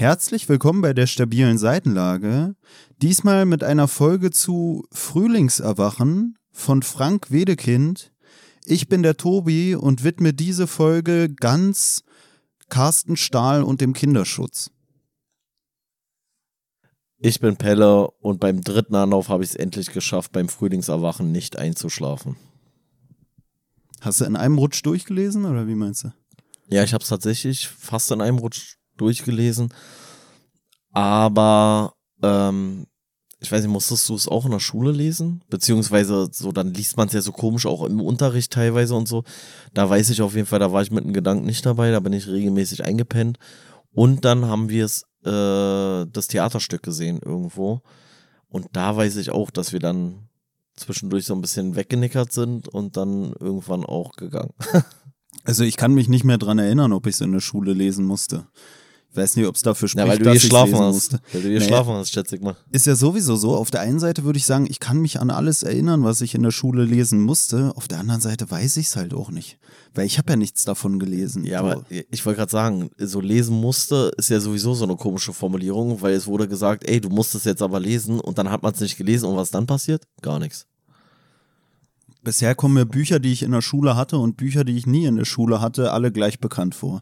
Herzlich willkommen bei der stabilen Seitenlage. Diesmal mit einer Folge zu Frühlingserwachen von Frank Wedekind. Ich bin der Tobi und widme diese Folge ganz Carsten Stahl und dem Kinderschutz. Ich bin Pelle und beim dritten Anlauf habe ich es endlich geschafft, beim Frühlingserwachen nicht einzuschlafen. Hast du in einem Rutsch durchgelesen oder wie meinst du? Ja, ich habe es tatsächlich fast in einem Rutsch durchgelesen. Aber ähm, ich weiß nicht, musstest du es auch in der Schule lesen? Beziehungsweise so, dann liest man es ja so komisch auch im Unterricht teilweise und so. Da weiß ich auf jeden Fall, da war ich mit einem Gedanken nicht dabei, da bin ich regelmäßig eingepennt. Und dann haben wir es, äh, das Theaterstück gesehen irgendwo. Und da weiß ich auch, dass wir dann zwischendurch so ein bisschen weggenickert sind und dann irgendwann auch gegangen. also ich kann mich nicht mehr dran erinnern, ob ich es in der Schule lesen musste. Weiß nicht, ob es dafür spricht, ja, weil du dass hier schlafen lesen hast. musste. Weil du hier Nee. schlafen hast, schätze ich mal. Ist ja sowieso so. Auf der einen Seite würde ich sagen, ich kann mich an alles erinnern, was ich in der Schule lesen musste. Auf der anderen Seite weiß ich es halt auch nicht. Weil ich habe ja nichts davon gelesen. Ja, aber ich wollte gerade sagen, so lesen musste ist ja sowieso so eine komische Formulierung, weil es wurde gesagt, ey, du musst es jetzt aber lesen und dann hat man es nicht gelesen und was dann passiert? Gar nichts. Bisher kommen mir Bücher, die ich in der Schule hatte und Bücher, die ich nie in der Schule hatte, alle gleich bekannt vor.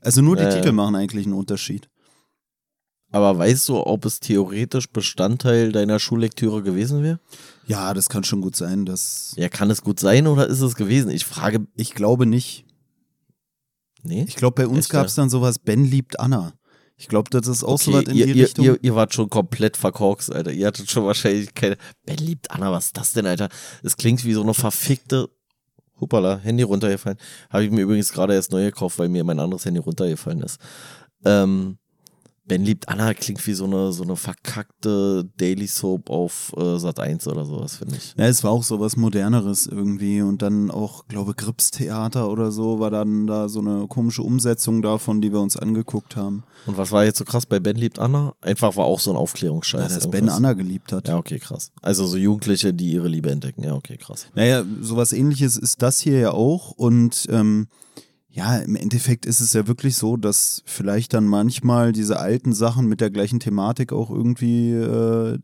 Also nur die Äh. Titel machen eigentlich einen Unterschied. Aber weißt du, ob es theoretisch Bestandteil deiner Schullektüre gewesen wäre? Ja, das kann schon gut sein. Dass Ja, kann es gut sein oder ist es gewesen? Ich frage, ich glaube nicht. nee. Ich glaube, bei uns gab es dann sowas, Ben liebt Anna. Ich glaube, das ist auch so was in ihr, die ihr, Richtung. Ihr, ihr wart schon komplett verkorkst, Alter. Ihr hattet schon wahrscheinlich keine. Ben liebt Anna, was ist das denn, Alter? Das klingt wie so eine verfickte. Hoppala, Handy runtergefallen. Habe ich mir übrigens gerade erst neu gekauft, weil mir mein anderes Handy runtergefallen ist. Ähm, ben liebt Anna klingt wie so eine, so eine verkackte Daily Soap auf äh, Sat 1 oder sowas, finde ich. Ja, es war auch so was Moderneres irgendwie und dann auch, glaube Grips Theater oder so, war dann da so eine komische Umsetzung davon, die wir uns angeguckt haben. Und was war jetzt so krass bei Ben liebt Anna? Einfach war auch so ein Aufklärungsscheiß. Ja, dass Ben irgendwas. Anna geliebt hat. Ja, okay, krass. Also so Jugendliche, die ihre Liebe entdecken. Ja, okay, krass. Naja, sowas ähnliches ist das hier ja auch und ähm, ja, im Endeffekt ist es ja wirklich so, dass vielleicht dann manchmal diese alten Sachen mit der gleichen Thematik auch irgendwie äh,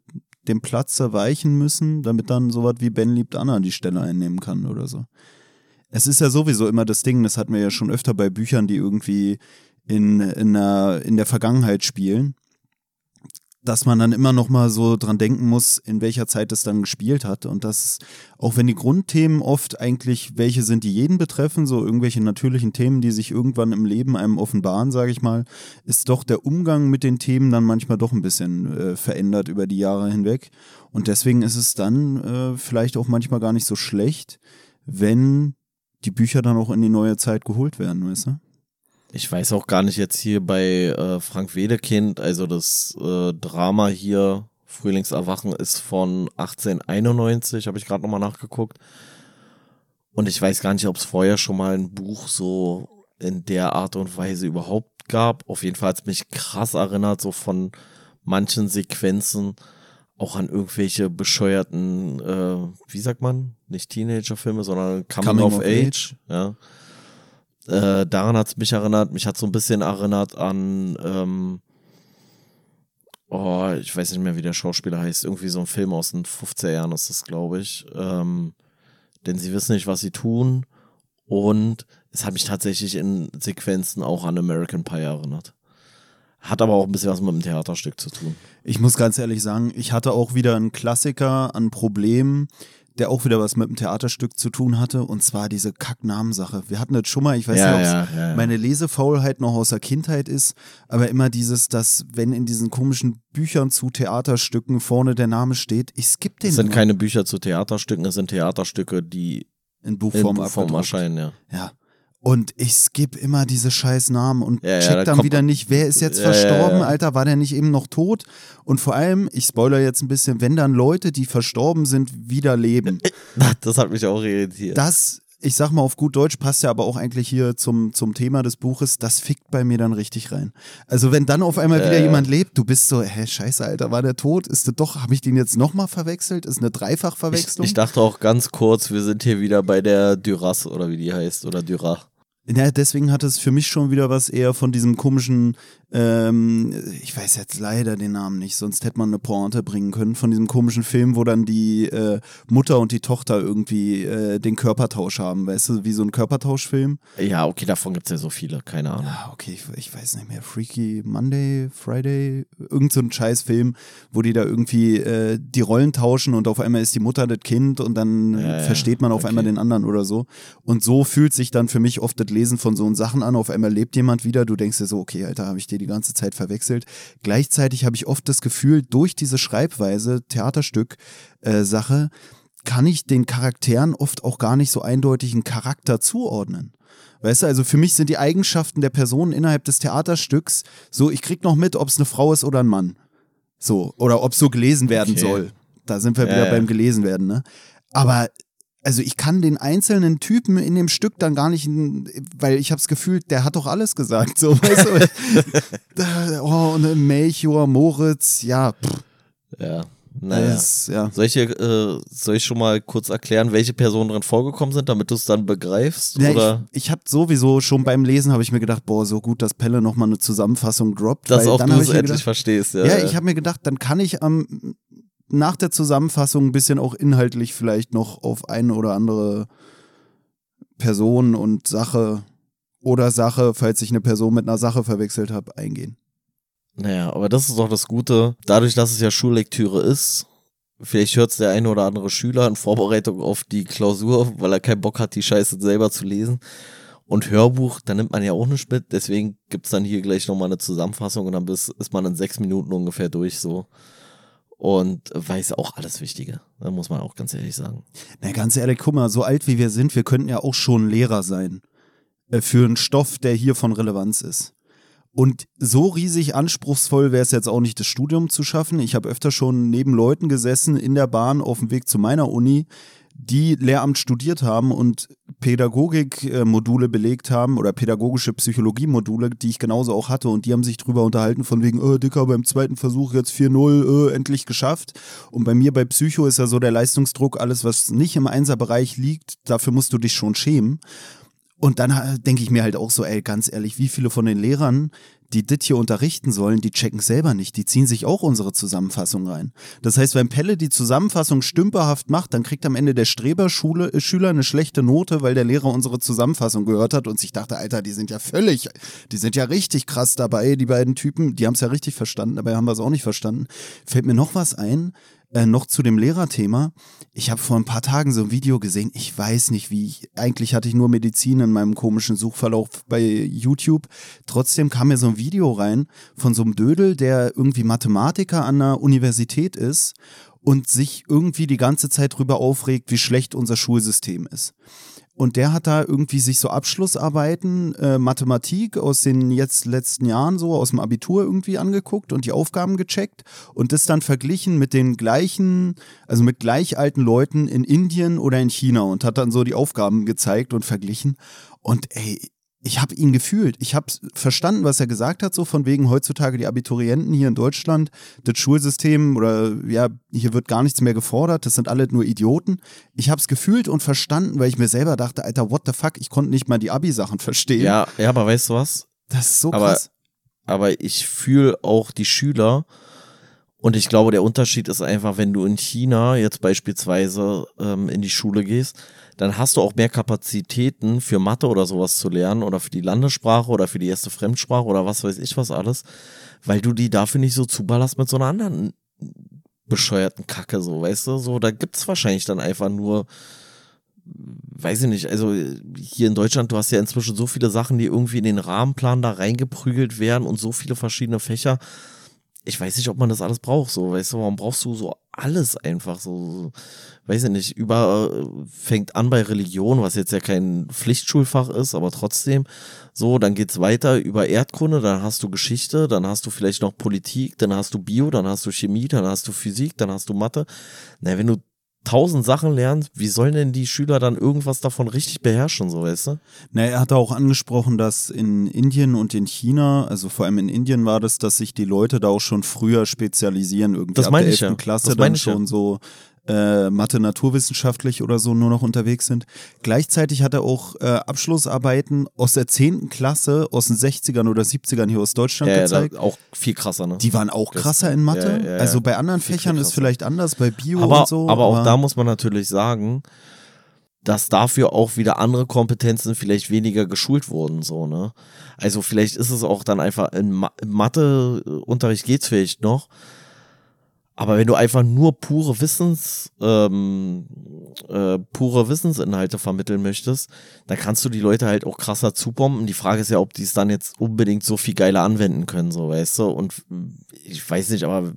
den Platz erweichen müssen, damit dann sowas wie Ben liebt Anna die Stelle einnehmen kann oder so. Es ist ja sowieso immer das Ding, das hatten wir ja schon öfter bei Büchern, die irgendwie in, in, der, in der Vergangenheit spielen, dass man dann immer noch mal so dran denken muss, in welcher Zeit es dann gespielt hat. Und das, auch wenn die Grundthemen oft eigentlich welche sind, die jeden betreffen, so irgendwelche natürlichen Themen, die sich irgendwann im Leben einem offenbaren, sage ich mal, ist doch der Umgang mit den Themen dann manchmal doch ein bisschen äh, verändert über die Jahre hinweg. Und deswegen ist es dann äh, vielleicht auch manchmal gar nicht so schlecht, wenn die Bücher dann auch in die neue Zeit geholt werden, weißt du? Ich weiß auch gar nicht jetzt hier bei äh, Frank Wedekind, also das äh, Drama hier, Frühlingserwachen, ist von 1891, habe ich gerade nochmal nachgeguckt. Und ich weiß gar nicht, ob es vorher schon mal ein Buch so in der Art und Weise überhaupt gab. Auf jeden Fall hat es mich krass erinnert, so von manchen Sequenzen auch an irgendwelche bescheuerten, äh, wie sagt man, nicht Teenager-Filme, sondern Coming, Coming of, of Age. Ja. Äh, daran hat es mich erinnert. Mich hat so ein bisschen erinnert an, ähm, oh, ich weiß nicht mehr, wie der Schauspieler heißt. Irgendwie so ein Film aus den 50er Jahren ist das, glaube ich. Ähm, denn sie wissen nicht, was sie tun. Und es hat mich tatsächlich in Sequenzen auch an American Pie erinnert. Hat aber auch ein bisschen was mit dem Theaterstück zu tun. Ich muss ganz ehrlich sagen, ich hatte auch wieder einen Klassiker an Problemen, der auch wieder was mit dem Theaterstück zu tun hatte, und zwar diese Kacknamensache. Wir hatten das schon mal, ich weiß Ja, nicht, ob es ja, ja, meine Lesefaulheit noch aus der Kindheit ist, aber immer dieses, dass wenn in diesen komischen Büchern zu Theaterstücken vorne der Name steht, ich skippe den Es sind immer keine Bücher zu Theaterstücken, es sind Theaterstücke, die in in Buchform, Buchform abgedruckt. erscheinen, ja. Ja. Und ich skippe immer diese scheiß Namen und Ja, ja, check da dann wieder nicht, wer ist jetzt Ja, ja, verstorben, ja. Alter, war der nicht eben noch tot? Und vor allem, ich spoiler jetzt ein bisschen, wenn dann Leute, die verstorben sind, wieder leben. Das hat mich auch irritiert. Das, ich sag mal auf gut Deutsch, passt ja aber auch eigentlich hier zum, zum Thema des Buches, das fickt bei mir dann richtig rein. Also wenn dann auf einmal wieder Äh. jemand lebt, du bist so, hä, scheiße, Alter, war der tot? Ist das doch, habe ich den jetzt nochmal verwechselt? Ist eine ich, Dreifachverwechslung? ich dachte auch ganz kurz, wir sind hier wieder bei der Duras oder wie die heißt, oder Dura. Ja, deswegen hat es für mich schon wieder was eher von diesem komischen, ähm, ich weiß jetzt leider den Namen nicht, sonst hätte man eine Pointe bringen können, von diesem komischen Film, wo dann die äh, Mutter und die Tochter irgendwie äh, den Körpertausch haben, weißt du, wie so ein Körpertauschfilm. Ja, okay, davon gibt es ja so viele, keine Ahnung. Ja, okay, ich, ich, weiß nicht mehr, Freaky Monday, Friday, irgend so ein Scheißfilm, wo die da irgendwie äh, die Rollen tauschen und auf einmal ist die Mutter das Kind und dann Ja, versteht man auf okay. einmal den anderen oder so. Und so fühlt sich dann für mich oft das Lesen von so Sachen an. Auf einmal lebt jemand wieder, du denkst dir so, okay, Alter, habe ich dir die ganze Zeit verwechselt. Gleichzeitig habe ich oft das Gefühl, durch diese Schreibweise, Theaterstück-Sache, kann ich den Charakteren oft auch gar nicht so eindeutig einen Charakter zuordnen. Weißt du, also für mich sind die Eigenschaften der Personen innerhalb des Theaterstücks so, ich krieg noch mit, ob es eine Frau ist oder ein Mann. So, oder ob es so gelesen werden Okay. soll. Da sind wir Ja, wieder ja. beim gelesen werden, ne? Aber also ich kann den einzelnen Typen in dem Stück dann gar nicht, weil ich habe das Gefühl, der hat doch alles gesagt, so, weißt du? Oh, und Melchior, Moritz, ja, pff, Ja, naja. das, ja. Soll ich, hier, äh, soll ich schon mal kurz erklären, welche Personen drin vorgekommen sind, damit du es dann begreifst? Ja, oder? ich ich habe sowieso schon beim Lesen habe ich mir gedacht, boah, so gut, dass Pelle nochmal eine Zusammenfassung droppt. Dass weil auch dann du es endlich gedacht, verstehst. Ja, Ja, ja. ich habe mir gedacht, dann kann ich am nach der Zusammenfassung ein bisschen auch inhaltlich vielleicht noch auf eine oder andere Person und Sache oder Sache, falls ich eine Person mit einer Sache verwechselt habe, eingehen. Naja, aber das ist doch das Gute. Dadurch, dass es ja Schullektüre ist, vielleicht hört es der eine oder andere Schüler in Vorbereitung auf die Klausur, weil er keinen Bock hat, die Scheiße selber zu lesen. Und Hörbuch, da nimmt man ja auch nicht mit. Deswegen gibt's dann hier gleich nochmal eine Zusammenfassung und dann bis, ist man in sechs Minuten ungefähr durch so. Und weiß auch alles Wichtige. Da muss man auch ganz ehrlich sagen. Na, ganz ehrlich, guck mal, so alt wie wir sind, wir könnten ja auch schon Lehrer sein. Äh, Für einen Stoff, der hier von Relevanz ist. Und so riesig anspruchsvoll wäre es jetzt auch nicht, das Studium zu schaffen. Ich habe öfter schon neben Leuten gesessen in der Bahn auf dem Weg zu meiner Uni, die Lehramt studiert haben und Pädagogik-Module belegt haben oder pädagogische Psychologie-Module, die ich genauso auch hatte. Und die haben sich drüber unterhalten von wegen, äh, Dicker, beim zweiten Versuch jetzt 4-0, äh, endlich geschafft. Und bei mir bei Psycho ist ja so der Leistungsdruck, alles, was nicht im Einserbereich liegt, dafür musst du dich schon schämen. Und dann äh, denke ich mir halt auch so, ey, ganz ehrlich, wie viele von den Lehrern, die dit hier unterrichten sollen, die checken selber nicht. Die ziehen sich auch unsere Zusammenfassung rein. Das heißt, wenn Pelle die Zusammenfassung stümperhaft macht, dann kriegt am Ende der Streberschule äh, Schüler eine schlechte Note, weil der Lehrer unsere Zusammenfassung gehört hat und sich dachte, Alter, die sind ja völlig, die sind ja richtig krass dabei, die beiden Typen. Die haben es ja richtig verstanden, dabei haben wir es auch nicht verstanden. Fällt mir noch was ein, äh, noch zu dem Lehrerthema. Ich habe vor ein paar Tagen so ein Video gesehen. Ich weiß nicht, wie ich. Eigentlich hatte ich nur Medizin in meinem komischen Suchverlauf bei YouTube. Trotzdem kam mir so ein Video rein von so einem Dödel, der irgendwie Mathematiker an der Universität ist und sich irgendwie die ganze Zeit drüber aufregt, wie schlecht unser Schulsystem ist. Und der hat da irgendwie sich so Abschlussarbeiten, äh, Mathematik aus den jetzt letzten Jahren so, aus dem Abitur irgendwie angeguckt und die Aufgaben gecheckt und das dann verglichen mit den gleichen, also mit gleich alten Leuten in Indien oder in China und hat dann so die Aufgaben gezeigt und verglichen. Und ey, ich habe ihn gefühlt. Ich habe verstanden, was er gesagt hat, so von wegen heutzutage die Abiturienten hier in Deutschland, das Schulsystem oder ja, hier wird gar nichts mehr gefordert, das sind alle nur Idioten. Ich habe es gefühlt und verstanden, weil ich mir selber dachte, Alter, what the fuck, ich konnte nicht mal die Abi-Sachen verstehen. Ja, ja, aber weißt du was? Das ist so Aber- krass. aber ich fühle auch die Schüler und ich glaube, der Unterschied ist einfach, wenn du in China jetzt beispielsweise ähm, in die Schule gehst, dann hast du auch mehr Kapazitäten für Mathe oder sowas zu lernen oder für die Landessprache oder für die erste Fremdsprache oder was weiß ich was alles, weil du die dafür nicht so zuballerst mit so einer anderen bescheuerten Kacke, so, weißt du, so, da gibt's wahrscheinlich dann einfach nur, weiß ich nicht, also hier in Deutschland, du hast ja inzwischen so viele Sachen, die irgendwie in den Rahmenplan da reingeprügelt werden und so viele verschiedene Fächer. Ich weiß nicht, ob man das alles braucht, so, weißt du, warum brauchst du so alles einfach so, so weiß ich nicht, über äh, fängt an bei Religion, was jetzt ja kein Pflichtschulfach ist, aber trotzdem, so, dann geht's weiter über Erdkunde, dann hast du Geschichte, dann hast du vielleicht noch Politik, dann hast du Bio, dann hast du Chemie, dann hast du Physik, dann hast du Mathe. Na, wenn du tausend Sachen lernst, wie sollen denn die Schüler dann irgendwas davon richtig beherrschen, so weißt du? Na, er hat auch angesprochen, dass in Indien und in China, also vor allem in Indien war das, dass sich die Leute da auch schon früher spezialisieren, irgendwie Das ab der ich ja. 11. Klasse Das dann ich ja. schon so äh, Mathe naturwissenschaftlich oder so nur noch unterwegs sind. Gleichzeitig hat er auch äh, Abschlussarbeiten aus der 10. Klasse aus den 60ern oder 70ern hier aus Deutschland Ja, ja, gezeigt. da, auch viel krasser, ne? Die waren auch Das- krasser in Mathe. ja, ja, ja. Also bei anderen Fächern ist krasser. vielleicht anders, bei Bio aber, und so. aber auch da muss man natürlich sagen, dass dafür auch wieder andere Kompetenzen vielleicht weniger geschult wurden, so, ne? Also vielleicht ist es auch dann einfach in, Ma im Matheunterricht geht's vielleicht noch. Aber wenn du einfach nur pure Wissens, ähm, äh, pure Wissensinhalte vermitteln möchtest, dann kannst du die Leute halt auch krasser zubomben. Die Frage ist ja, ob die es dann jetzt unbedingt so viel geiler anwenden können, so, weißt du? Und ich weiß nicht, aber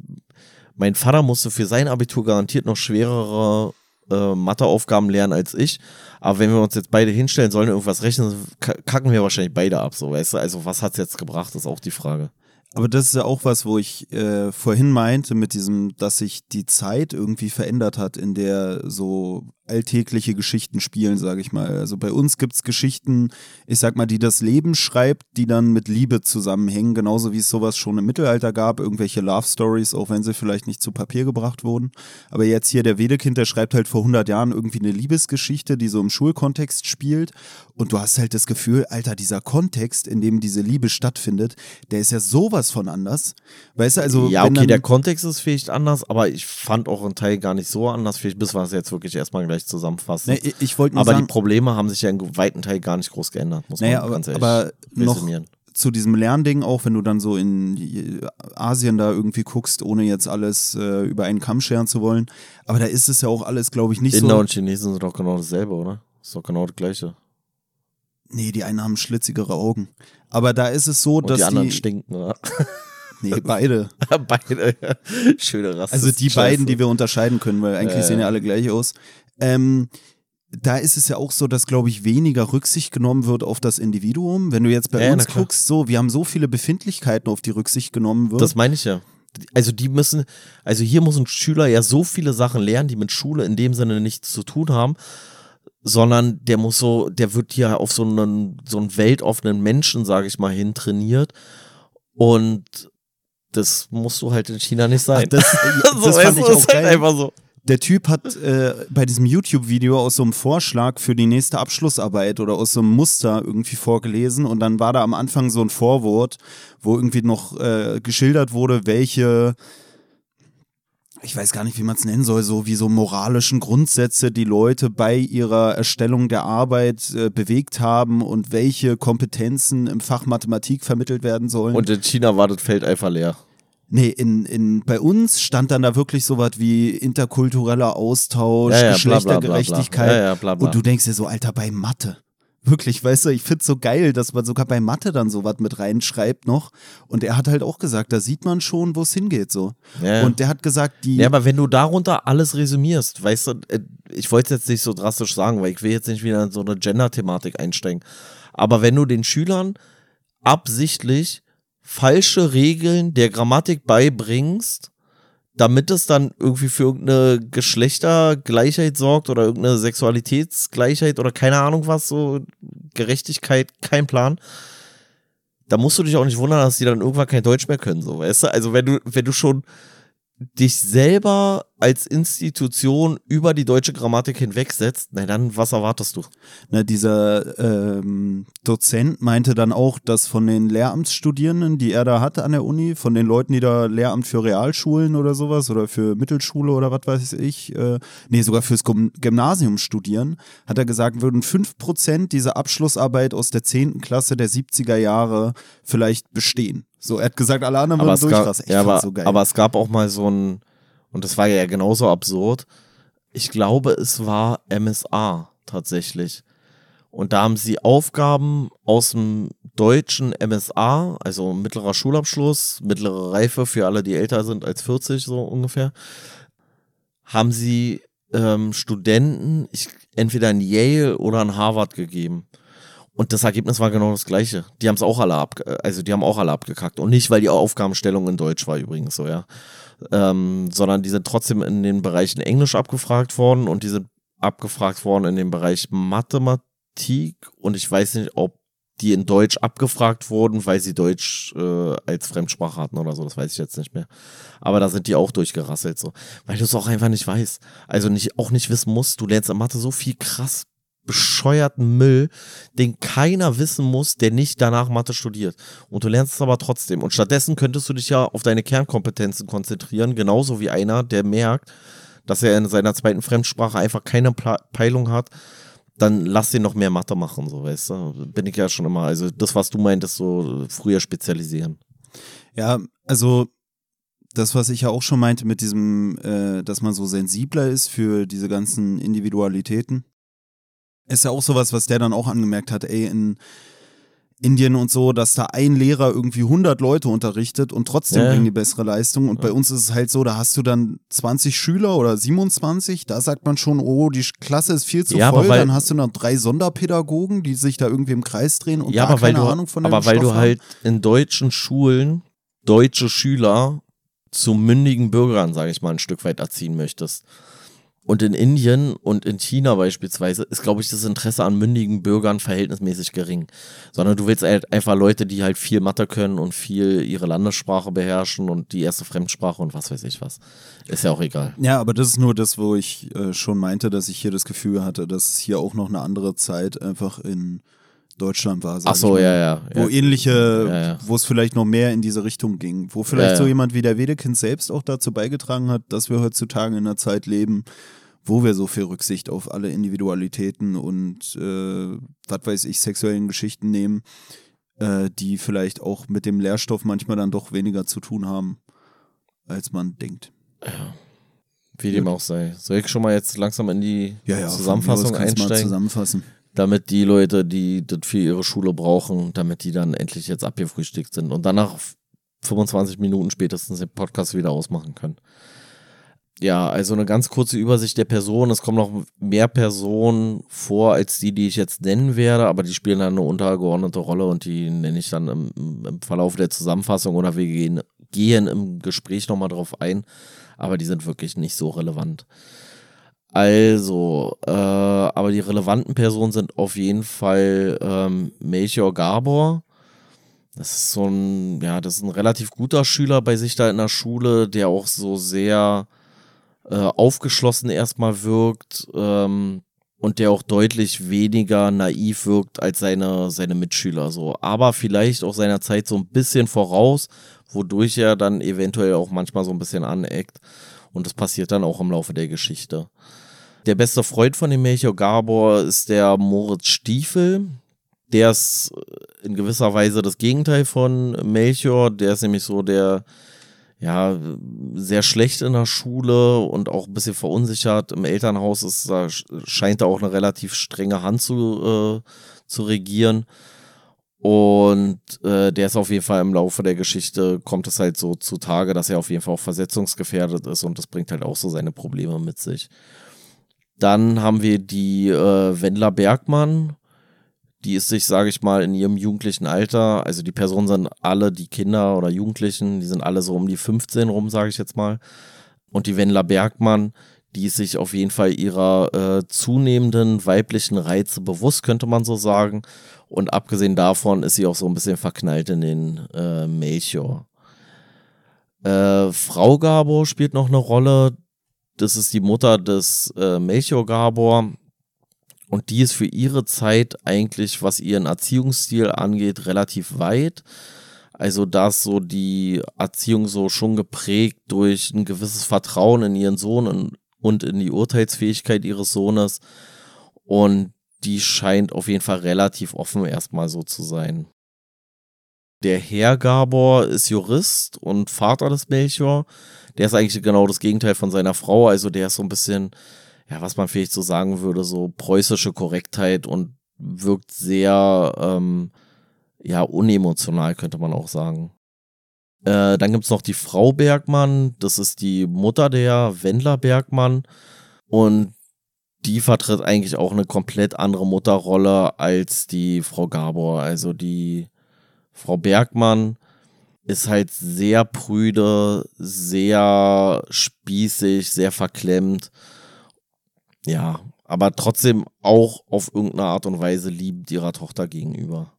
mein Vater musste für sein Abitur garantiert noch schwerere äh, Matheaufgaben lernen als ich. Aber wenn wir uns jetzt beide hinstellen, sollen irgendwas rechnen, ka- kacken wir wahrscheinlich beide ab, so, weißt du? Also, was hat's jetzt gebracht, ist auch die Frage. Aber das ist ja auch was, wo ich äh, vorhin meinte, mit diesem, dass sich die Zeit irgendwie verändert hat, in der so alltägliche Geschichten spielen, sage ich mal. Also bei uns gibt's Geschichten, ich sag mal, die das Leben schreibt, die dann mit Liebe zusammenhängen, genauso wie es sowas schon im Mittelalter gab, irgendwelche Love Stories, auch wenn sie vielleicht nicht zu Papier gebracht wurden. Aber jetzt hier der Wedekind, der schreibt halt vor 100 Jahren irgendwie eine Liebesgeschichte, die so im Schulkontext spielt und du hast halt das Gefühl, Alter, dieser Kontext, in dem diese Liebe stattfindet, der ist ja sowas von anders. Weißt du, also ja, okay, der Kontext ist vielleicht anders, aber ich fand auch einen Teil gar nicht so anders. Vielleicht müssen wir es jetzt wirklich erstmal gleich zusammenfassen. Ne, ich- wollte aber sagen, die Probleme haben sich ja in weiten Teil gar nicht groß geändert, muss Naja, man ganz ehrlich aber noch zu diesem Lernding, auch wenn du dann so in Asien da irgendwie guckst, ohne jetzt alles äh, über einen Kamm scheren zu wollen. Aber da ist es ja auch alles, glaube ich, nicht Inder so. und Chinesen sind doch genau dasselbe, oder? Ist doch genau das Gleiche. Nee, die einen haben schlitzigere Augen. Aber da ist es so, Und dass die anderen die. stinken, oder? Nee, beide. Beide. Schöne Rasse. Also die beiden, die wir unterscheiden können, weil eigentlich Äh. sehen ja alle gleich aus. Ähm, da ist es ja auch so, dass, glaube ich, weniger Rücksicht genommen wird auf das Individuum. Wenn du jetzt bei Ja, uns guckst, so, wir haben so viele Befindlichkeiten, auf die Rücksicht genommen wird. Das meine ich ja. Also die müssen, also hier muss ein Schüler ja so viele Sachen lernen, die mit Schule in dem Sinne nichts zu tun haben, sondern der muss so, der wird hier auf so einen, so einen weltoffenen Menschen, sage ich mal, hin trainiert und das musst du halt in China nicht sein. Ach, das, so, das weißt fand ich auch halt geil. einfach so. Der Typ hat äh, bei diesem YouTube-Video aus so einem Vorschlag für die nächste Abschlussarbeit oder aus so einem Muster irgendwie vorgelesen und dann war da am Anfang so ein Vorwort, wo irgendwie noch äh, geschildert wurde, welche, ich weiß gar nicht, wie man es nennen soll, so wie so moralischen Grundsätze die Leute bei ihrer Erstellung der Arbeit äh, bewegt haben und welche Kompetenzen im Fach Mathematik vermittelt werden sollen. Und in China war das Feld einfach leer. Nee, in, in, bei uns stand dann da wirklich sowas wie interkultureller Austausch, Ja, ja, bla, bla, bla, bla. Geschlechtergerechtigkeit. Ja, ja, bla, bla. Und du denkst dir so, Alter, bei Mathe. Wirklich, weißt du, ich find's so geil, dass man sogar bei Mathe dann sowas mit reinschreibt noch. Und er hat halt auch gesagt, da sieht man schon, wo es hingeht, so. Ja, ja. Und der hat gesagt, die. Ja, aber wenn du darunter alles resümierst, weißt du, äh, ich wollte es jetzt nicht so drastisch sagen, weil ich will jetzt nicht wieder in so eine Gender-Thematik einsteigen. Aber wenn du den Schülern absichtlich falsche Regeln der Grammatik beibringst, damit es dann irgendwie für irgendeine Geschlechtergleichheit sorgt oder irgendeine Sexualitätsgleichheit oder keine Ahnung was, so Gerechtigkeit, kein Plan. Da musst du dich auch nicht wundern, dass die dann irgendwann kein Deutsch mehr können, so, weißt du? Also wenn du, wenn du schon dich selber als Institution über die deutsche Grammatik hinwegsetzt, na dann, was erwartest du? Na, dieser ähm, Dozent meinte dann auch, dass von den Lehramtsstudierenden, die er da hatte an der Uni, von den Leuten, die da Lehramt für Realschulen oder sowas oder für Mittelschule oder was weiß ich, äh, nee, sogar fürs Gym- Gymnasium studieren, hat er gesagt, würden 5% dieser Abschlussarbeit aus der 10. Klasse der 70er Jahre vielleicht bestehen. So, er hat gesagt, alle anderen Aber gab, durchrasten. Ich ja, aber, so geil. aber es gab auch mal so ein, und das war ja genauso absurd, ich glaube, es war MSA tatsächlich. Und da haben sie Aufgaben aus dem deutschen MSA, also mittlerer Schulabschluss, mittlere Reife für alle, die älter sind als 40 so ungefähr, haben sie ähm, Studenten ich, entweder in Yale oder in Harvard gegeben. Und das Ergebnis war genau das gleiche. Die haben es auch alle ab, also die haben auch alle abgekackt. Und nicht, weil die Aufgabenstellung in Deutsch war übrigens so, ja. Ähm, sondern die sind trotzdem in den Bereichen Englisch abgefragt worden und die sind abgefragt worden in dem Bereich Mathematik und ich weiß nicht, ob die in Deutsch abgefragt wurden, weil sie Deutsch äh, als Fremdsprache hatten oder so, das weiß ich jetzt nicht mehr. Aber da sind die auch durchgerasselt so, weil du es auch einfach nicht weißt. Also nicht auch nicht wissen musst, du lernst in Mathe so viel krass bescheuerten Müll, den keiner wissen muss, der nicht danach Mathe studiert. Und du lernst es aber trotzdem. Und stattdessen könntest du dich ja auf deine Kernkompetenzen konzentrieren, genauso wie einer, der merkt, dass er in seiner zweiten Fremdsprache einfach keine Peilung hat, dann lass den noch mehr Mathe machen, so weißt du. Bin ich ja schon immer. Also das, was du meintest, so früher spezialisieren. Ja, also das, was ich ja auch schon meinte mit diesem, äh, dass man so sensibler ist für diese ganzen Individualitäten, ist ja auch sowas, was der dann auch angemerkt hat, ey, in Indien und so, dass da ein Lehrer irgendwie 100 Leute unterrichtet und trotzdem ja. bringen die bessere Leistung. Und ja. bei uns ist es halt so, da hast du dann 20 Schüler oder 27, da sagt man schon, oh, die Klasse ist viel zu ja, voll, weil, dann hast du noch drei Sonderpädagogen, die sich da irgendwie im Kreis drehen und ja, gar keine du, Ahnung von dem Aber weil Stoff du halt in deutschen Schulen deutsche Schüler zu mündigen Bürgern, sage ich mal, ein Stück weit erziehen möchtest. Und in Indien und in China beispielsweise ist, glaube ich, das Interesse an mündigen Bürgern verhältnismäßig gering. Sondern du willst halt einfach Leute, die halt viel Mathe können und viel ihre Landessprache beherrschen und die erste Fremdsprache und was weiß ich was. Ist ja auch egal. Ja, aber das ist nur das, wo ich äh, schon meinte, dass ich hier das Gefühl hatte, dass hier auch noch eine andere Zeit einfach in Deutschland war. Ach so, ja, ja. Wo ja. ähnliche, ja, ja. wo es vielleicht noch mehr in diese Richtung ging. Wo vielleicht so jemand wie der Wedekind selbst auch dazu beigetragen hat, dass wir heutzutage in einer Zeit leben, wo wir so viel Rücksicht auf alle Individualitäten und äh, was weiß ich, sexuellen Geschichten nehmen, äh, die vielleicht auch mit dem Lehrstoff manchmal dann doch weniger zu tun haben, als man denkt. Ja. Wie dem auch sei. Soll ich schon mal jetzt langsam in die ja, ja, Zusammenfassung einsteigen? zusammenfassen. Damit die Leute, die das für ihre Schule brauchen, damit die dann endlich jetzt abgefrühstückt sind und danach 25 Minuten spätestens den Podcast wieder ausmachen können ja, also eine ganz kurze Übersicht der Person. Es kommen noch mehr Personen vor als die, die ich jetzt nennen werde, aber die spielen dann eine untergeordnete Rolle und die nenne ich dann im, im Verlauf der Zusammenfassung oder wir gehen, gehen im Gespräch nochmal drauf ein, aber die sind wirklich nicht so relevant. Also, äh, aber die relevanten Personen sind auf jeden Fall ähm, Melchior Gabor. Das ist so ein, ja, das ist ein relativ guter Schüler bei sich da in der Schule, der auch so sehr äh, aufgeschlossen erstmal wirkt ähm, und der auch deutlich weniger naiv wirkt als seine, seine Mitschüler so. Aber vielleicht auch seiner Zeit so ein bisschen voraus, wodurch er dann eventuell auch manchmal so ein bisschen aneckt. Und das passiert dann auch im Laufe der Geschichte. Der beste Freund von dem Melchior Gabor ist der Moritz Stiefel. Der ist in gewisser Weise das Gegenteil von Melchior. Der ist nämlich so der ja, sehr schlecht in der Schule und auch ein bisschen verunsichert. Im Elternhaus ist, da scheint da auch eine relativ strenge Hand zu, äh, zu regieren. Und äh, der ist auf jeden Fall im Laufe der Geschichte, kommt es halt so zutage, dass er auf jeden Fall auch versetzungsgefährdet ist und das bringt halt auch so seine Probleme mit sich. Dann haben wir die äh, Wendler Bergmann, die ist sich, sage ich mal, in ihrem jugendlichen Alter, also die Personen sind alle, die Kinder oder Jugendlichen, die sind alle so um die 15 rum, sage ich jetzt mal. Und die Wendler Bergmann, die ist sich auf jeden Fall ihrer äh, zunehmenden weiblichen Reize bewusst, könnte man so sagen. Und abgesehen davon ist sie auch so ein bisschen verknallt in den äh, Melchior. Äh, Frau Gabor spielt noch eine Rolle. Das ist die Mutter des äh, Melchior Gabor. Und die ist für ihre Zeit eigentlich, was ihren Erziehungsstil angeht, relativ weit. Also da ist so die Erziehung so schon geprägt durch ein gewisses Vertrauen in ihren Sohn und in die Urteilsfähigkeit ihres Sohnes. Und die scheint auf jeden Fall relativ offen erstmal so zu sein. Der Herr Gabor ist Jurist und Vater des Melchior. Der ist eigentlich genau das Gegenteil von seiner Frau. Also der ist so ein bisschen ja, was man vielleicht so sagen würde, so preußische Korrektheit und wirkt sehr, ähm, ja, unemotional, könnte man auch sagen. Äh, dann gibt's noch die Frau Bergmann, das ist die Mutter der Wendler Bergmann und die vertritt eigentlich auch eine komplett andere Mutterrolle als die Frau Gabor. Also die Frau Bergmann ist halt sehr prüde, sehr spießig, sehr verklemmt ja, aber trotzdem auch auf irgendeine Art und Weise liebend ihrer Tochter gegenüber.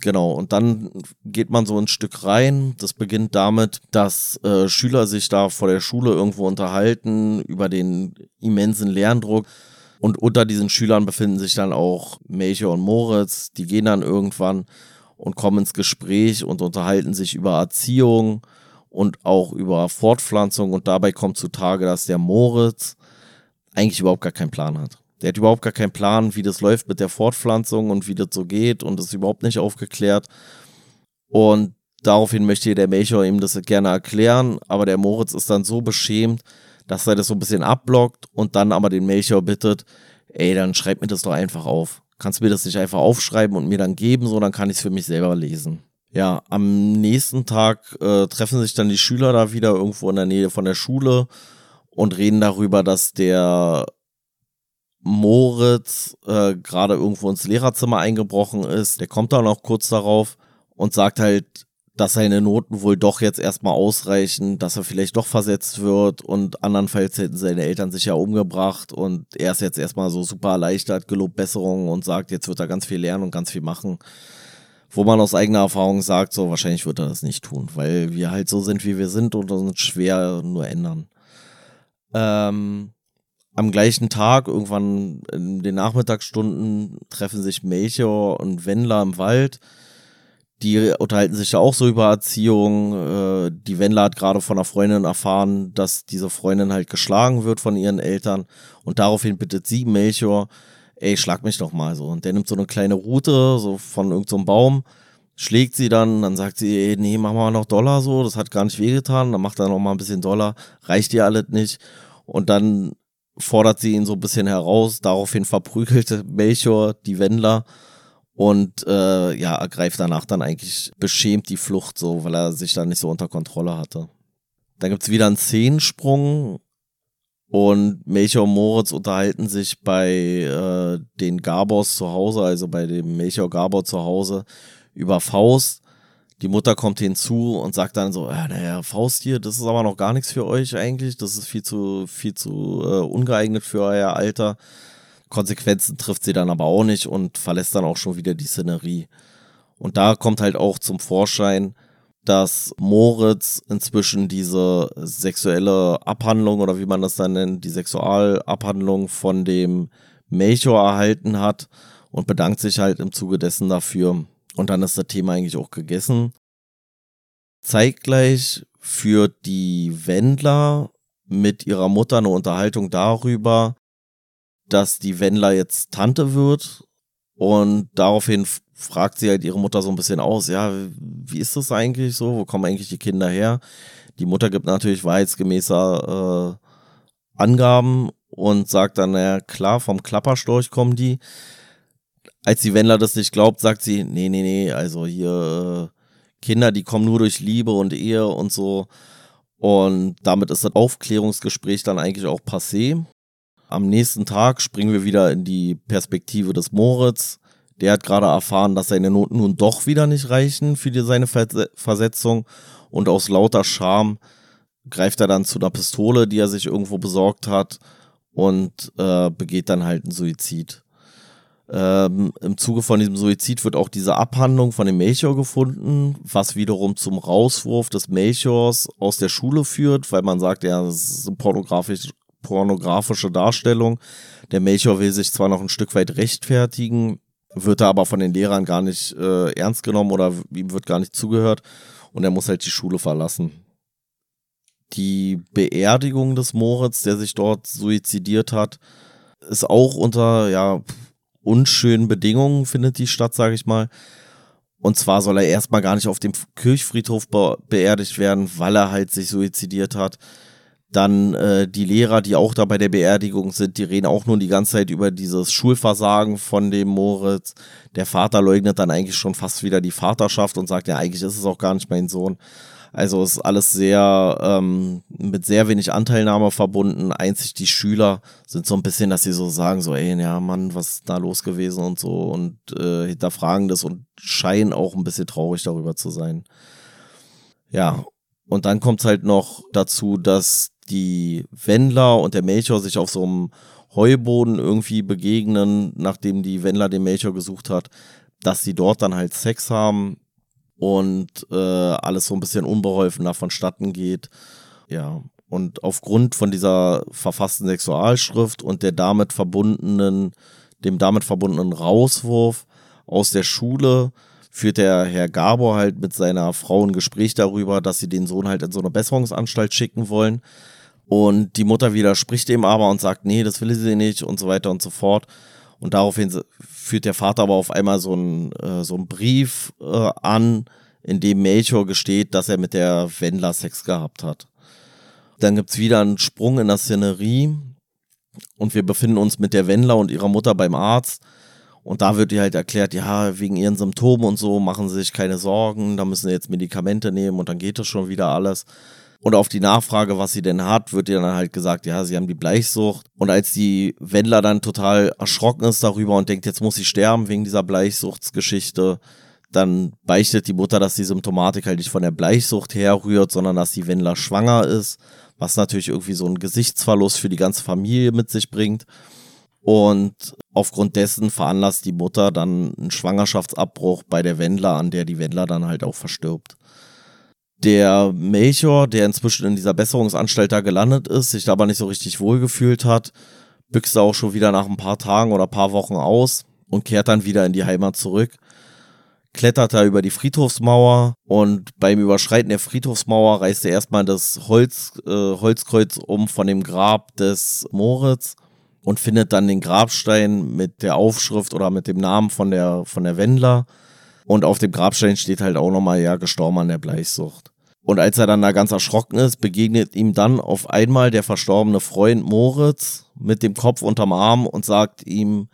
Genau, und dann geht man so ein Stück rein. Das beginnt damit, dass äh, Schüler sich da vor der Schule irgendwo unterhalten über den immensen Lerndruck. Und unter diesen Schülern befinden sich dann auch Melchior und Moritz. Die gehen dann irgendwann und kommen ins Gespräch und unterhalten sich über Erziehung und auch über Fortpflanzung. Und dabei kommt zutage, dass der Moritz eigentlich überhaupt gar keinen Plan hat. Der hat überhaupt gar keinen Plan, wie das läuft mit der Fortpflanzung und wie das so geht und ist überhaupt nicht aufgeklärt. Und daraufhin möchte der Melchior ihm das gerne erklären, aber der Moritz ist dann so beschämt, dass er das so ein bisschen abblockt und dann aber den Melchior bittet, ey, dann schreib mir das doch einfach auf. Kannst du mir das nicht einfach aufschreiben und mir dann geben, so dann kann ich es für mich selber lesen. Ja, am nächsten Tag äh, treffen sich dann die Schüler da wieder irgendwo in der Nähe von der Schule und reden darüber, dass der Moritz äh, gerade irgendwo ins Lehrerzimmer eingebrochen ist. Der kommt dann auch kurz darauf und sagt halt, dass seine Noten wohl doch jetzt erstmal ausreichen, dass er vielleicht doch versetzt wird und andernfalls hätten seine Eltern sich ja umgebracht und er ist jetzt erstmal so super erleichtert, gelobt Besserung und sagt, jetzt wird er ganz viel lernen und ganz viel machen. Wo man aus eigener Erfahrung sagt, so wahrscheinlich wird er das nicht tun, weil wir halt so sind, wie wir sind und uns schwer nur ändern. Ähm, am gleichen Tag, irgendwann in den Nachmittagsstunden, treffen sich Melchior und Wendler im Wald. Die unterhalten sich ja auch so über Erziehung. Äh, die Wendler hat gerade von einer Freundin erfahren, dass diese Freundin halt geschlagen wird von ihren Eltern. Und daraufhin bittet sie Melchior, ey, schlag mich doch mal so. Und der nimmt so eine kleine Route, so von irgendeinem so Baum, schlägt sie dann, dann sagt sie, ey, nee, mach mal noch Dollar so, das hat gar nicht wehgetan. Dann macht er noch mal ein bisschen Dollar, reicht dir alles nicht. Und dann fordert sie ihn so ein bisschen heraus. Daraufhin verprügelte Melchior die Wendler und äh, ja, ergreift danach dann eigentlich beschämt die Flucht so, weil er sich da nicht so unter Kontrolle hatte. Dann gibt's wieder einen Szenensprung und Melchior und Moritz unterhalten sich bei äh, den Gabors zu Hause, also bei dem Melchior Gabor zu Hause, über Faust die Mutter kommt hinzu und sagt dann so, äh, naja, Faust hier, das ist aber noch gar nichts für euch eigentlich. Das ist viel zu, viel zu äh, ungeeignet für euer Alter. Konsequenzen trifft sie dann aber auch nicht und verlässt dann auch schon wieder die Szenerie. Und da kommt halt auch zum Vorschein, dass Moritz inzwischen diese sexuelle Abhandlung oder wie man das dann nennt, die Sexualabhandlung von dem Melchior erhalten hat und bedankt sich halt im Zuge dessen dafür. Und dann ist das Thema eigentlich auch gegessen. Zeitgleich führt die Wendler mit ihrer Mutter eine Unterhaltung darüber, dass die Wendler jetzt Tante wird. Und daraufhin fragt sie halt ihre Mutter so ein bisschen aus, ja, wie ist das eigentlich so? Wo kommen eigentlich die Kinder her? Die Mutter gibt natürlich wahrheitsgemäßer äh, Angaben und sagt dann, naja, klar, vom Klapperstorch kommen die als die Wendler das nicht glaubt, sagt sie, nee, nee, nee, also hier äh, Kinder, die kommen nur durch Liebe und Ehe und so. Und damit ist das Aufklärungsgespräch dann eigentlich auch passé. Am nächsten Tag springen wir wieder in die Perspektive des Moritz. Der hat gerade erfahren, dass seine Noten nun doch wieder nicht reichen für die, seine Versetzung. Und aus lauter Scham greift er dann zu einer Pistole, die er sich irgendwo besorgt hat und äh, begeht dann halt einen Suizid. Ähm, Im Zuge von diesem Suizid wird auch diese Abhandlung von dem Melchior gefunden, was wiederum zum Rauswurf des Melchiors aus der Schule führt, weil man sagt, ja, das ist eine pornografisch, pornografische Darstellung. Der Melchior will sich zwar noch ein Stück weit rechtfertigen, wird da aber von den Lehrern gar nicht äh, ernst genommen oder ihm wird gar nicht zugehört und er muss halt die Schule verlassen. Die Beerdigung des Moritz, der sich dort suizidiert hat, ist auch unter, ja, unschönen Bedingungen findet die statt, sage ich mal. Und zwar soll er erstmal gar nicht auf dem Kirchfriedhof be beerdigt werden, weil er halt sich suizidiert hat. Dann äh, die Lehrer, die auch da bei der Beerdigung sind, die reden auch nur die ganze Zeit über dieses Schulversagen von dem Moritz. Der Vater leugnet dann eigentlich schon fast wieder die Vaterschaft und sagt, ja, eigentlich ist es auch gar nicht mein Sohn. Also ist alles sehr ähm, mit sehr wenig Anteilnahme verbunden. Einzig die Schüler sind so ein bisschen, dass sie so sagen, so, ey, ja, Mann, was ist da los gewesen und so und äh, hinterfragen das und scheinen auch ein bisschen traurig darüber zu sein. Ja, und dann kommt es halt noch dazu, dass die Wendler und der Melchior sich auf so einem Heuboden irgendwie begegnen, nachdem die Wendler den Melchior gesucht hat. dass sie dort dann halt Sex haben und äh, alles so ein bisschen unbeholfen vonstatten geht. Ja, und aufgrund von dieser verfassten Sexualschrift und der damit verbundenen, dem damit verbundenen Rauswurf aus der Schule führt der Herr Gabor halt mit seiner Frau ein Gespräch darüber, dass sie den Sohn halt in so eine Besserungsanstalt schicken wollen. Und die Mutter widerspricht dem aber und sagt, nee, das will sie nicht und so weiter und so fort. Und daraufhin führt der Vater aber auf einmal so einen, äh, so einen Brief äh, an, in dem Melchior gesteht, dass er mit der Wendler Sex gehabt hat. Dann gibt's wieder einen Sprung in der Szenerie und wir befinden uns mit der Wendler und ihrer Mutter beim Arzt und da wird ihr halt erklärt, ja, wegen ihren Symptomen und so machen sie sich keine Sorgen, da müssen sie jetzt Medikamente nehmen und dann geht das schon wieder alles. Und auf die Nachfrage, was sie denn hat, wird ihr dann halt gesagt, ja, sie haben die Bleichsucht. Und als die Wendler dann total erschrocken ist darüber und denkt, jetzt muss sie sterben wegen dieser Bleichsuchtsgeschichte, dann beichtet die Mutter, dass die Symptomatik halt nicht von der Bleichsucht herrührt, sondern dass die Wendler schwanger ist, was natürlich irgendwie so einen Gesichtsverlust für die ganze Familie mit sich bringt. Und aufgrund dessen veranlasst die Mutter dann einen Schwangerschaftsabbruch bei der Wendler, an der die Wendler dann halt auch verstirbt. Der Melchior, der inzwischen in dieser Besserungsanstalt da gelandet ist, sich da aber nicht so richtig wohlgefühlt hat, büchst auch schon wieder nach ein paar Tagen oder paar Wochen aus und kehrt dann wieder in die Heimat zurück. Klettert da über die Friedhofsmauer und beim Überschreiten der Friedhofsmauer reißt er erstmal das Holz, äh, Holzkreuz um von dem Grab des Moritz und findet dann den Grabstein mit der Aufschrift oder mit dem Namen von der, von der Wendler. Und auf dem Grabstein steht halt auch nochmal, ja, gestorben an der Bleichsucht. Und als er dann da ganz erschrocken ist, begegnet ihm dann auf einmal der verstorbene Freund Moritz mit dem Kopf unterm Arm und sagt ihm,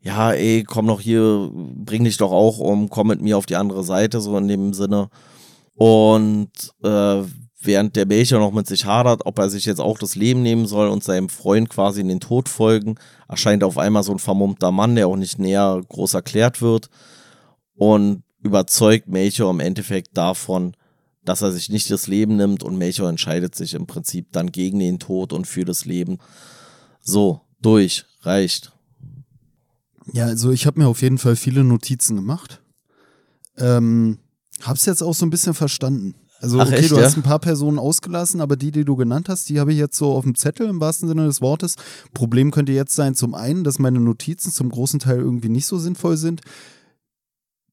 ja, ey, komm noch hier, bring dich doch auch um, komm mit mir auf die andere Seite, so in dem Sinne. Und äh, während der Melchior noch mit sich hadert, ob er sich jetzt auch das Leben nehmen soll und seinem Freund quasi in den Tod folgen, erscheint auf einmal so ein vermummter Mann, der auch nicht näher groß erklärt wird und überzeugt Melchior im Endeffekt davon, dass er sich nicht das Leben nimmt und Melchior entscheidet sich im Prinzip dann gegen den Tod und für das Leben. So, durch, reicht. Ja, also ich habe mir auf jeden Fall viele Notizen gemacht. Ähm, hab's jetzt auch so ein bisschen verstanden. Also, Ach, okay, echt, du ja? hast ein paar Personen ausgelassen, aber die, die du genannt hast, die habe ich jetzt so auf dem Zettel im wahrsten Sinne des Wortes. Problem könnte jetzt sein, zum einen, dass meine Notizen zum großen Teil irgendwie nicht so sinnvoll sind.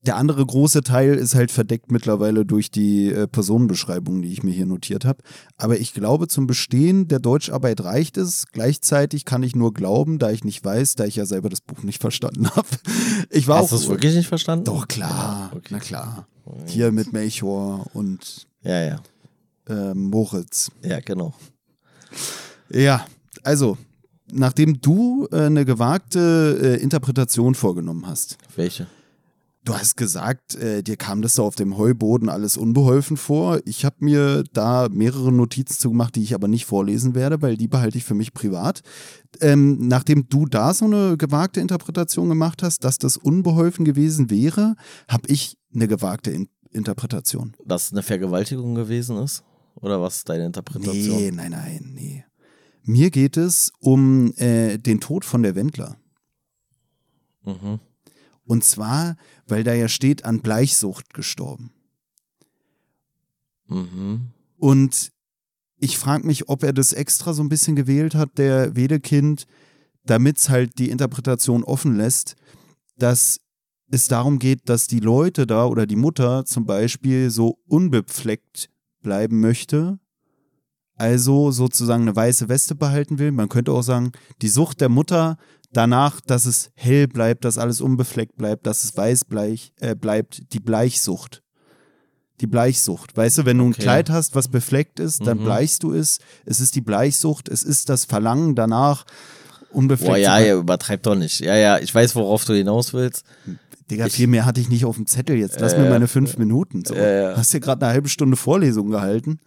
Der andere große Teil ist halt verdeckt mittlerweile durch die äh, Personenbeschreibung, die ich mir hier notiert habe. Aber ich glaube, zum Bestehen der Deutscharbeit reicht es. Gleichzeitig kann ich nur glauben, da ich nicht weiß, da ich ja selber das Buch nicht verstanden habe. Ich war Hast du es wirklich nicht verstanden? doch klar, Ja, okay. na klar. Hier mit Melchior und Ja, ja. äh, Moritz. Ja, genau. Ja, also, nachdem du äh, eine gewagte äh, Interpretation vorgenommen hast, Welche? Du hast gesagt, äh, dir kam das da auf dem Heuboden alles unbeholfen vor. Ich habe mir da mehrere Notizen zu gemacht, die ich aber nicht vorlesen werde, weil die behalte ich für mich privat. Ähm, nachdem du da so eine gewagte Interpretation gemacht hast, dass das unbeholfen gewesen wäre, habe ich eine gewagte In Interpretation. Dass es eine Vergewaltigung gewesen ist? Oder was ist deine Interpretation? Nee, nein, nein, nee. Mir geht es um äh, den Tod von der Wendler. Mhm. Und zwar, weil da ja steht, an Bleichsucht gestorben. Mhm. Und ich frage mich, ob er das extra so ein bisschen gewählt hat, der Wedekind, damit es halt die Interpretation offen lässt, dass es darum geht, dass die Leute da oder die Mutter zum Beispiel so unbefleckt bleiben möchte, also sozusagen eine weiße Weste behalten will. Man könnte auch sagen, die Sucht der Mutter danach, dass es hell bleibt, dass alles unbefleckt bleibt, dass es weiß bleich, äh, bleibt, die Bleichsucht. Die Bleichsucht. Weißt du, wenn du ein Okay. Kleid hast, was befleckt ist, dann Mhm. bleichst du es. Es ist die Bleichsucht, es ist das Verlangen danach, unbefleckt Boah, zu ja, bleiben. ja, übertreib doch nicht. Ja, ja, ich weiß, worauf du hinaus willst. Digga, Ich- viel mehr hatte ich nicht auf dem Zettel jetzt. Lass mir Äh, meine fünf Minuten. So. äh, ja. Hast dir gerade eine halbe Stunde Vorlesung gehalten.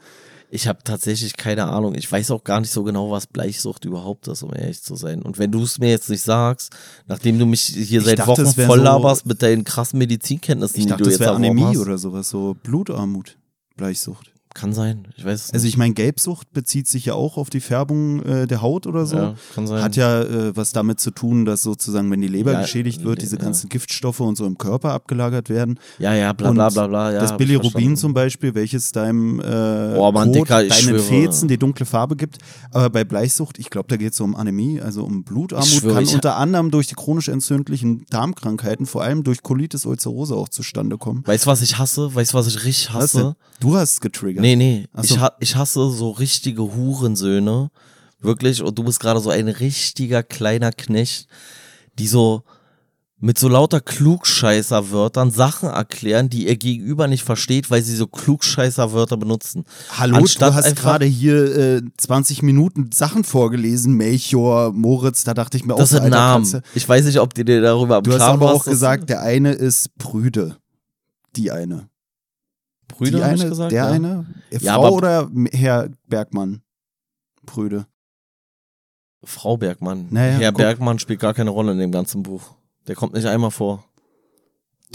Ich habe tatsächlich keine Ahnung. Ich weiß auch gar nicht so genau, was Bleichsucht überhaupt ist, um ehrlich zu sein. Und wenn du es mir jetzt nicht sagst, nachdem du mich hier Ich seit dachte, Wochen voll so- laberst mit deinen krassen Medizinkenntnissen, Ich die dachte, du das jetzt Anämie hast. oder sowas, so Blutarmut, Bleichsucht. Kann sein, ich weiß es Also nicht. ich meine, Gelbsucht bezieht sich ja auch auf die Färbung äh, der Haut oder so. Ja, kann sein. Hat ja äh, was damit zu tun, dass sozusagen, wenn die Leber Ja, geschädigt wird, diese ja. ganzen Giftstoffe und so im Körper abgelagert werden. ja, ja, bla bla bla bla. Ja, das Bilirubin zum Beispiel, welches deinem äh, Oh, Mann, Kot, Dicker, deinen. Fetzen die dunkle Farbe gibt. Aber bei Bleichsucht, ich glaube, da geht es so um Anämie, also um Blutarmut, schwöre, kann unter anderem durch die chronisch entzündlichen Darmkrankheiten, vor allem durch Colitis ulcerosa auch zustande kommen. Weißt du, was ich hasse? Weißt du, was ich richtig hasse? Du hast getriggert. Nee, nee. So. Ich, ha ich hasse so richtige Hurensöhne. Wirklich. Und du bist gerade so ein richtiger kleiner Knecht, die so mit so lauter Klugscheißerwörtern Sachen erklären, die ihr Gegenüber nicht versteht, weil sie so Klugscheißerwörter benutzen. Hallo, Anstatt du hast gerade hier äh, 20 Minuten Sachen vorgelesen, Melchior, Moritz, da dachte ich mir auch, Das sind Alter, Namen. Ich weiß nicht, ob die dir darüber am Du hast aber auch gesagt, der eine ist Prüde. Die eine. Brüder, Die hab eine, ich gesagt? der ja. eine? Äh, Ja, Frau oder Herr Bergmann? Prüde. Frau Bergmann. Naja, Herr guck. Bergmann spielt gar keine Rolle in dem ganzen Buch. Der kommt nicht einmal vor.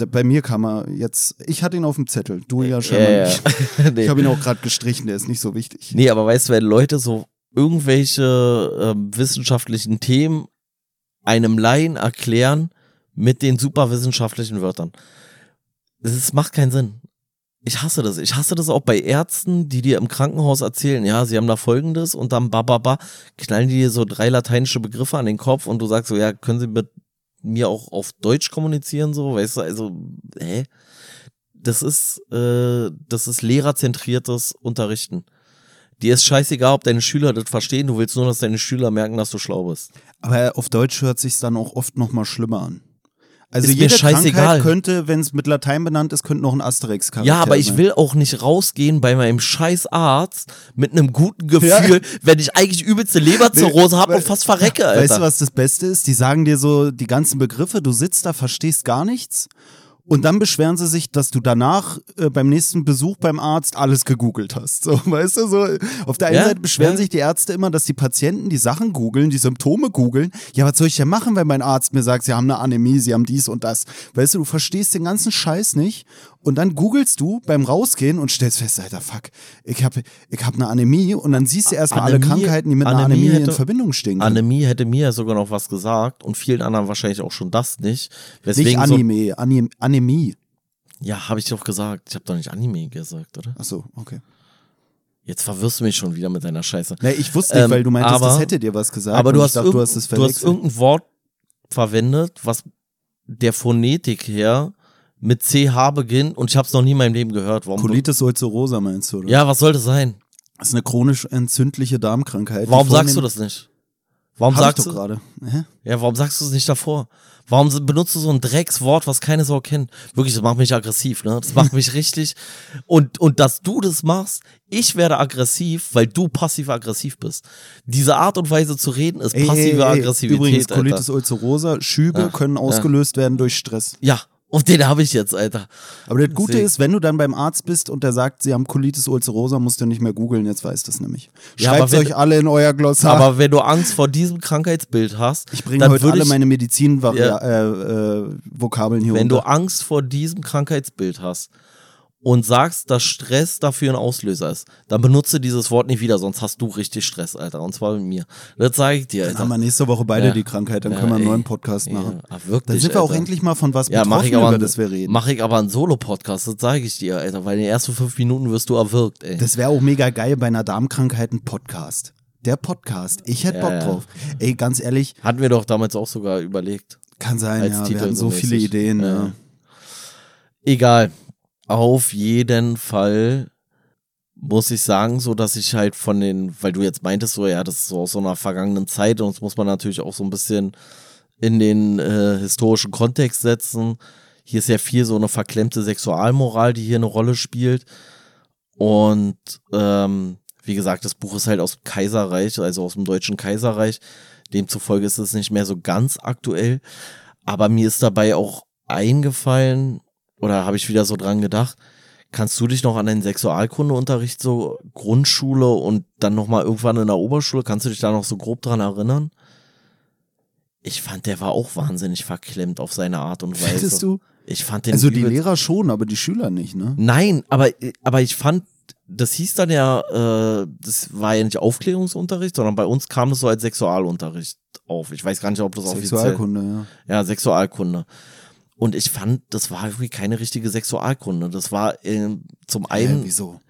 Bei mir kann man jetzt, ich hatte ihn auf dem Zettel, du ja schon Ja, mal ja. nicht. nee. Ich habe ihn auch gerade gestrichen, der ist nicht so wichtig. nee, aber weißt du, wenn Leute so irgendwelche ähm, wissenschaftlichen Themen einem Laien erklären mit den superwissenschaftlichen Wörtern. Das macht keinen Sinn. Ich hasse das. Ich hasse das auch bei Ärzten, die dir im Krankenhaus erzählen, ja, sie haben da folgendes und dann ba, ba, ba, knallen die dir so drei lateinische Begriffe an den Kopf und du sagst so, ja, können sie mit mir auch auf Deutsch kommunizieren, so, weißt du, also, hä? Das ist, äh, das ist lehrerzentriertes Unterrichten. Dir ist scheißegal, ob deine Schüler das verstehen, du willst nur, dass deine Schüler merken, dass du schlau bist. Aber auf Deutsch hört sich dann auch oft noch mal schlimmer an. Also Ist mir jede scheißegal. Krankheit könnte, wenn es mit Latein benannt ist, könnte noch ein Asterix-Charakter Ja, aber ich sein. will auch nicht rausgehen bei meinem scheiß Arzt mit einem guten Gefühl, wenn ich eigentlich übelste Leberzirrhose habe und fast verrecke, Alter. Weißt du, was das Beste ist? Die sagen dir so die ganzen Begriffe, du sitzt da, verstehst gar nichts. Und dann beschweren sie sich, dass du danach äh, beim nächsten Besuch beim Arzt alles gegoogelt hast. So, weißt du, so auf der einen Ja, Seite beschweren ja. sich die Ärzte immer, dass die Patienten die Sachen googeln, die Symptome googeln. Ja, was soll ich denn machen, wenn mein Arzt mir sagt, sie haben eine Anämie, sie haben dies und das? Weißt du, du verstehst den ganzen Scheiß nicht. Und dann googelst du beim Rausgehen und stellst fest, Alter, fuck, ich habe ich hab eine Anämie und dann siehst du erstmal alle Anämie- Krankheiten, die mit einer Anämie Anämie in hätte- Verbindung stehen. können. Anämie hätte mir ja sogar noch was gesagt und vielen anderen wahrscheinlich auch schon das nicht. Nicht Weswegen so, Anime, Anim Anämie. ja, habe ich doch gesagt. Ich habe doch nicht Anime gesagt, oder? Achso, okay. Jetzt verwirrst du mich schon wieder mit deiner Scheiße. Nee, ich wusste nicht, Ähm, weil du meintest, aber- das hätte dir was gesagt. Aber du hast, dachte, du hast du hast irgendein Wort verwendet, was der Phonetik her mit CH beginnt und ich habe es noch nie in meinem Leben gehört. Warum? Colitis ulcerosa meinst du, oder? Ja, was soll das sein? Das ist eine chronisch entzündliche Darmkrankheit. Warum sagst du das nicht? Warum Hab sagst du gerade. Ja, warum sagst du es nicht davor? Warum benutzt du so ein Dreckswort, was keine Sau kennt? Wirklich, das macht mich aggressiv, ne? Das macht mich richtig. Und, und dass du das machst, ich werde aggressiv, weil du passiv-aggressiv bist. Diese Art und Weise zu reden ist Ey, passive ey, ey, Aggressivität. Übrigens. Colitis ulcerosa, Schübe Ja, können ausgelöst werden durch Stress. Ja, und den habe ich jetzt, Alter. Aber das Gute Deswegen. ist, wenn du dann beim Arzt bist und der sagt, sie haben Colitis ulcerosa, musst du nicht mehr googeln, jetzt weißt du es nämlich. Ja, Schreibt wenn- euch alle in euer Glossar. Aber wenn du Angst vor diesem Krankheitsbild hast, ich bringe dann heute würde alle ich, meine Medizin-Vokabeln Ja. äh, äh, Vokabeln hier wenn du runter. Angst vor diesem Krankheitsbild hast und sagst, dass Stress dafür ein Auslöser ist, dann benutze dieses Wort nicht wieder, sonst hast du richtig Stress, Alter. Und zwar mit mir. Das sage ich dir, Dann Alter. haben wir nächste Woche beide Ja. die Krankheit, dann Ja, können wir einen ey. neuen Podcast Ja, machen. ah, wirklich, Dann sind wir auch Alter. endlich mal von was ja, mach betroffen, ich aber, über ein- das wir reden. Mach ich aber einen Solo-Podcast, das sage ich dir, Alter, weil in den ersten fünf Minuten wirst du erwürgt, ey. Das wäre auch mega geil bei einer Darmkrankheit ein Podcast. Der Podcast. Ich hätte Ja, Bock ja. drauf. Ey, ganz ehrlich, Hatten wir doch damals auch sogar überlegt. kann sein, ja. Titel wir hatten so so viele mäßig. Ideen. Ja. Ja. Egal. Auf jeden Fall muss ich sagen, so dass ich halt von den, weil du jetzt meintest, so ja, das ist so aus so einer vergangenen Zeit und das muss man natürlich auch so ein bisschen in den äh, historischen Kontext setzen. Hier ist ja viel so eine verklemmte Sexualmoral, die hier eine Rolle spielt. Und ähm, wie gesagt, das Buch ist halt aus dem Kaiserreich, also aus dem deutschen Kaiserreich. Demzufolge ist es nicht mehr so ganz aktuell. Aber mir ist dabei auch eingefallen, oder habe ich wieder so dran gedacht, kannst du dich noch an deinen Sexualkundeunterricht, so Grundschule und dann nochmal irgendwann in der Oberschule, kannst du dich da noch so grob dran erinnern? Ich fand, der war auch wahnsinnig verklemmt auf seine Art und Weise. Findest du? Ich fand den Also die Lehrer schon, aber die Schüler nicht, ne? Nein, aber, aber ich fand, das hieß dann ja, äh, das war ja nicht Aufklärungsunterricht, sondern bei uns kam das so als Sexualunterricht auf. Ich weiß gar nicht, ob das offiziell. Sexualkunde, ja. Ja, Sexualkunde. Und ich fand, das war irgendwie keine richtige Sexualkunde. Das war äh, zum Äh, einen. wieso?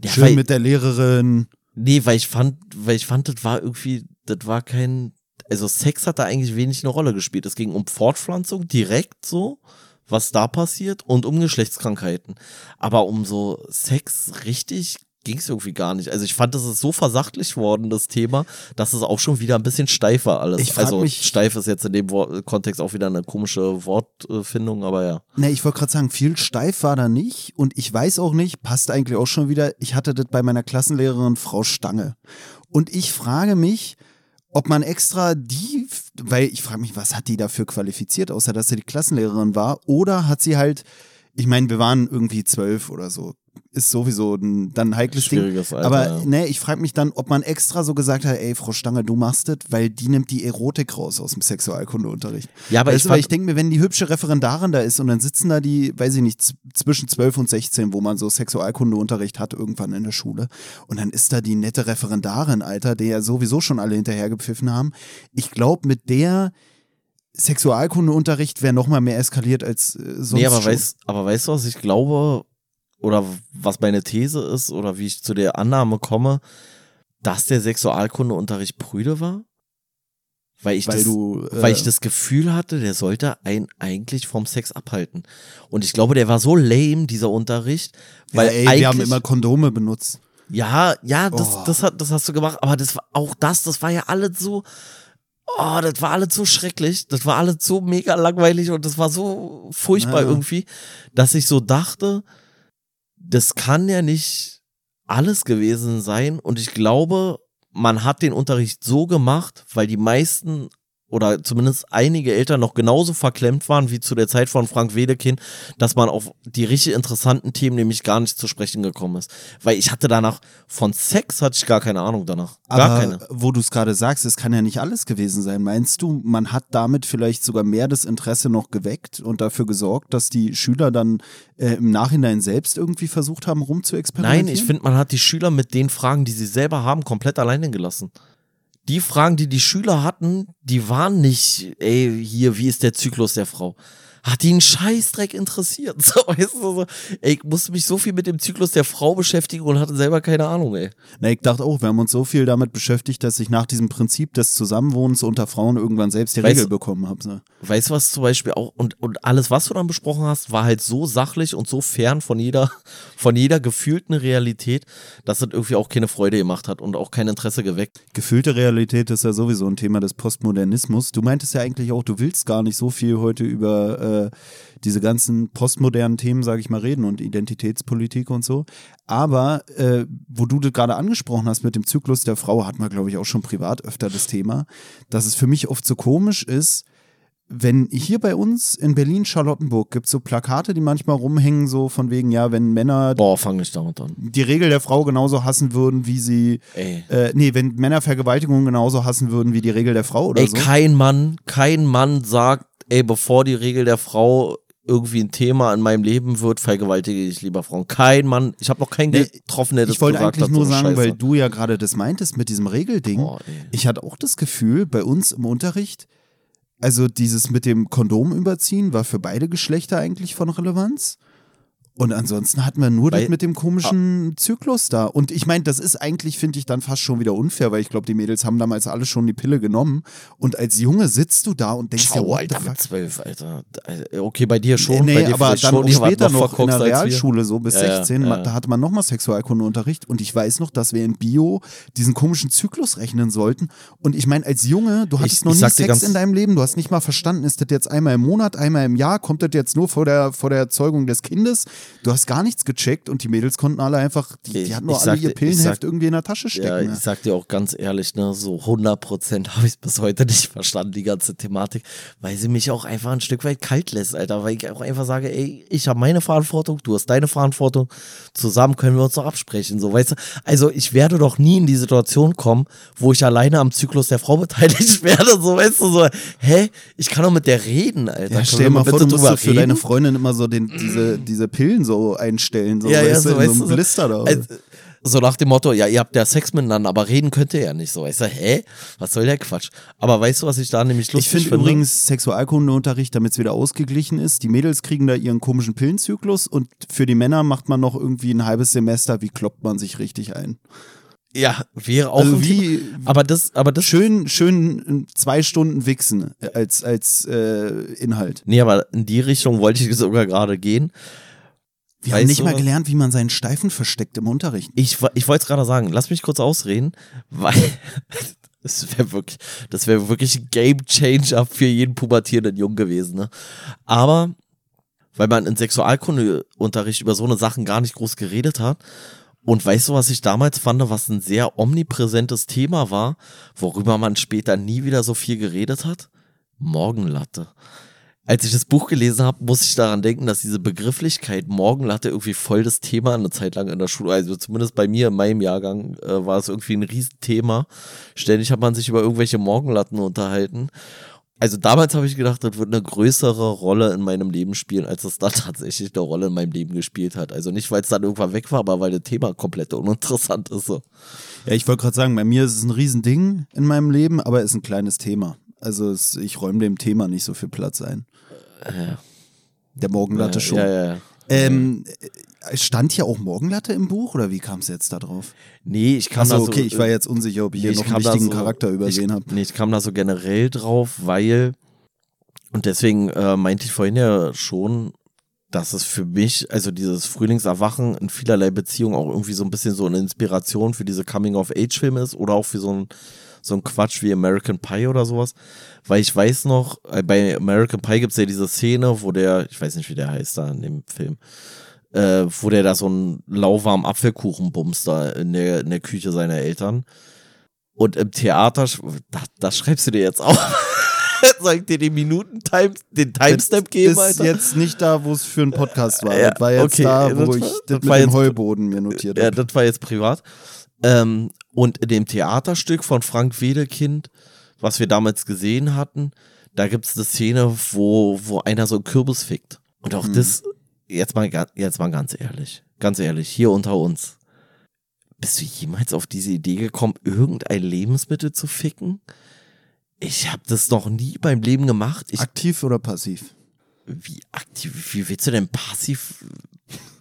ja, Schön weil, mit der Lehrerin. Nee, weil ich fand, weil ich fand, das war irgendwie, das war kein. Also Sex hat da eigentlich wenig eine Rolle gespielt. Es ging um Fortpflanzung direkt so, was da passiert, und um Geschlechtskrankheiten. Aber um so Sex richtig ging es irgendwie gar nicht. Also ich fand, das ist so versachtlich worden, das Thema, dass es auch schon wieder ein bisschen steif war alles. Also mich- steif ist jetzt in dem Wort Kontext auch wieder eine komische Wortfindung, aber ja. Ne, ich wollte gerade sagen, viel steif war da nicht und ich weiß auch nicht, passt eigentlich auch schon wieder, ich hatte das bei meiner Klassenlehrerin Frau Stange. Und ich frage mich, ob man extra die, weil ich frage mich, was hat die dafür qualifiziert, außer dass sie die Klassenlehrerin war, oder hat sie halt, ich meine, wir waren irgendwie zwölf oder so, ist sowieso ein, dann ein heikles Ding. Alter. Aber ja. ne, ich frage mich dann, ob man extra so gesagt hat, ey, Frau Stange, du machst das, weil die nimmt die Erotik raus aus dem Sexualkundeunterricht. Ja, aber weißt ich du, weil fand- ich denke mir, wenn die hübsche Referendarin da ist und dann sitzen da die, weiß ich nicht, zwischen 12 und 16, wo man so Sexualkundeunterricht hat irgendwann in der Schule und dann ist da die nette Referendarin, Alter, der ja sowieso schon alle hinterhergepfiffen haben. Ich glaube, mit der Sexualkundeunterricht wäre noch mal mehr eskaliert als äh, sonst Nee, aber weißt, aber weißt du, was ich glaube, oder was meine These ist, oder wie ich zu der Annahme komme, dass der Sexualkundeunterricht prüde war? Weil ich, weil das, du, äh, weil ich das Gefühl hatte, der sollte einen eigentlich vom Sex abhalten. Und ich glaube, der war so lame, dieser Unterricht, weil ja, ey, wir haben immer Kondome benutzt. ja, ja, das, Oh. das, hat, das hast du gemacht, aber das war auch das, das war ja alles so, oh, das war alles so schrecklich, das war alles so mega langweilig und das war so furchtbar Ja. irgendwie, dass ich so dachte, das kann ja nicht alles gewesen sein. Und ich glaube, man hat den Unterricht so gemacht, weil die meisten oder zumindest einige Eltern noch genauso verklemmt waren wie zu der Zeit von Frank Wedekind, dass man auf die richtig interessanten Themen nämlich gar nicht zu sprechen gekommen ist. Weil ich hatte danach, von Sex hatte ich gar keine Ahnung danach. Gar Aber keine. wo du es gerade sagst, es kann ja nicht alles gewesen sein. Meinst du, man hat damit vielleicht sogar mehr das Interesse noch geweckt und dafür gesorgt, dass die Schüler dann äh, im Nachhinein selbst irgendwie versucht haben, rumzuexperimentieren? Nein, ich finde, man hat die Schüler mit den Fragen, die sie selber haben, komplett alleine gelassen. Die Fragen, die die Schüler hatten, die waren nicht, ey, hier, wie ist der Zyklus der Frau? Hat die einen Scheißdreck interessiert? So, weißt du, so, ey, ich musste mich so viel mit dem Zyklus der Frau beschäftigen und hatte selber keine Ahnung, ey. Na, ich dachte auch, wir haben uns so viel damit beschäftigt, dass ich nach diesem Prinzip des Zusammenwohnens unter Frauen irgendwann selbst die Weißt Regel bekommen habe. Ne? Weißt du, was zum Beispiel auch, und, und alles, was du dann besprochen hast, war halt so sachlich und so fern von jeder, von jeder gefühlten Realität, dass das irgendwie auch keine Freude gemacht hat und auch kein Interesse geweckt. Gefühlte Realität ist ja sowieso ein Thema des Postmodernismus. Du meintest ja eigentlich auch, du willst gar nicht so viel heute über äh, diese ganzen postmodernen Themen, sage ich mal, reden und Identitätspolitik und so. Aber äh, wo du das gerade angesprochen hast mit dem Zyklus der Frau, hatten wir, glaube ich, auch schon privat öfter das Thema, dass es für mich oft so komisch ist, wenn hier bei uns in Berlin-Charlottenburg gibt es so Plakate, die manchmal rumhängen, so von wegen, ja, wenn Männer Boah, fang nicht damit an. die Regel der Frau genauso hassen würden, wie sie Ey. äh, nee, wenn Männer Vergewaltigung genauso hassen würden wie die Regel der Frau oder Ey, so. kein Mann, kein Mann sagt, ey, bevor die Regel der Frau irgendwie ein Thema in meinem Leben wird, vergewaltige ich lieber Frauen. Kein Mann, ich habe noch keinen Nee, getroffen, der das ich wollte gesagt eigentlich hat, nur so sagen, weil Scheiße. du ja gerade das meintest mit diesem Regelding. Ey. ich hatte auch das Gefühl, bei uns im Unterricht, also dieses mit dem Kondom überziehen war für beide Geschlechter eigentlich von Relevanz. Und ansonsten hatten wir nur Weil- das mit dem komischen Zyklus da. Und ich meine, das ist eigentlich, finde ich, dann fast schon wieder unfair, weil ich glaube, die Mädels haben damals alle schon die Pille genommen. Und als Junge sitzt du da und denkst Ciao, what Alter, mit zwölf, Alter. Äh, Okay, bei dir schon, nee, bei dir aber dann schon, auch später noch in verkorkst der. Realschule, so bis Ja, ja, 16, ja. da hatte man nochmal Sexualkundeunterricht und ich weiß noch, dass wir in Bio diesen komischen Zyklus rechnen sollten und ich meine, als Junge, du hattest Ich- noch ich nie Sex in deinem Leben, du hast nicht mal verstanden, ist das jetzt einmal im Monat, einmal im Jahr, kommt das jetzt nur vor der, vor der Erzeugung des Kindes? Du hast gar nichts gecheckt und die Mädels konnten alle einfach, die, die Ich- hatten nur alle sag ihr Pillenheft sag- irgendwie in der Tasche stecken. Ja, ne? ich sag dir auch ganz ehrlich, ne, so 100% habe ich bis heute nicht verstanden, die ganze Thematik, weil sie mich auch einfach ein Stück weit kalt lässt, Alter, weil ich auch einfach sage, ey, ich habe meine Verantwortung, du hast deine Verantwortung, zusammen können wir uns doch absprechen, so, weißt du, also ich werde doch nie in die Situation kommen, wo ich alleine am Zyklus der Frau beteiligt werde, so, weißt du, so, hä, ich kann doch mit der reden, Alter. Ja, stell dir mal vor, du musst für deine? Freundin immer so den, diese, diese Pillen so einstellen, so, ja, ja, weißt so, du, in weißt so einem Blister da. Also, so nach dem Motto, ja, ihr habt ja Sex miteinander, aber reden könnt ihr ja nicht so. Ich sag, hä? Was soll der Quatsch? Aber weißt du, was ich da nämlich lustig ich finde finde? übrigens Sexualkundeunterricht, damit es wieder ausgeglichen ist. Die Mädels kriegen da ihren komischen Pillenzyklus und für die Männer macht man noch irgendwie ein halbes Semester, wie kloppt man sich richtig ein. Ja, wäre auch Also wie-. Aber das, aber das. Schön, schön zwei Stunden wichsen als, als äh, Inhalt. Nee, aber in die Richtung wollte ich sogar gerade gehen. Wir haben nicht mal gelernt, wie man seinen Steifen versteckt im Unterricht. Ich, ich wollte es gerade sagen, lass mich kurz ausreden, weil das wäre wirklich, das wäre wirklich ein Game Changer für jeden pubertierenden Jungen gewesen. Ne? Aber weil man in Sexualkundeunterricht über so eine Sachen gar nicht groß geredet hat. Und weißt du, was ich damals fand, was ein sehr omnipräsentes Thema war, worüber man später nie wieder so viel geredet hat? Morgenlatte. Als ich das Buch gelesen habe, muss ich daran denken, dass diese Begrifflichkeit Morgenlatte irgendwie voll das Thema eine Zeit lang in der Schule, also zumindest bei mir in meinem Jahrgang äh, war es irgendwie ein Riesenthema. Ständig hat man sich über irgendwelche Morgenlatten unterhalten. Also damals habe ich gedacht, das wird eine größere Rolle in meinem Leben spielen, als es dann tatsächlich eine Rolle in meinem Leben gespielt hat. Also nicht, weil es dann irgendwann weg war, aber weil das Thema komplett uninteressant ist. So. Ja, ich wollte gerade sagen, bei mir ist es ein Riesending in meinem Leben, aber es ist ein kleines Thema. Also es, ich räume dem Thema nicht so viel Platz ein. Der Morgenlatte ja, schon. Ja, ja, ja. Ähm, äh, stand hier auch Morgenlatte im Buch oder wie kam es jetzt da drauf? Nee, ich kam Achso, da so, okay, ich war jetzt unsicher, ob ich Nee, hier ich noch einen kam da wichtigen so- Charakter übersehen ich, habe. Nee, ich kam da so generell drauf, weil, und deswegen äh, meinte ich vorhin ja schon, dass es für mich, also dieses Frühlingserwachen in vielerlei Beziehungen auch irgendwie so ein bisschen so eine Inspiration für diese Coming-of-Age-Filme ist oder auch für so ein, so ein Quatsch wie American Pie oder sowas. Weil ich weiß noch, äh, bei American Pie gibt es ja diese Szene, wo der, ich weiß nicht, wie der heißt da in dem Film, äh, wo der da so einen lauwarmen Apfelkuchen bumst da in der, in der Küche seiner Eltern. Und im Theater, das, das schreibst du dir jetzt auf. Soll ich dir den Minuten -Time, den Timestamp geben, ist Alter? jetzt nicht da, wo es für einen Podcast war. Ja, das war jetzt okay, da, das wo war- ich das das mit war dem Heuboden mir notiert Ja, habe. das war jetzt privat. Ähm, und in dem Theaterstück von Frank Wedekind, was wir damals gesehen hatten, da gibt es eine Szene, wo, wo einer so einen Kürbis fickt. Und auch Mhm. das, jetzt mal, jetzt mal ganz ehrlich, ganz ehrlich, hier unter uns. Bist du jemals auf diese Idee gekommen, irgendein Lebensmittel zu ficken? Ich habe das noch nie beim Leben gemacht. Ich Aktiv oder passiv? wie aktiv, wie willst du denn passiv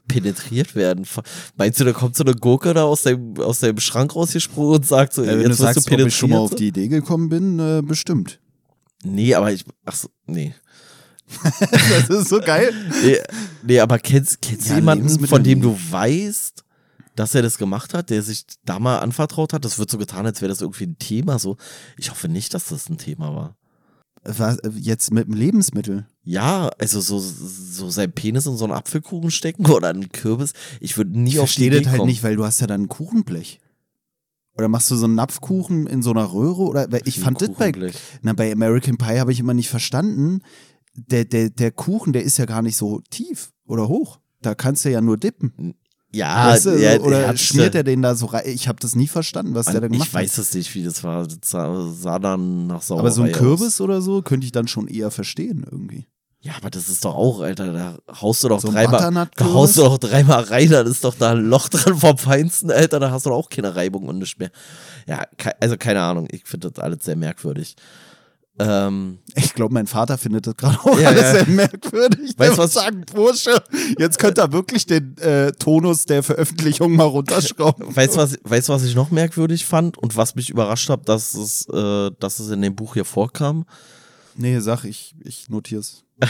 penetriert werden? Meinst du, da kommt so eine Gurke da aus deinem, aus deinem Schrank rausgesprungen und sagt so, Ja, wenn jetzt du sagst, du ob ich schon mal penetriert? auf die Idee gekommen bin, äh, bestimmt. Nee, aber ich, ach so, nee. das ist so geil. Nee, nee aber kennst, kennst Ja, du jemanden, von dem du weißt, dass er das gemacht hat, der sich da mal anvertraut hat? Das wird so getan, als wäre das irgendwie ein Thema so. Ich hoffe nicht, dass das ein Thema war. Was, jetzt mit dem Lebensmittel. Ja, also so, so sein Penis in so einen Apfelkuchen stecken oder einen Kürbis. Ich würde nie Ich auf die verstehe Idee das halt kommen. nicht, weil du hast ja dann ein Kuchenblech. Oder machst du so einen Napfkuchen in so einer Röhre? Oder ich fand das bei, na, bei American Pie habe ich immer nicht verstanden. Der, der, der Kuchen, der ist ja gar nicht so tief oder hoch. Da kannst du ja nur dippen. Ja, weißt du, ja, oder hat- schmiert er den da so rein? Ich habe das nie verstanden, was der da gemacht Ich weiß es nicht, wie das war. Das sah, sah dann nach hat. Sauerei Aber so ein aus. Kürbis oder so könnte ich dann schon eher verstehen irgendwie. Ja, aber das ist doch auch, Alter, da haust du doch So dreimal, da haust du doch dreimal rein, dann ist doch da ein Loch dran vom Feinsten, Alter, da hast du doch auch keine Reibung und nichts mehr. Ja, also keine Ahnung, ich finde das alles sehr merkwürdig. Ähm, Ich glaube, mein Vater findet das gerade auch Ja, alles ja. sehr merkwürdig. Weißt du, was- sagen, Bursche, jetzt könnt ihr wirklich den äh, Tonus der Veröffentlichung mal runterschrauben. weißt du, was, weißt, was ich noch merkwürdig fand und was mich überrascht hat, dass es, äh, dass es in dem Buch hier vorkam? Nee, sag ich, ich notier's.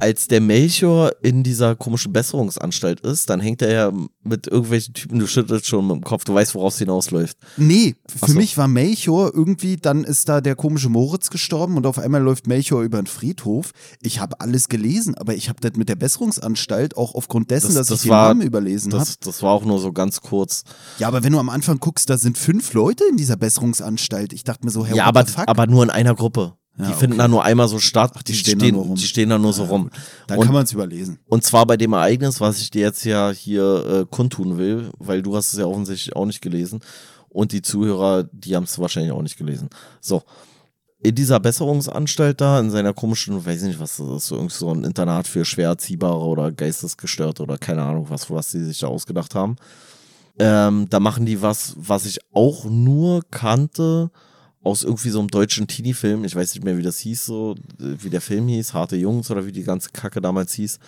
als der Melchior in dieser komischen Besserungsanstalt ist, dann hängt er ja mit irgendwelchen Typen, du schüttelst schon mit dem Kopf, du weißt, woraus es hinausläuft. Nee, für so. mich war Melchior irgendwie, dann ist da der komische Moritz gestorben und auf einmal läuft Melchior über den Friedhof. Ich habe alles gelesen, aber ich habe das mit der Besserungsanstalt auch aufgrund dessen, Das- dass das ich den war- Namen überlesen habe. Das, war auch nur so ganz kurz. Ja, aber wenn du am Anfang guckst, da sind fünf Leute in dieser Besserungsanstalt. Ich dachte mir so, hey, ja, aber, aber nur in einer Gruppe. Die Ja, finden okay. da nur einmal so statt. die stehen da nur rum. Die stehen da nur so rum. dann und- kann man es überlesen. Und zwar bei dem Ereignis, was ich dir jetzt ja hier äh, kundtun will, weil du hast es ja offensichtlich auch nicht gelesen und die Zuhörer, die haben es wahrscheinlich auch nicht gelesen. So, in dieser Besserungsanstalt da, in seiner komischen, weiß ich nicht, was das ist, so, irgendwie so ein Internat für schwer Erziehbare oder Geistesgestörte oder keine Ahnung, was, was die sich da ausgedacht haben. Ähm, da machen die was, was ich auch nur kannte aus irgendwie so einem deutschen Teenie-Film. Ich weiß nicht mehr, wie das hieß, so, äh, wie der Film hieß, Harte Jungs oder wie die ganze Kacke damals hieß.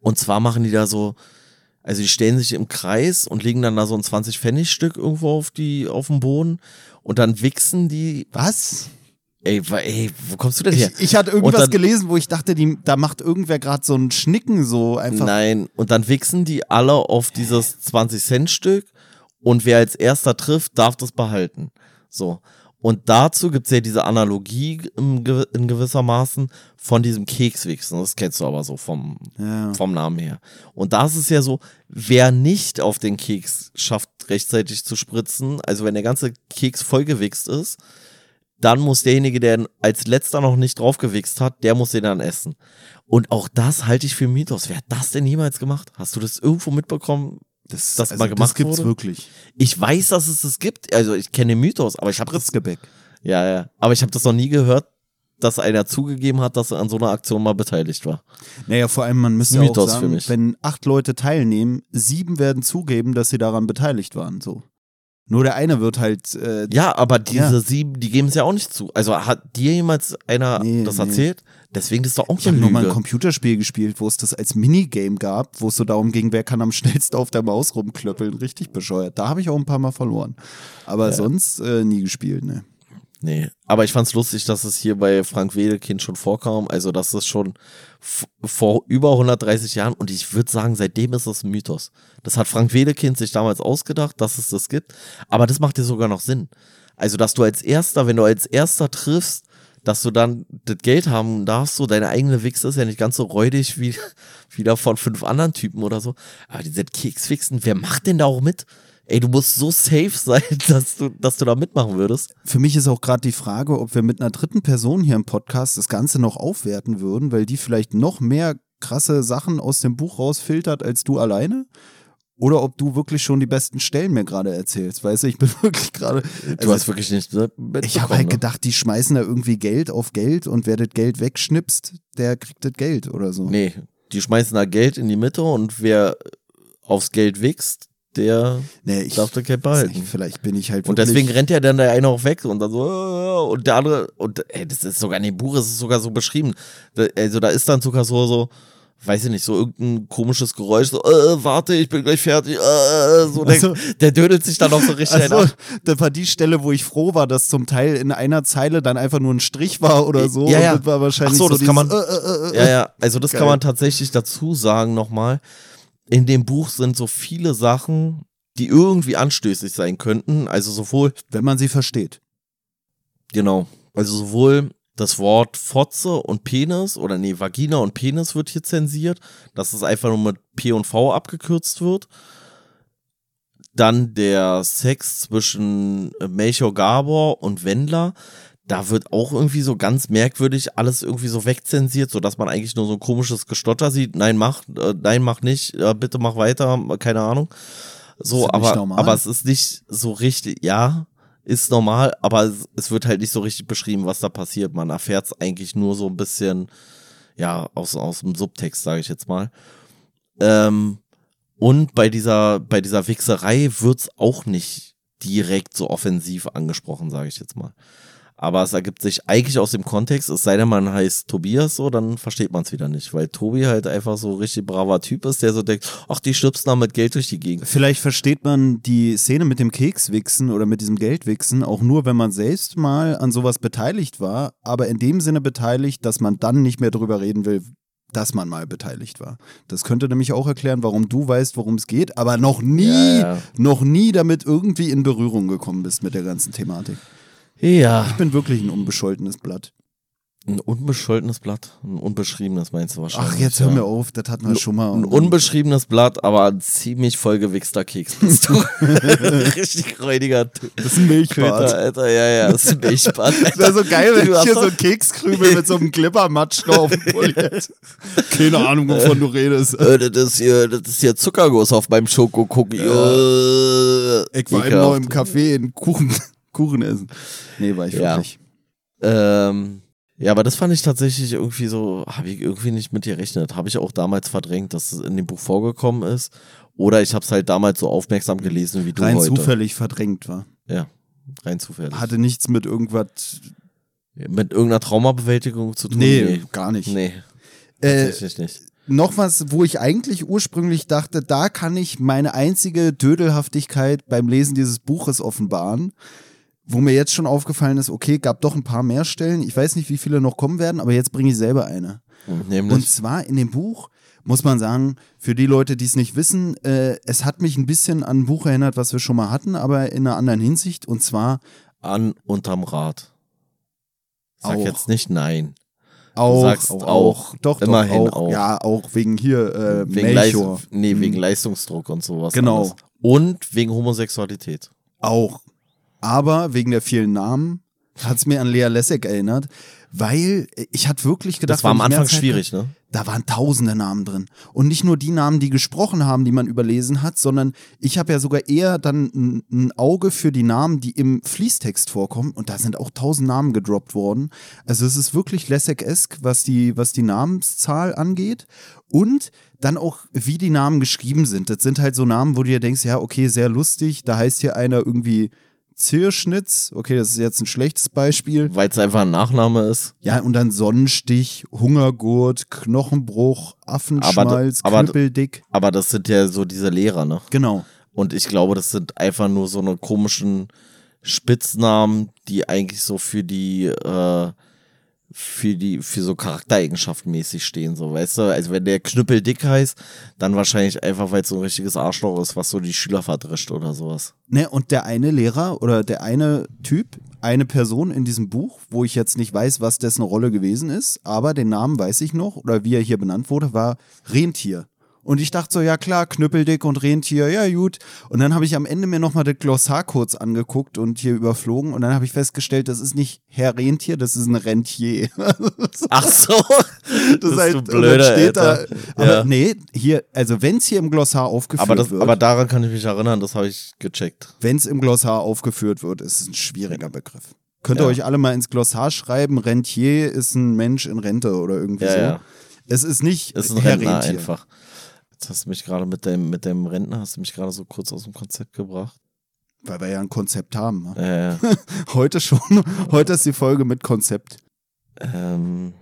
Und zwar machen die da so, also die stellen sich im Kreis und legen dann da so ein 20-Pfennig-Stück irgendwo auf die, auf den Boden und dann wichsen die, Was? ey, ey, wo kommst du denn her? Ich, ich hatte irgendwas dann- gelesen, wo ich dachte, die, da macht irgendwer gerade so einen Schnicken so einfach. Nein, und dann wichsen die alle auf dieses 20-Cent-Stück und wer als erster trifft, darf das behalten. So. Und dazu gibt's ja diese Analogie im, gew- in gewissermaßen von diesem Kekswichsen. Das kennst du aber so vom, Ja. vom Namen her. Und da ist es ja so, wer nicht auf den Keks schafft, rechtzeitig zu spritzen, also wenn der ganze Keks vollgewichst ist, dann muss derjenige, der als letzter noch nicht draufgewichst hat, der muss den dann essen. Und auch das halte ich für Mythos. Wer hat das denn jemals gemacht? Hast du das irgendwo mitbekommen? Das, das also mal gemacht das gibt's wurde? wirklich. Ich weiß, dass es das gibt. Also ich kenne den Mythos, aber ich habe das, ja, ja, aber ich habe das noch nie gehört, dass einer zugegeben hat, dass er an so einer Aktion mal beteiligt war. Naja, vor allem, man müsste Mythos auch für sagen, mich. wenn acht Leute teilnehmen, sieben werden zugeben, dass sie daran beteiligt waren. So. Nur der eine wird halt. Äh, Ja, aber diese Ja. sieben, die geben es ja auch nicht zu. Also hat dir jemals einer Nee, das nee. erzählt? Deswegen das ist doch auch Ich habe eine nur mal ein. Computerspiel gespielt, wo es das als Minigame gab, wo es so darum ging, wer kann am schnellsten auf der Maus rumklöppeln. Richtig bescheuert. Da habe ich auch ein paar Mal verloren. Aber sonst äh, nie gespielt, ne. Nee, aber ich fand's lustig, dass es hier bei Frank Wedekind schon vorkam. Also, dass es schon vor über 130 Jahren und ich würde sagen, seitdem ist es ein Mythos. Das hat Frank Wedekind sich damals ausgedacht, dass es das gibt. Aber das macht dir sogar noch Sinn. Also, dass du als Erster, wenn du als Erster triffst, dass du dann das Geld haben darfst, so deine eigene Wichse ist ja nicht ganz so räudig wie wieder von fünf anderen Typen oder so. Aber diese Kekswichsen, wer macht denn da auch mit? Ey, du musst so safe sein, dass du, dass du da mitmachen würdest. Für mich ist auch gerade die Frage, ob wir mit einer dritten Person hier im Podcast das Ganze noch aufwerten würden, weil die vielleicht noch mehr krasse Sachen aus dem Buch rausfiltert als du alleine. Oder ob du wirklich schon die besten Stellen mir gerade erzählst. Weißt du, ich bin wirklich gerade. Du also, hast wirklich nicht ich habe halt ne? gedacht, die schmeißen da irgendwie Geld auf Geld und wer das Geld wegschnipst, der kriegt das Geld oder so. Nee, die schmeißen da Geld in die Mitte und wer aufs Geld wächst, der Nee, ich, darf Geld ich, behalten. vielleicht bin ich halt Und deswegen rennt ja dann der eine auch weg und dann so, äh, und der andere, und ey, das ist sogar in dem Buch ist es sogar so beschrieben. Da, also da ist dann sogar so, so, weiß ich nicht, so irgendein komisches Geräusch, so, äh, warte, ich bin gleich fertig, äh, so, der, Also- der dödelt sich dann auch so richtig Also, ab. das war die Stelle, wo ich froh war, dass zum Teil in einer Zeile dann einfach nur ein Strich war oder so. Ja, ja. Das war wahrscheinlich Ach so, so das kann man- äh, äh, äh, Ja, ja, also das Geil. kann man tatsächlich dazu sagen nochmal. In dem Buch sind so viele Sachen, die irgendwie anstößig sein könnten. Also sowohl, Wenn man sie versteht. genau, also sowohl das Wort Fotze und Penis oder nee, Vagina und Penis wird hier zensiert, dass es einfach nur mit P und V abgekürzt wird. Dann der Sex zwischen Melchior Gabor und Wendler. Da wird auch irgendwie so ganz merkwürdig alles irgendwie so wegzensiert, so dass man eigentlich nur so ein komisches Gestotter sieht. Nein, mach, äh, nein, mach nicht, äh, bitte mach weiter, keine Ahnung. So, aber, aber es ist nicht so richtig, ja, ist normal, aber es, es wird halt nicht so richtig beschrieben, was da passiert. Man erfährt es eigentlich nur so ein bisschen, ja, aus, aus dem Subtext, sage ich jetzt mal. Ähm, und bei dieser, bei dieser Wichserei wird's auch nicht direkt so offensiv angesprochen, sage ich jetzt mal. Aber es ergibt sich eigentlich aus dem Kontext, es sei denn, man heißt Tobias so, dann versteht man es wieder nicht, weil Tobi halt einfach so richtig braver Typ ist, der so denkt, ach, die schlüpfen da mit Geld durch die Gegend. Vielleicht versteht man die Szene mit dem Kekswichsen oder mit diesem Geldwichsen auch nur, wenn man selbst mal an sowas beteiligt war, aber in dem Sinne beteiligt, dass man dann nicht mehr drüber reden will, dass man mal beteiligt war. Das könnte nämlich auch erklären, warum du weißt, worum es geht, aber noch nie, Ja, ja. noch nie damit irgendwie in Berührung gekommen bist mit der ganzen Thematik. Ja. Ich bin wirklich ein unbescholtenes Blatt. Ein unbescholtenes Blatt. Ein unbeschriebenes meinst du wahrscheinlich. Ach, jetzt ja. hör mir auf, das hatten wir schon mal. Ein unbeschriebenes Blatt, aber ein ziemlich vollgewichster Keks bist du. Richtig räudiger Typ. Das ist ein Milchbart. Köter, Alter, ja, ja, das ist ein Milchbart. Das wäre so geil, wenn Du ich hier so Kekskrümel mit so einem Glibbermatsch drauf. Keine Ahnung, wovon du redest. Äh, das ist hier, das ist hier Zuckerguss auf meinem Schokocookie. Äh, Ich war eben noch im Café in Kuchen, Kuchen essen. Nee, war ich Ja. wirklich. Ähm, ja, aber das fand ich tatsächlich irgendwie so, habe ich irgendwie nicht mit gerechnet. Habe ich auch damals verdrängt, dass es in dem Buch vorgekommen ist. Oder ich habe es halt damals so aufmerksam gelesen wie du Rein heute. zufällig verdrängt war. Ja, rein zufällig. Hatte nichts mit irgendwas. Mit irgendeiner Traumabewältigung zu tun? Nee, gar nicht. Nee, Äh, tatsächlich nicht. noch was, wo ich eigentlich ursprünglich dachte, da kann ich meine einzige Dödelhaftigkeit beim Lesen dieses Buches offenbaren. Wo mir jetzt schon aufgefallen ist, okay, gab doch ein paar mehr Stellen. Ich weiß nicht, wie viele noch kommen werden, aber jetzt bringe ich selber eine. Und Nämlich, zwar in dem Buch, muss man sagen, für die Leute, die es nicht wissen, äh, es hat mich ein bisschen an ein Buch erinnert, was wir schon mal hatten, aber in einer anderen Hinsicht. Und zwar an unterm Rad. Sag Auch. jetzt nicht nein. auch, sagst auch, auch. Doch, Immerhin doch, auch. auch. Ja, auch wegen hier äh, Wegen, Melchior. Leis nee, Mhm. wegen Leistungsdruck und sowas. Genau. alles. Und wegen Homosexualität. Auch. Aber wegen der vielen Namen hat es mir an Lea Lessig erinnert, weil ich hatte wirklich gedacht, Das war am Anfang schwierig, ne? da waren tausende Namen drin. Und nicht nur die Namen, die gesprochen haben, die man überlesen hat, sondern ich habe ja sogar eher dann ein, ein Auge für die Namen, die im Fließtext vorkommen. Und da sind auch tausend Namen gedroppt worden. Also es ist wirklich Lessig-esk, was die, was die Namenszahl angeht. Und dann auch, wie die Namen geschrieben sind. Das sind halt so Namen, wo du dir denkst, ja, okay, sehr lustig. Da heißt hier einer irgendwie Zirschnitz. Okay, das ist jetzt ein schlechtes Beispiel. Weil es einfach ein Nachname ist. Ja, und dann Sonnenstich, Hungergurt, Knochenbruch, Affenschmalz, Aber- aber- Knüppeldick. Aber das sind ja so diese Lehrer, ne? Genau. Und ich glaube, das sind einfach nur so eine komischen Spitznamen, die eigentlich so für die, äh, für die, für so Charaktereigenschaften mäßig stehen, so, weißt du? Also wenn der Knüppel dick heißt, dann wahrscheinlich einfach, weil es so ein richtiges Arschloch ist, was so die Schüler verdrischt oder sowas. Ne, und der eine Lehrer oder der eine Typ, eine Person in diesem Buch, wo ich jetzt nicht weiß, was dessen Rolle gewesen ist, aber den Namen weiß ich noch oder wie er hier benannt wurde, war Rentier. Und ich dachte so, ja klar, Knüppeldick und Rentier, ja gut. Und dann habe ich am Ende mir nochmal das Glossar kurz angeguckt und hier überflogen und dann habe ich festgestellt, das ist nicht Herr Rentier, das ist ein Rentier. Ach so. Das ist halt, du blöder, steht Alter. da, aber Ja. nee, hier, also wenn es hier im Glossar aufgeführt Aber, das, wird, aber daran kann ich mich erinnern, das habe ich gecheckt. wenn es im Glossar aufgeführt wird, ist es ein schwieriger Begriff. Könnt ihr Ja. euch alle mal ins Glossar schreiben, Rentier ist ein Mensch in Rente oder irgendwie Ja, so. ja. Es ist nicht Ist ein Herr Rentner Rentier. einfach. Jetzt hast du mich gerade mit dem, mit dem Rentner, hast du mich gerade so kurz aus dem Konzept gebracht. Weil wir ja ein Konzept haben. Ne? Äh, Heute schon. Heute ist die Folge mit Konzept. ähm,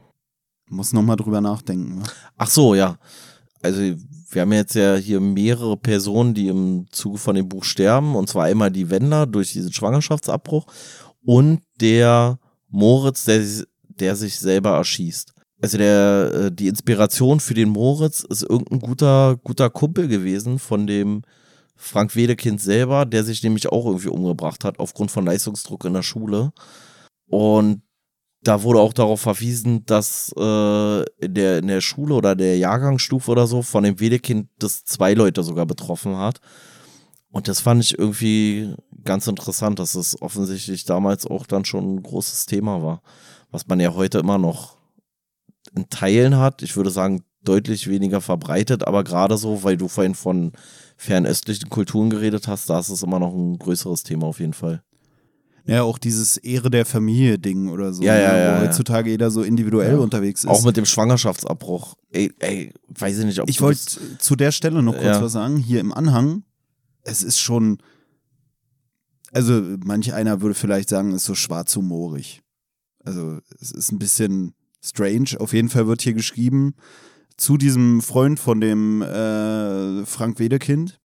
Muss nochmal drüber nachdenken. Ne? ach so, ja. Also wir haben jetzt ja hier mehrere Personen, die im Zuge von dem Buch sterben. Und zwar einmal die Wender durch diesen Schwangerschaftsabbruch und der Moritz, der, der sich selber erschießt. Also der, äh, die Inspiration für den Moritz ist irgendein guter, guter Kumpel gewesen von dem Frank Wedekind selber, der sich nämlich auch irgendwie umgebracht hat aufgrund von Leistungsdruck in der Schule. Und da wurde auch darauf verwiesen, dass äh, in, der, in der Schule oder der Jahrgangsstufe oder so von dem Wedekind das zwei Leute sogar betroffen hat. Und das fand ich irgendwie ganz interessant, dass es offensichtlich damals auch dann schon ein großes Thema war. Was man ja heute immer noch in Teilen hat. Ich würde sagen, deutlich weniger verbreitet, aber gerade so, weil du vorhin von fernöstlichen Kulturen geredet hast, da ist es immer noch ein größeres Thema auf jeden Fall. Ja, auch dieses Ehre der Familie-Ding oder so. Ja, ja, ne, ja, Wo heutzutage jeder so individuell unterwegs ist. Auch mit dem Schwangerschaftsabbruch. Ey, ey, weiß ich nicht, ob ich wollte zu der Stelle noch kurz was sagen. Hier im Anhang, es ist schon, also manch einer würde vielleicht sagen, es ist so schwarzhumorig. Also es ist ein bisschen strange. Auf jeden Fall wird hier geschrieben zu diesem Freund von dem äh, Frank Wedekind.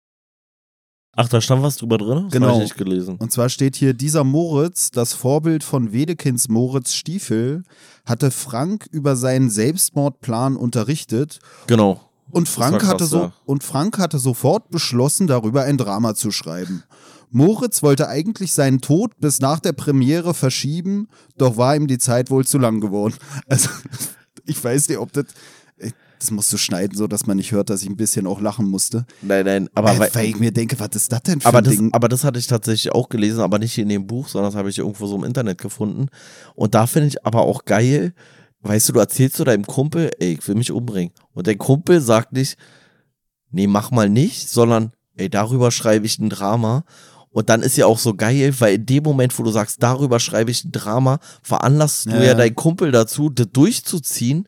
Ach, da stand was drüber drin? Das Genau. Ich nicht gelesen. Und zwar steht hier, dieser Moritz, das Vorbild von Wedekinds Moritz Stiefel, hatte Frank über seinen Selbstmordplan unterrichtet Genau. und Frank, krass, hatte so, ja. und Frank hatte sofort beschlossen, darüber ein Drama zu schreiben. Moritz wollte eigentlich seinen Tod bis nach der Premiere verschieben, doch war ihm die Zeit wohl zu lang geworden. Also, ich weiß nicht, ob das. Das musst du schneiden, so dass man nicht hört, dass ich ein bisschen auch lachen musste. Nein, nein, aber Äh, weil, weil ich mir denke, was ist das denn für aber ein das, Ding? aber das hatte ich tatsächlich auch gelesen, aber nicht in dem Buch, sondern das habe ich irgendwo so im Internet gefunden. Und da finde ich aber auch geil, weißt du, du erzählst zu deinem Kumpel, ey, ich will mich umbringen. Und dein Kumpel sagt nicht, nee, mach mal nicht, sondern, ey, darüber schreibe ich ein Drama. Und dann ist ja auch so geil, weil in dem Moment, wo du sagst, darüber schreibe ich ein Drama, veranlasst du Ja, ja ja. deinen Kumpel dazu, das durchzuziehen.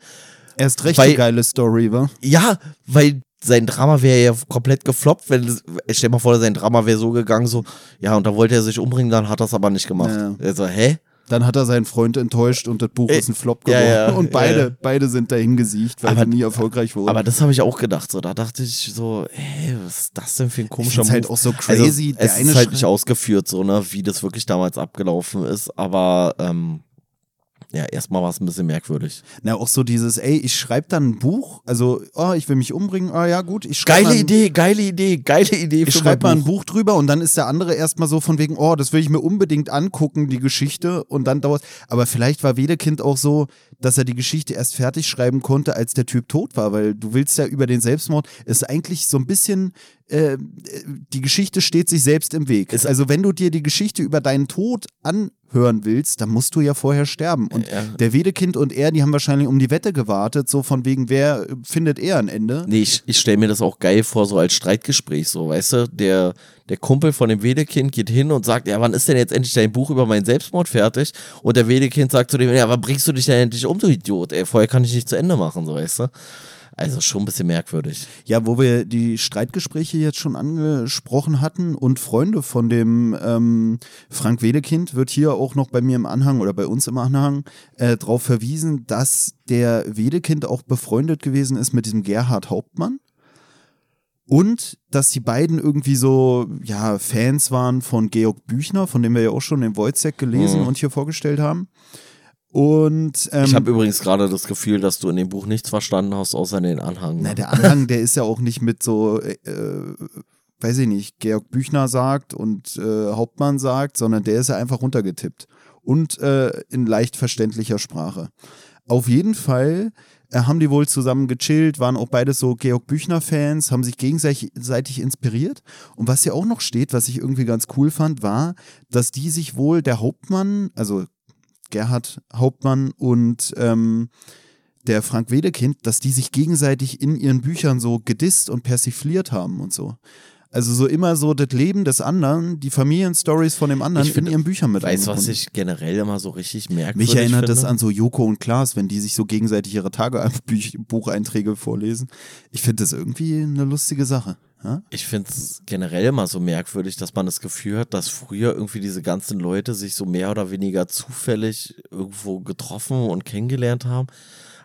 Erst recht weil- eine geile Story, wa? Ja, weil sein Drama wäre ja komplett gefloppt, wenn es- stell dir mal vor, sein Drama wäre so gegangen, so, ja, und da wollte er sich umbringen, dann hat er es aber nicht gemacht. Ja. Also, hä? Dann hat er seinen Freund enttäuscht und das Buch Äh, ist ein Flop ja, geworden. ja, und beide, ja. beide sind dahin gesiegt, weil Aber- sie nie erfolgreich wurden. Aber das habe ich auch gedacht, so, da dachte ich so, ey, was ist das denn für ein komischer find's halt Move? auch so crazy. Also, es ist halt nicht ausgeführt, so, ne, wie das wirklich damals abgelaufen ist, aber, ähm, ja, erstmal war es ein bisschen merkwürdig. Na, auch so dieses, ey, ich schreibe dann ein Buch, also, oh, ich will mich umbringen, ah ja, gut, ich schreibe Geile mal, Idee, geile Idee, geile Idee Ich für schreibe mal ein Buch drüber und dann ist der andere erstmal so von wegen, oh, das will ich mir unbedingt angucken, die Geschichte. Und dann dauert Aber vielleicht war Wedekind auch so, dass er die Geschichte erst fertig schreiben konnte, als der Typ tot war, weil du willst ja über den Selbstmord, ist eigentlich so ein bisschen, äh, die Geschichte steht sich selbst im Weg. Ist- also wenn du dir die Geschichte über deinen Tod anhören willst, dann musst du ja vorher sterben. Und Ja. der Wedekind und er, die haben wahrscheinlich um die Wette gewartet, so von wegen, wer findet er ein Ende? Nee, ich, ich stelle mir das auch geil vor, so als Streitgespräch, so, weißt du, der, der Kumpel von dem Wedekind geht hin und sagt, ja, wann ist denn jetzt endlich dein Buch über meinen Selbstmord fertig? Und der Wedekind sagt zu dem, ja, wann bringst du dich denn endlich um, du Idiot? Ey, vorher kann ich nicht zu Ende machen, so, weißt du? Also schon ein bisschen merkwürdig. Ja, wo wir die Streitgespräche jetzt schon angesprochen hatten und Freunde von dem ähm, Frank Wedekind wird hier auch noch bei mir im Anhang oder bei uns im Anhang äh, darauf verwiesen, dass der Wedekind auch befreundet gewesen ist mit diesem Gerhard Hauptmann. Und dass die beiden irgendwie so, ja, Fans waren von Georg Büchner, von dem wir ja auch schon den Wojciech gelesen Mhm. und hier vorgestellt haben. Und ähm, ich habe übrigens gerade das Gefühl, dass du in dem Buch nichts verstanden hast, außer den Anhang. Na, der Anhang, der ist ja auch nicht mit so, äh, weiß ich nicht, Georg Büchner sagt und äh, Hauptmann sagt, sondern der ist ja einfach runtergetippt. Und äh, in leicht verständlicher Sprache. Auf jeden Fall äh, haben die wohl zusammen gechillt, waren auch beide so Georg Büchner-Fans, haben sich gegenseitig inspiriert. Und was hier auch noch steht, was ich irgendwie ganz cool fand, war, dass die sich wohl der Hauptmann, also Gerhard Hauptmann und ähm, der Frank Wedekind, dass die sich gegenseitig in ihren Büchern so gedisst und persifliert haben und so. Also so immer so das Leben des anderen, die Familienstories von dem anderen Ich finde- in ihren Büchern mit Weißt du, was ich generell immer so richtig merkwürdig Mich erinnert finde? das an so Joko und Klaas, wenn die sich so gegenseitig ihre Tagebucheinträge vorlesen. Ich finde das irgendwie eine lustige Sache. Ja? Ich finde es generell immer so merkwürdig, dass man das Gefühl hat, dass früher irgendwie diese ganzen Leute sich so mehr oder weniger zufällig irgendwo getroffen und kennengelernt haben.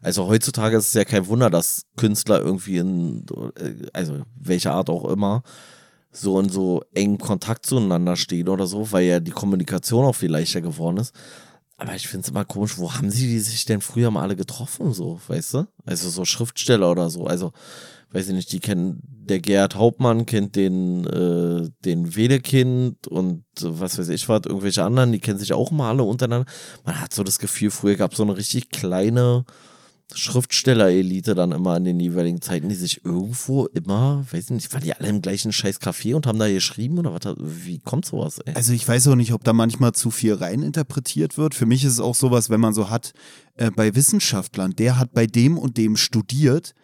Also heutzutage ist es ja kein Wunder, dass Künstler irgendwie in, äh, also welcher Art auch immer, so in so engen Kontakt zueinander stehen oder so, weil ja die Kommunikation auch viel leichter geworden ist. Aber ich finde es immer komisch, wo haben sie die sich denn früher mal alle getroffen, so, weißt du? Also so Schriftsteller oder so. Also, weiß ich nicht, die kennen, der Gerhard Hauptmann kennt den, äh, den Wedekind und was weiß ich was, irgendwelche anderen, die kennen sich auch mal alle untereinander. Man hat so das Gefühl, früher gab es so eine richtig kleine Schriftsteller-Elite dann immer in den jeweiligen Zeiten, die sich irgendwo immer, weiß ich nicht, waren die alle im gleichen scheiß Café und haben da geschrieben oder was? Wie kommt sowas, ey? Also ich weiß auch nicht, ob da manchmal zu viel reininterpretiert wird. Für mich ist es auch sowas, wenn man so hat, äh, bei Wissenschaftlern, der hat bei dem und dem studiert.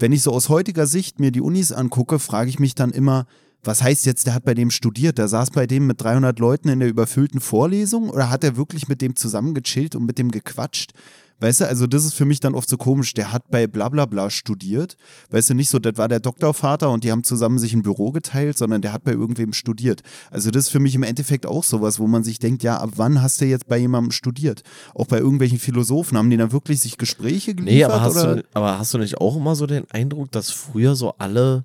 Wenn ich so aus heutiger Sicht mir die Unis angucke, frage ich mich dann immer, was heißt jetzt, der hat bei dem studiert? Der saß bei dem mit 300 Leuten in der überfüllten Vorlesung oder hat er wirklich mit dem zusammen gechillt und mit dem gequatscht? Weißt du, also das ist für mich dann oft so komisch. Der hat bei Blablabla studiert. Weißt du, nicht so, das war der Doktorvater und die haben zusammen sich ein Büro geteilt, sondern der hat bei irgendwem studiert. Also das ist für mich im Endeffekt auch sowas, wo man sich denkt, ja, ab wann hast du jetzt bei jemandem studiert? Auch bei irgendwelchen Philosophen, haben die dann wirklich sich Gespräche geliefert? Nee, aber hast, oder? du, aber hast du nicht auch immer so den Eindruck, dass früher so alle,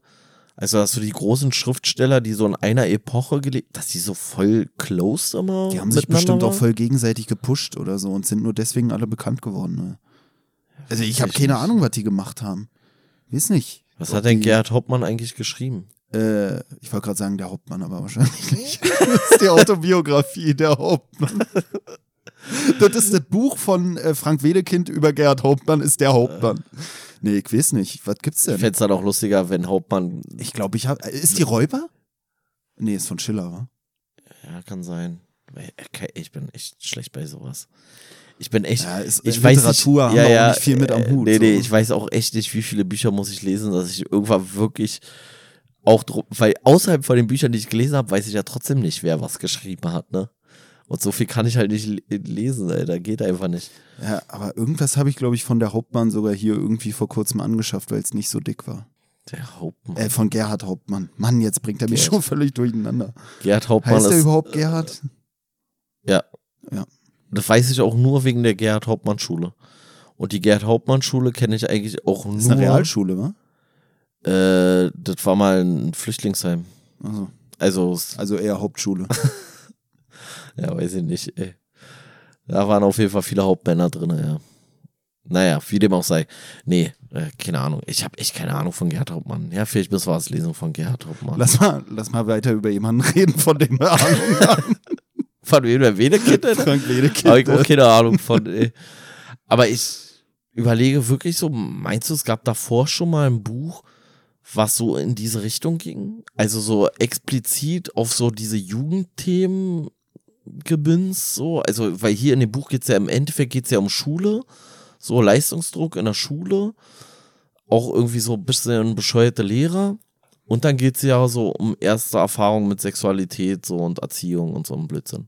Also hast du die großen Schriftsteller, die so in einer Epoche gelebt, dass die so voll close immer Die haben sich bestimmt auch voll gegenseitig gepusht oder so und sind nur deswegen alle bekannt geworden. Ne? Also ich habe keine nicht. Ahnung, was die gemacht haben. Weiß nicht. Was hat denn die- Gerhard Hauptmann eigentlich geschrieben? Äh, ich wollte gerade sagen, der Hauptmann, aber wahrscheinlich nicht. das ist die Autobiografie, der Hauptmann. Das ist das Buch von äh, Frank Wedekind über Gerhard Hauptmann, ist der Hauptmann. Nee, ich weiß nicht. Was gibt's Ich denn? fände es dann auch lustiger, wenn Hauptmann. Ich glaube, ich habe. Ist die Räuber? Nee, ist von Schiller, wa? Ja, kann sein. Okay, Ich bin echt schlecht bei sowas. Ich bin echt. Ja, ist, ich äh, weiß Literatur nicht, haben ja, auch nicht viel mit am äh, Hut. Nee, nee, so. ich weiß auch echt nicht, wie viele Bücher muss ich lesen, dass ich irgendwann wirklich auch weil außerhalb von den Büchern, die ich gelesen habe, weiß ich ja trotzdem nicht, wer was geschrieben hat, ne? Und so viel kann ich halt nicht le- lesen, ey, da geht einfach nicht. Ja, aber irgendwas habe ich, glaube ich, von der Hauptmann sogar hier irgendwie vor kurzem angeschafft, weil es nicht so dick war. Der Hauptmann. Äh, von Gerhard Hauptmann. Mann, jetzt bringt er mich Gerhard. schon völlig durcheinander. Gerhard Hauptmann Heißt er ist. überhaupt Gerhard? Ja. Ja. Das weiß ich auch nur wegen der Gerhard Hauptmann Schule. Und die Gerhard Hauptmann Schule kenne ich eigentlich auch Das ist eine nur. Realschule, wa? Äh, das war mal ein Flüchtlingsheim. Also, Also, also eher Hauptschule. ja, weiß ich nicht, ey. Da waren auf jeden Fall viele Hauptmänner drin, ja. Naja, wie dem auch sei. Nee, äh, keine Ahnung. Ich habe echt keine Ahnung von Gerhard Hauptmann. Ja, vielleicht müssen wir was lesen von Gerhard Hauptmann. Lass mal, lass mal weiter über jemanden reden, von dem wir Ahnung haben. Von wem der Wedekind? Frank Wedekind. Habe ich auch keine Ahnung von. Ey. Aber ich überlege wirklich so, meinst du, es gab davor schon mal ein Buch, was so in diese Richtung ging? Also so explizit auf so diese Jugendthemen gebünzt, so. Also, weil hier in dem Buch geht's ja im Endeffekt geht's ja um Schule, so Leistungsdruck in der Schule, auch irgendwie so ein bisschen bescheuerte Lehrer. Und dann geht's ja so um erste Erfahrungen mit Sexualität so und Erziehung und so ein Blödsinn.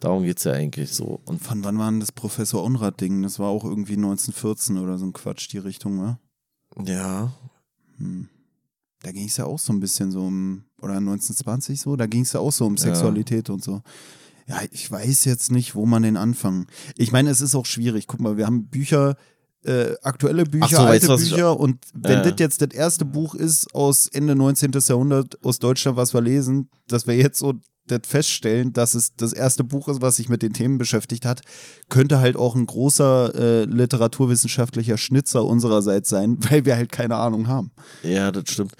Darum geht's ja eigentlich so. Und Von wann war denn das Professor Unrat-Ding? Das war auch irgendwie 1914 oder so ein Quatsch, die Richtung, wa? ja, Hm. Da ging es ja auch so ein bisschen so um, oder 1920 so, da ging es ja auch so um Ja. Sexualität und so. Ja, ich weiß jetzt nicht, wo man den anfangen. Ich meine, es ist auch schwierig. Guck mal, wir haben Bücher, äh, aktuelle Bücher, so, alte was ich- Bücher und wenn Ja. das jetzt das erste Buch ist aus Ende 19. Jahrhundert aus Deutschland, was wir lesen, dass wir jetzt so das feststellen, dass es das erste Buch ist, was sich mit den Themen beschäftigt hat, könnte halt auch ein großer äh, literaturwissenschaftlicher Schnitzer unsererseits sein, weil wir halt keine Ahnung haben. ja, das stimmt.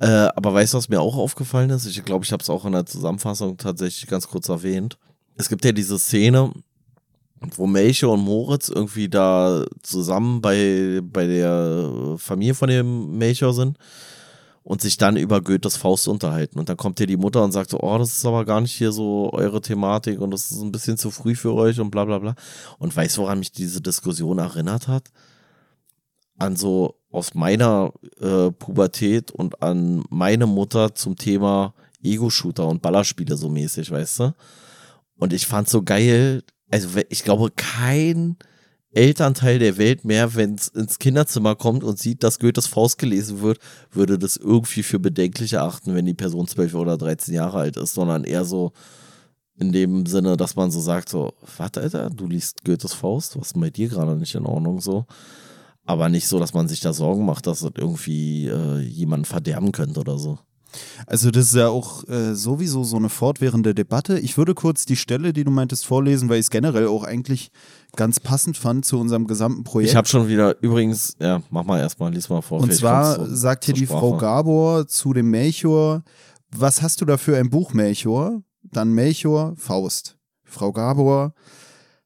Äh, aber weißt du, was mir auch aufgefallen ist? Ich glaube, ich habe es auch in der Zusammenfassung tatsächlich ganz kurz erwähnt. Es gibt ja diese Szene, wo Melchior und Moritz irgendwie da zusammen bei, bei der Familie von dem Melchior sind und sich dann über Goethes Faust unterhalten. Und dann kommt hier die Mutter und sagt so, oh, das ist aber gar nicht hier so eure Thematik und das ist ein bisschen zu früh für euch und bla bla bla. Und weißt du, woran mich diese Diskussion erinnert hat? An so aus meiner äh, Pubertät und an meine Mutter zum Thema Ego-Shooter und Ballerspiele so mäßig, weißt du? Und ich fand so geil, also ich glaube, kein Elternteil der Welt mehr, wenn es ins Kinderzimmer kommt und sieht, dass Goethes Faust gelesen wird, würde das irgendwie für bedenklich erachten, wenn die Person 12 oder 13 Jahre alt ist, sondern eher so in dem Sinne, dass man so sagt, so, warte, Alter, du liest Goethes Faust, was ist bei dir gerade nicht in Ordnung so? Aber nicht so, dass man sich da Sorgen macht, dass das irgendwie äh, jemanden verderben könnte oder so. Also das ist ja auch äh, sowieso so eine fortwährende Debatte. Ich würde kurz die Stelle, die du meintest, vorlesen, weil ich es generell auch eigentlich ganz passend fand zu unserem gesamten Projekt. Ich habe schon wieder, übrigens, ja, mach mal erstmal, lies mal vor. Und zwar so sagt hier die Frau Sprache. Gabor zu dem Melchior, was hast du da für ein Buch, Melchior? Dann Melchior, Faust. Frau Gabor,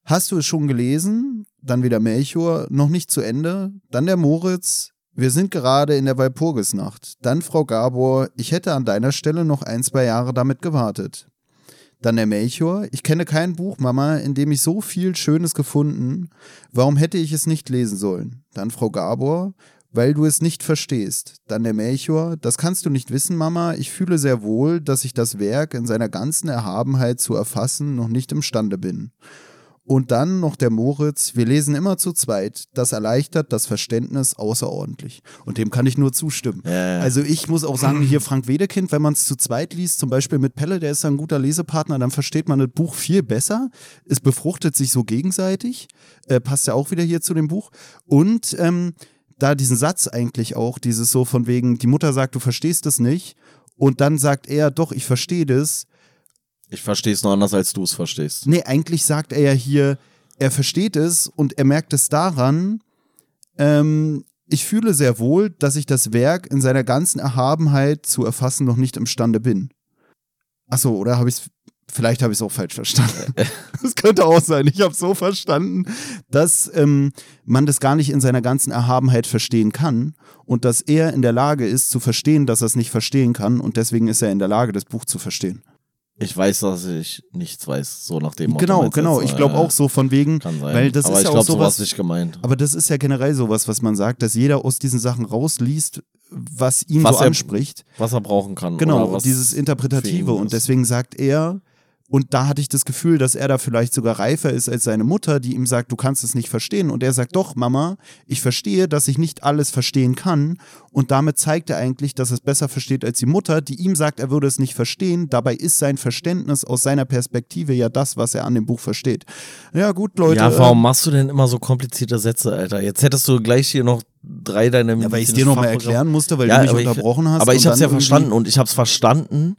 hast du es schon gelesen? Dann wieder Melchior, noch nicht zu Ende. Dann der Moritz, wir sind gerade in der Walpurgisnacht. Dann Frau Gabor, ich hätte an deiner Stelle noch ein, zwei Jahre damit gewartet. Dann der Melchior, ich kenne kein Buch, Mama, in dem ich so viel Schönes gefunden. Warum hätte ich es nicht lesen sollen? Dann Frau Gabor, weil du es nicht verstehst. Dann der Melchior, das kannst du nicht wissen, Mama. Ich fühle sehr wohl, dass ich das Werk in seiner ganzen Erhabenheit zu erfassen noch nicht imstande bin. Und dann noch der Moritz, wir lesen immer zu zweit. Das erleichtert das Verständnis außerordentlich. Und dem kann ich nur zustimmen. Ja. Also ich muss auch sagen, hier Frank Wedekind, wenn man es zu zweit liest, zum Beispiel mit Pelle, der ist ein guter Lesepartner, dann versteht man das Buch viel besser. Es befruchtet sich so gegenseitig. Äh, passt ja auch wieder hier zu dem Buch. Und ähm, da diesen Satz eigentlich auch, dieses so von wegen, die Mutter sagt, du verstehst es nicht. Und dann sagt er, doch, ich verstehe das. Ich verstehe es nur anders, als du es verstehst. Nee, eigentlich sagt er ja hier, er versteht es und er merkt es daran, ähm, ich fühle sehr wohl, dass ich das Werk in seiner ganzen Erhabenheit zu erfassen noch nicht imstande bin. Achso, oder habe ich es Vielleicht habe ich es auch falsch verstanden. Das könnte auch sein. Ich habe so verstanden, dass ähm, man das gar nicht in seiner ganzen Erhabenheit verstehen kann und dass er in der Lage ist zu verstehen, dass er es nicht verstehen kann und deswegen ist er in der Lage, das Buch zu verstehen. Ich weiß, dass ich nichts weiß, so nach dem Motto. Genau, genau. Ich glaube auch so von wegen, Kann sein. weil das aber ist ich ja auch glaube, sowas. sowas nicht gemeint. Aber das ist ja generell sowas, was man sagt, dass jeder aus diesen Sachen rausliest, was ihn Was so er- anspricht. Was er brauchen kann. Genau, dieses Interpretative. Und deswegen sagt er, und da hatte ich das Gefühl, dass er da vielleicht sogar reifer ist als seine Mutter, die ihm sagt, du kannst es nicht verstehen. Und er sagt, doch, Mama, ich verstehe, dass ich nicht alles verstehen kann. Und damit zeigt er eigentlich, dass er es besser versteht als die Mutter, die ihm sagt, er würde es nicht verstehen. Dabei ist sein Verständnis aus seiner Perspektive ja das, was er an dem Buch versteht. Ja, gut, Leute. Ja, warum machst du denn immer so komplizierte Sätze, Alter? Jetzt hättest du gleich hier noch drei deiner Ja, weil ich es dir nochmal erklären musste, weil Ja, du mich aber ich- unterbrochen hast. Aber ich und hab's ja verstanden und ich hab's verstanden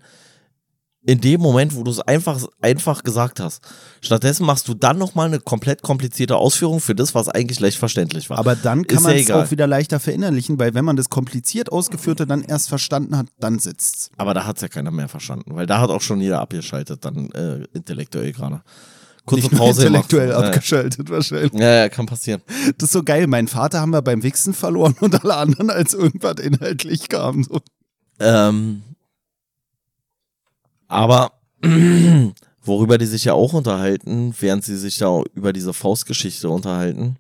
in dem Moment, wo du es einfach, einfach gesagt hast. Stattdessen machst du dann nochmal eine komplett komplizierte Ausführung für das, was eigentlich leicht verständlich war. Aber dann kann man ja es auch wieder leichter verinnerlichen, weil wenn man das kompliziert ausgeführte dann erst verstanden hat, dann sitzt's. Aber da hat's ja keiner mehr verstanden, weil da hat auch schon jeder abgeschaltet, dann äh, intellektuell gerade. Kurze Nicht Pause intellektuell gemacht. abgeschaltet wahrscheinlich. Ja, ja, kann passieren. Das ist so geil. Meinen Vater haben wir beim Wichsen verloren und alle anderen, als irgendwas inhaltlich kam. So. Ähm, aber worüber die sich ja auch unterhalten, während sie sich da über diese Faustgeschichte unterhalten,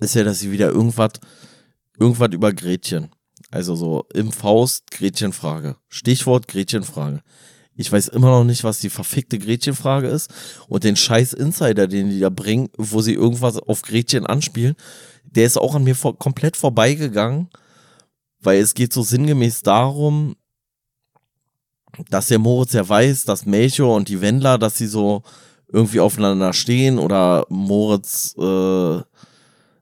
ist ja, dass sie wieder irgendwas, irgendwas über Gretchen. Also so im Faust Gretchenfrage. Stichwort Gretchenfrage. Ich weiß immer noch nicht, was die verfickte Gretchenfrage ist. Und den scheiß Insider, den die da bringen, wo sie irgendwas auf Gretchen anspielen, der ist auch an mir vor komplett vorbeigegangen weil es geht so sinngemäß darum, dass der Moritz ja weiß, dass Melchior und die Wendler, dass sie so irgendwie aufeinander stehen oder Moritz äh,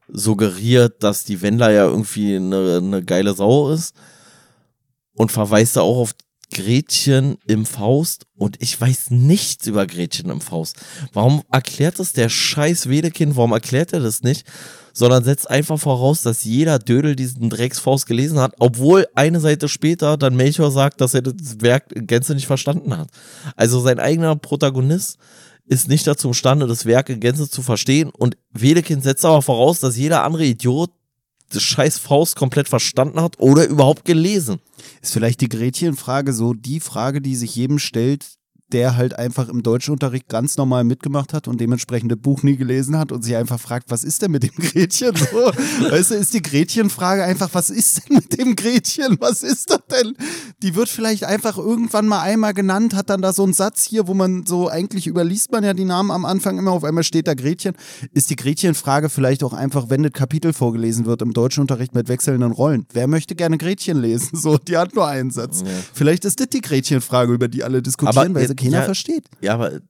suggeriert, dass die Wendler ja irgendwie eine, eine geile Sau ist und verweist da auch auf Gretchen im Faust und ich weiß nichts über Gretchen im Faust. Warum erklärt das der scheiß Wedekind? Warum erklärt er das nicht? Sondern setzt einfach voraus, dass jeder Dödel diesen Drecksfaust gelesen hat, obwohl eine Seite später dann Melchior sagt, dass er das Werk in Gänze nicht verstanden hat. Also sein eigener Protagonist ist nicht dazu imstande, das Werk in Gänze zu verstehen und Wedekind setzt aber voraus, dass jeder andere Idiot das scheiß Faust komplett verstanden hat oder überhaupt gelesen. Ist vielleicht die Gretchenfrage so die Frage, die sich jedem stellt, der halt einfach im Deutschunterricht ganz normal mitgemacht hat und dementsprechend das Buch nie gelesen hat und sich einfach fragt, was ist denn mit dem Gretchen so? weißt du, ist die Gretchenfrage einfach, was ist denn mit dem Gretchen? Was ist das denn? Die wird vielleicht einfach irgendwann mal einmal genannt, hat dann da so einen Satz hier, wo man so, eigentlich überliest man ja die Namen am Anfang immer, auf einmal steht da Gretchen. Ist die Gretchenfrage vielleicht auch einfach, wenn das Kapitel vorgelesen wird im Deutschunterricht mit wechselnden Rollen? Wer möchte gerne Gretchen lesen? So, die hat nur einen Satz. Ja. Vielleicht ist das die Gretchenfrage, über die alle diskutieren, Aber weil sie keiner ja, versteht. Ja, aber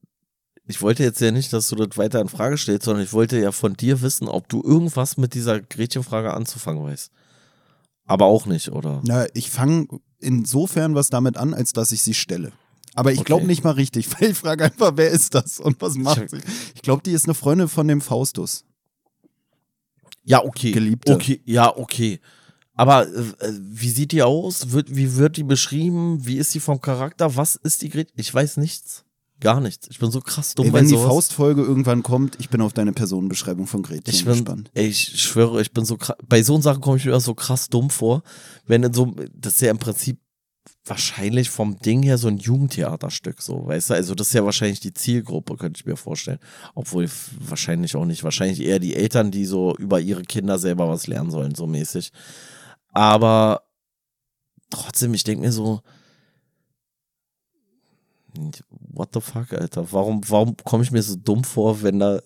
ich wollte jetzt ja nicht, dass du das weiter in Frage stellst, sondern ich wollte ja von dir wissen, ob du irgendwas mit dieser Gretchenfrage anzufangen weißt. Aber auch nicht, oder? Na, ich fange insofern was damit an, als dass ich sie stelle. Aber ich glaube Okay. nicht mal richtig, weil ich frage einfach, wer ist das und was macht sie? Ich glaube, die ist eine Freundin von dem Faustus. Ja, okay. Geliebte. Okay, ja, okay. Aber äh, wie sieht die aus? Wird, wie wird die beschrieben? Wie ist die vom Charakter? Was ist die Gretchen? Ich weiß nichts. Gar nichts. Ich bin so krass dumm Ey, wenn die sowas. Faustfolge irgendwann kommt, ich bin auf deine Personenbeschreibung von Gretchen Ich bin, gespannt. ey, ich schwöre, ich bin so krass, bei so Sachen komme ich mir immer so krass dumm vor, wenn in so, das ist ja im Prinzip wahrscheinlich vom Ding her so ein Jugendtheaterstück, so, weißt du, also das ist ja wahrscheinlich die Zielgruppe, könnte ich mir vorstellen, obwohl wahrscheinlich auch nicht, wahrscheinlich eher die Eltern, die so über ihre Kinder selber was lernen sollen, so mäßig, aber trotzdem, ich denke mir so, what the fuck, Alter? Warum, warum komme ich mir so dumm vor, wenn da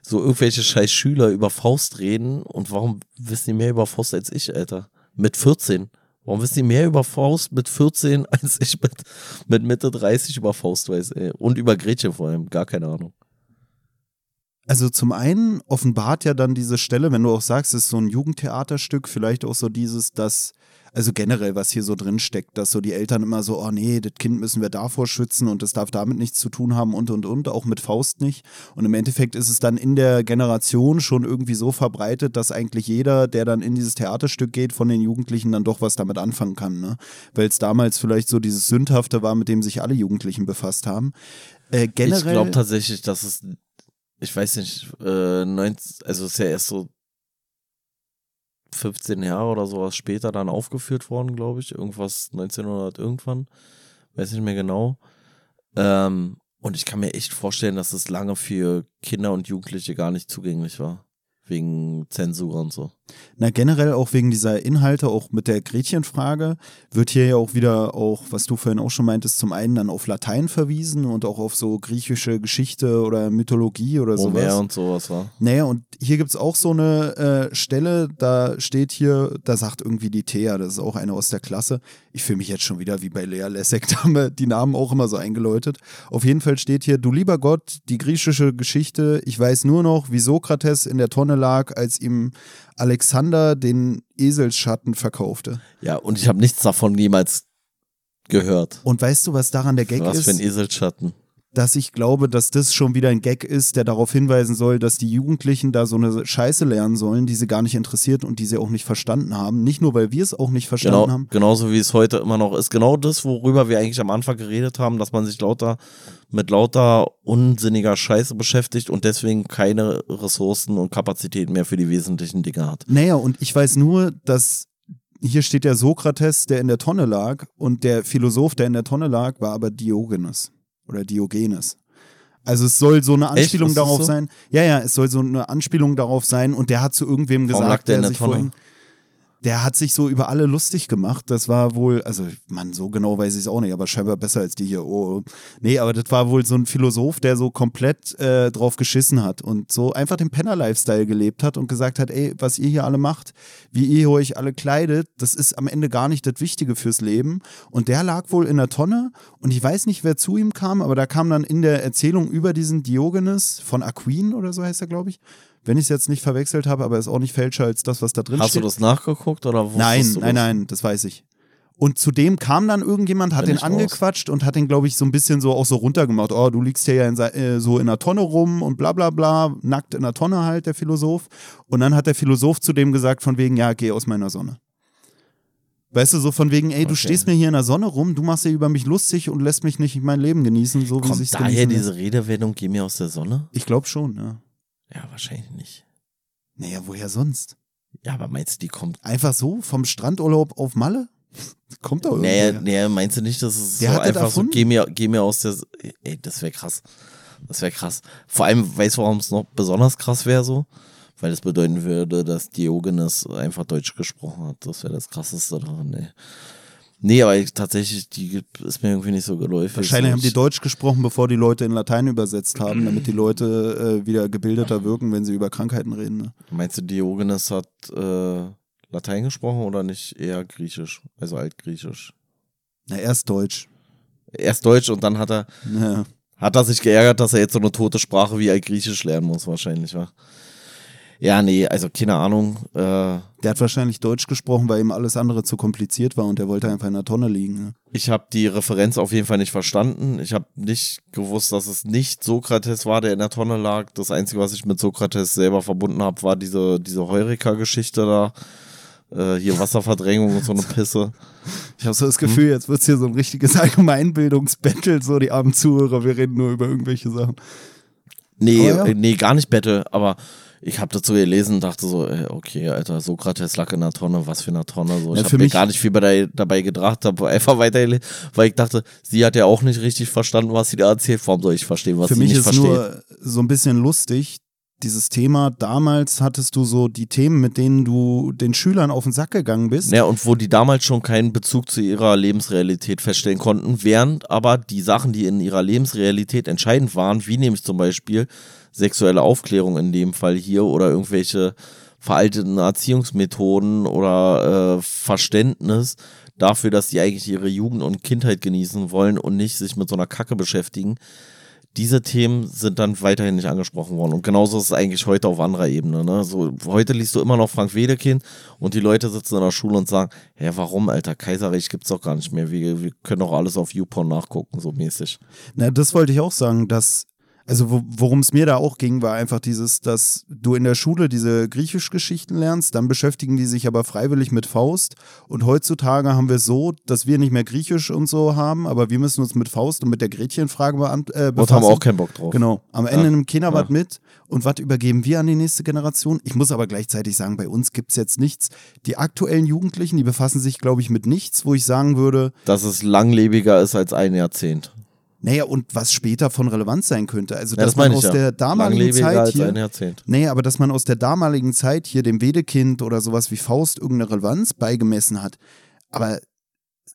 so irgendwelche scheiß Schüler über Faust reden und warum wissen die mehr über Faust als ich, Alter? Mit 14. Warum wissen die mehr über Faust mit 14 als ich mit, mit Mitte 30 über Faust weiß, ey? Und über Gretchen vor allem, gar keine Ahnung. Also zum einen offenbart ja dann diese Stelle, wenn du auch sagst, es ist so ein Jugendtheaterstück, vielleicht auch so dieses, dass, also generell, was hier so drin steckt, dass so die Eltern immer so, oh nee, das Kind müssen wir davor schützen und das darf damit nichts zu tun haben und und und, auch mit Faust nicht. Und im Endeffekt ist es dann in der Generation schon irgendwie so verbreitet, dass eigentlich jeder, der dann in dieses Theaterstück geht, von den Jugendlichen dann doch was damit anfangen kann, ne? Weil es damals vielleicht so dieses Sündhafte war, mit dem sich alle Jugendlichen befasst haben. Äh, generell, ich glaube tatsächlich, dass es, ich weiß nicht, äh, 19, also ist ja erst so 15 Jahre oder sowas später dann aufgeführt worden, glaube ich. Irgendwas 1900 irgendwann. Weiß nicht mehr genau. Ähm, und ich kann mir echt vorstellen, dass es lange für Kinder und Jugendliche gar nicht zugänglich war wegen Zensur und so. Na, generell auch wegen dieser Inhalte, auch mit der Gretchenfrage, wird hier ja auch wieder auch, was du vorhin auch schon meintest, zum einen dann auf Latein verwiesen und auch auf so griechische Geschichte oder Mythologie oder Homer sowas. und sowas war. Naja, und hier gibt es auch so eine äh, Stelle, da steht hier, da sagt irgendwie die Thea, das ist auch eine aus der Klasse. Ich fühle mich jetzt schon wieder wie bei Lea Lessig, da haben wir die Namen auch immer so eingeläutet. Auf jeden Fall steht hier, du lieber Gott, die griechische Geschichte, ich weiß nur noch, wie Sokrates in der Tonne lag, als ihm Alexander den Eselsschatten verkaufte. Ja, und ich habe nichts davon jemals gehört. Und weißt du, was daran der Gag Was ist? für ein Eselsschatten. Dass ich glaube, dass das schon wieder ein Gag ist, der darauf hinweisen soll, dass die Jugendlichen da so eine Scheiße lernen sollen, die sie gar nicht interessiert und die sie auch nicht verstanden haben. Nicht nur, weil wir es auch nicht verstanden Genau, haben. genauso wie es heute immer noch ist. Genau das, worüber wir eigentlich am Anfang geredet haben, dass man sich lauter mit lauter unsinniger Scheiße beschäftigt und deswegen keine Ressourcen und Kapazitäten mehr für die wesentlichen Dinge hat. Naja, und ich weiß nur, dass hier steht der Sokrates, der in der Tonne lag, und der Philosoph, der in der Tonne lag, war aber Diogenes oder Diogenes. Also es soll so eine Anspielung darauf so? sein. Ja, ja, es soll so eine Anspielung darauf sein und der hat zu irgendwem Warum gesagt, der der sich vorhin der hat sich so über alle lustig gemacht. Das war wohl, also man, so genau weiß ich es auch nicht, aber scheinbar besser als die hier. Oh, oh. Nee, aber das war wohl so ein Philosoph, der so komplett äh, drauf geschissen hat und so einfach den Penner-Lifestyle gelebt hat und gesagt hat, ey, was ihr hier alle macht, wie ihr euch alle kleidet, das ist am Ende gar nicht das Wichtige fürs Leben. Und der lag wohl in der Tonne und ich weiß nicht, wer zu ihm kam, aber da kam dann in der Erzählung über diesen Diogenes von Aquin oder so heißt er, glaube ich. Wenn ich es jetzt nicht verwechselt habe, aber ist auch nicht fälscher als das, was da drin Hast steht. du das nachgeguckt oder Nein, du nein, nein, das weiß ich. Und zudem kam dann irgendjemand, hat Bin den ich raus. angequatscht und hat den, glaube ich, so ein bisschen so auch so runtergemacht. Oh, du liegst hier ja in, äh, so in der Tonne rum und bla bla bla, nackt in der Tonne halt, der Philosoph. Und dann hat der Philosoph zu dem gesagt, von wegen, ja, geh aus meiner Sonne. Weißt du, so von wegen, ey, du Okay. stehst mir hier in der Sonne rum, du machst dir über mich lustig und lässt mich nicht mein Leben genießen, so wie Kommt sich's daher genießen lässt. diese Redewendung, geh mir aus der Sonne? Ich glaube schon, ja. Ja, wahrscheinlich nicht. Naja, woher sonst? Ja, aber meinst du, die kommt Einfach so vom Strandurlaub auf Malle? Kommt doch irgendwie. Naja, naja, meinst du nicht, dass es Der so einfach so, geh mir, geh mir aus der, ey, das wäre krass. Das wäre krass. Vor allem, weißt du, warum es noch besonders krass wäre so? Weil das bedeuten würde, dass Diogenes einfach Deutsch gesprochen hat. Das wäre das krasseste daran, ey. Nee, aber ich, tatsächlich, die ist mir irgendwie nicht so geläufig. Wahrscheinlich haben die Deutsch gesprochen, bevor die Leute in Latein übersetzt haben, damit die Leute äh, wieder gebildeter wirken, wenn sie über Krankheiten reden. Ne? Meinst du, Diogenes hat äh, Latein gesprochen oder nicht eher Griechisch? Also Altgriechisch. Na, erst Deutsch. Erst Deutsch und dann hat er, Ja. hat er sich geärgert, dass er jetzt so eine tote Sprache wie Altgriechisch lernen muss, wahrscheinlich, wa? Ja, nee, also keine Ahnung. Äh, Der hat wahrscheinlich Deutsch gesprochen, weil ihm alles andere zu kompliziert war und der wollte einfach in der Tonne liegen. Ne? ich habe die Referenz auf jeden Fall nicht verstanden. Ich habe nicht gewusst, dass es nicht Sokrates war, der in der Tonne lag. Das Einzige, was ich mit Sokrates selber verbunden habe, war diese, diese Heureka-Geschichte da. Äh, hier Wasserverdrängung und so eine Pisse. Ich habe so das Hm? Gefühl, jetzt wird es hier so ein richtiges Allgemeinbildungsbattle, so die armen Zuhörer, wir reden nur über irgendwelche Sachen. Nee, Aber ja. äh, nee, gar nicht Battle, aber ich habe dazu gelesen und dachte so, ey, okay, Alter, Sokrates lag in einer Tonne, was für eine Tonne. So. Ich Ja, habe für mir mich- gar nicht viel bei, dabei gedacht, habe einfach weiter, weil ich dachte, sie hat ja auch nicht richtig verstanden, was sie da erzählt. Warum soll ich verstehen, was Für sie mich nicht ist versteht? nur so ein bisschen lustig, dieses Thema, damals hattest du so die Themen, mit denen du den Schülern auf den Sack gegangen bist. Ja, und wo die damals schon keinen Bezug zu ihrer Lebensrealität feststellen konnten, während aber die Sachen, die in ihrer Lebensrealität entscheidend waren, wie nämlich zum Beispiel sexuelle Aufklärung in dem Fall hier oder irgendwelche veralteten Erziehungsmethoden oder äh, Verständnis dafür, dass die eigentlich ihre Jugend und Kindheit genießen wollen und nicht sich mit so einer Kacke beschäftigen, diese Themen sind dann weiterhin nicht angesprochen worden. Und genauso ist es eigentlich heute auf anderer Ebene. Ne? So, heute liest du immer noch Frank Wedekind und die Leute sitzen in der Schule und sagen, hä, warum, Alter, Kaiserreich gibt's doch gar nicht mehr. Wir, wir können doch alles auf YouPorn nachgucken, so mäßig. Na, das wollte ich auch sagen, dass also worum es mir da auch ging, war einfach dieses, dass du in der Schule diese Griechisch-Geschichten lernst, dann beschäftigen die sich aber freiwillig mit Faust. Und heutzutage haben wir es so, dass wir nicht mehr Griechisch und so haben, aber wir müssen uns mit Faust und mit der Gretchenfrage äh, befassen. Und haben auch keinen Bock drauf. Genau. Am Ende ja. nimmt keiner ja. was mit. Und was übergeben wir an die nächste Generation? Ich muss aber gleichzeitig sagen, bei uns gibt es jetzt nichts. Die aktuellen Jugendlichen, die befassen sich, glaube ich, mit nichts, wo ich sagen würde. Dass es langlebiger ist als ein Jahrzehnt. Naja, und was später von Relevanz sein könnte. Also, ja, dass das man aus ja. der damaligen Zeit hier. Naja, aber dass man aus der damaligen Zeit hier dem Wedekind oder sowas wie Faust irgendeine Relevanz beigemessen hat. Aber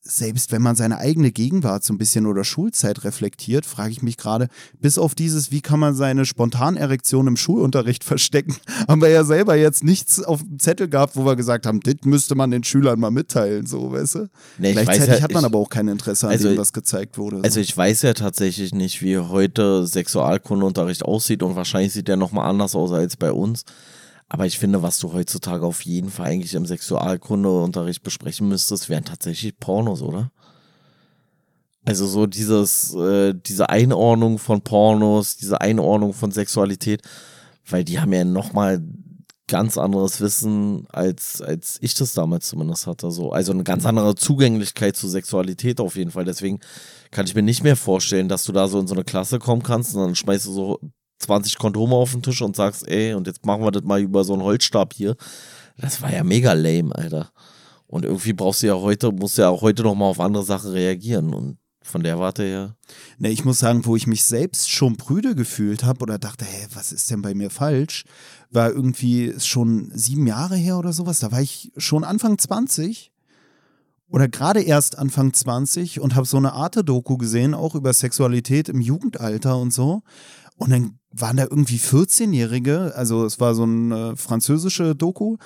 selbst wenn man seine eigene Gegenwart so ein bisschen oder Schulzeit reflektiert, frage ich mich gerade, bis auf dieses, wie kann man seine Spontanerektion im Schulunterricht verstecken, haben wir ja selber jetzt nichts auf dem Zettel gehabt, wo wir gesagt haben, das müsste man den Schülern mal mitteilen, so, weißt du? Nee, Gleichzeitig ja, hat man ich, aber auch kein Interesse an also, dem, was gezeigt wurde. So. Also ich weiß ja tatsächlich nicht, wie heute Sexualkundeunterricht aussieht und wahrscheinlich sieht der nochmal anders aus als bei uns. Aber ich finde, was du heutzutage auf jeden Fall eigentlich im Sexualkundeunterricht besprechen müsstest, wären tatsächlich Pornos, oder? Also so dieses, äh, diese Einordnung von Pornos, diese Einordnung von Sexualität, weil die haben ja nochmal ganz anderes Wissen, als, als ich das damals zumindest hatte. So. Also eine ganz andere Zugänglichkeit zur Sexualität auf jeden Fall. Deswegen kann ich mir nicht mehr vorstellen, dass du da so in so eine Klasse kommen kannst und dann schmeißt du so 20 Kondome auf den Tisch und sagst, ey, und jetzt machen wir das mal über so einen Holzstab hier. Das war ja mega lame, Alter. Und irgendwie brauchst du ja heute, musst du ja auch heute nochmal auf andere Sachen reagieren. Und von der Warte her. Ne, ich muss sagen, wo ich mich selbst schon prüde gefühlt habe oder dachte, hä, was ist denn bei mir falsch, war irgendwie schon sieben Jahre her oder sowas. Da war ich schon Anfang 20 oder gerade erst Anfang 20 und habe so eine Arte-Doku gesehen, auch über Sexualität im Jugendalter und so. Und dann waren da irgendwie 14-Jährige, also es war so eine französische Doku,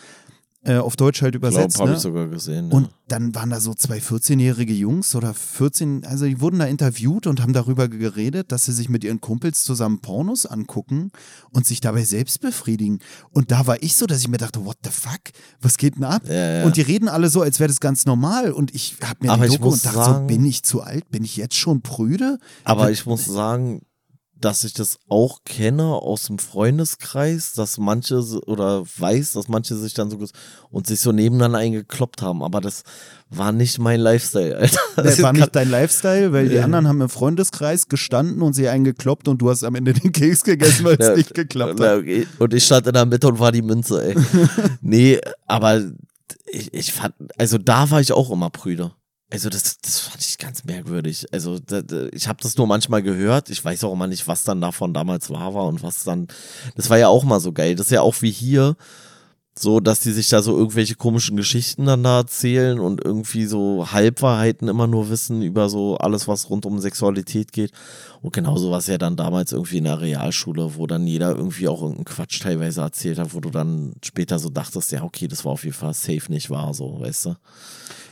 äh, auf Deutsch halt übersetzt. Glaub, ne? ich sogar gesehen. Ja. Und dann waren da so zwei 14-jährige Jungs oder 14, also die wurden da interviewt und haben darüber geredet, dass sie sich mit ihren Kumpels zusammen Pornos angucken und sich dabei selbst befriedigen. Und da war ich so, dass ich mir dachte, what the fuck? Was geht denn ab? Ja, ja. Und die reden alle so, als wäre das ganz normal. Und ich habe mir aber die Doku und dachte sagen, so, bin ich zu alt? Bin ich jetzt schon prüde? Aber ich muss sagen, dass ich das auch kenne aus dem Freundeskreis, dass manche oder weiß, dass manche sich dann so und sich so nebeneinander eingekloppt haben, aber das war nicht mein Lifestyle, Alter. Das war nicht dein Lifestyle, weil die anderen haben im Freundeskreis gestanden und sie eingekloppt und du hast am Ende den Keks gegessen, weil es nicht geklappt hat. Und ich stand in der Mitte und war die Münze, ey. nee, aber ich, ich fand, also da war ich auch immer prüde. Also das, das fand ich ganz merkwürdig. Also da, da, ich habe das nur manchmal gehört. Ich weiß auch immer nicht, was dann davon damals wahr war und was dann. Das war ja auch mal so geil. Das ist ja auch wie hier, so dass die sich da so irgendwelche komischen Geschichten dann da erzählen und irgendwie so Halbwahrheiten immer nur wissen über so alles, was rund um Sexualität geht. Und genauso was ja dann damals irgendwie in der Realschule, wo dann jeder irgendwie auch irgendeinen Quatsch teilweise erzählt hat, wo du dann später so dachtest, ja, okay, das war auf jeden Fall safe nicht wahr, so, weißt du.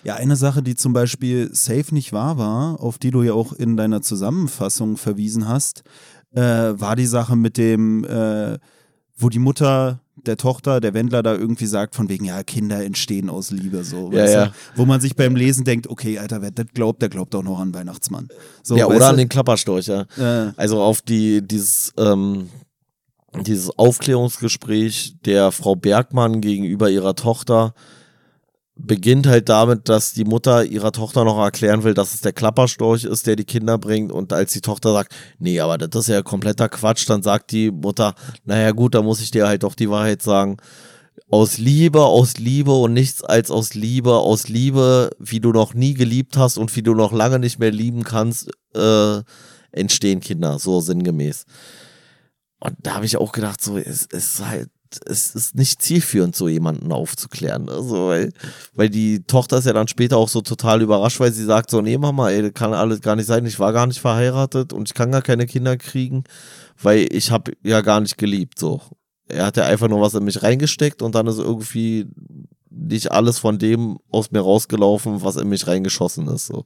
Ja, eine Sache, die zum Beispiel safe nicht wahr war, auf die du ja auch in deiner Zusammenfassung verwiesen hast, äh, war die Sache mit dem, äh, wo die Mutter der Tochter, der Wendler da irgendwie sagt, von wegen, ja, Kinder entstehen aus Liebe, so. Ja, ja. Wo man sich beim Lesen denkt, okay, Alter, wer das glaubt, der glaubt auch noch an Weihnachtsmann. So, ja, oder an den Klapperstorch, ja. Äh. Also auf die, dieses, ähm, dieses Aufklärungsgespräch der Frau Bergmann gegenüber ihrer Tochter, beginnt halt damit, dass die Mutter ihrer Tochter noch erklären will, dass es der Klapperstorch ist, der die Kinder bringt. Und als die Tochter sagt, nee, aber das ist ja kompletter Quatsch, dann sagt die Mutter, naja gut, da muss ich dir halt doch die Wahrheit sagen. Aus Liebe, aus Liebe und nichts als aus Liebe, aus Liebe, wie du noch nie geliebt hast und wie du noch lange nicht mehr lieben kannst, äh, entstehen Kinder, so sinngemäß. Und da habe ich auch gedacht, so, es ist halt, es ist nicht zielführend, so jemanden aufzuklären. Also, weil, weil die Tochter ist ja dann später auch so total überrascht, weil sie sagt so, nee Mama, ey, das kann alles gar nicht sein, ich war gar nicht verheiratet und ich kann gar keine Kinder kriegen, weil ich habe ja gar nicht geliebt, so. Er hat ja einfach nur was in mich reingesteckt und dann ist irgendwie nicht alles von dem aus mir rausgelaufen, was in mich reingeschossen ist, so.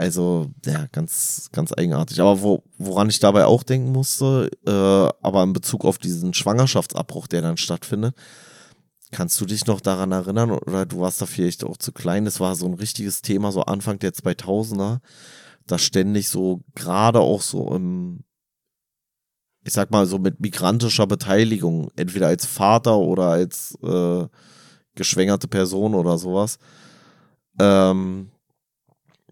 Also, ja, ganz, ganz eigenartig. Aber wo, woran ich dabei auch denken musste, äh, aber in Bezug auf diesen Schwangerschaftsabbruch, der dann stattfindet, kannst du dich noch daran erinnern oder du warst da vielleicht auch zu klein? Das war so ein richtiges Thema, so Anfang der 2000er, da ständig so, gerade auch so im, ich sag mal, so mit migrantischer Beteiligung, entweder als Vater oder als äh, geschwängerte Person oder sowas. Ähm,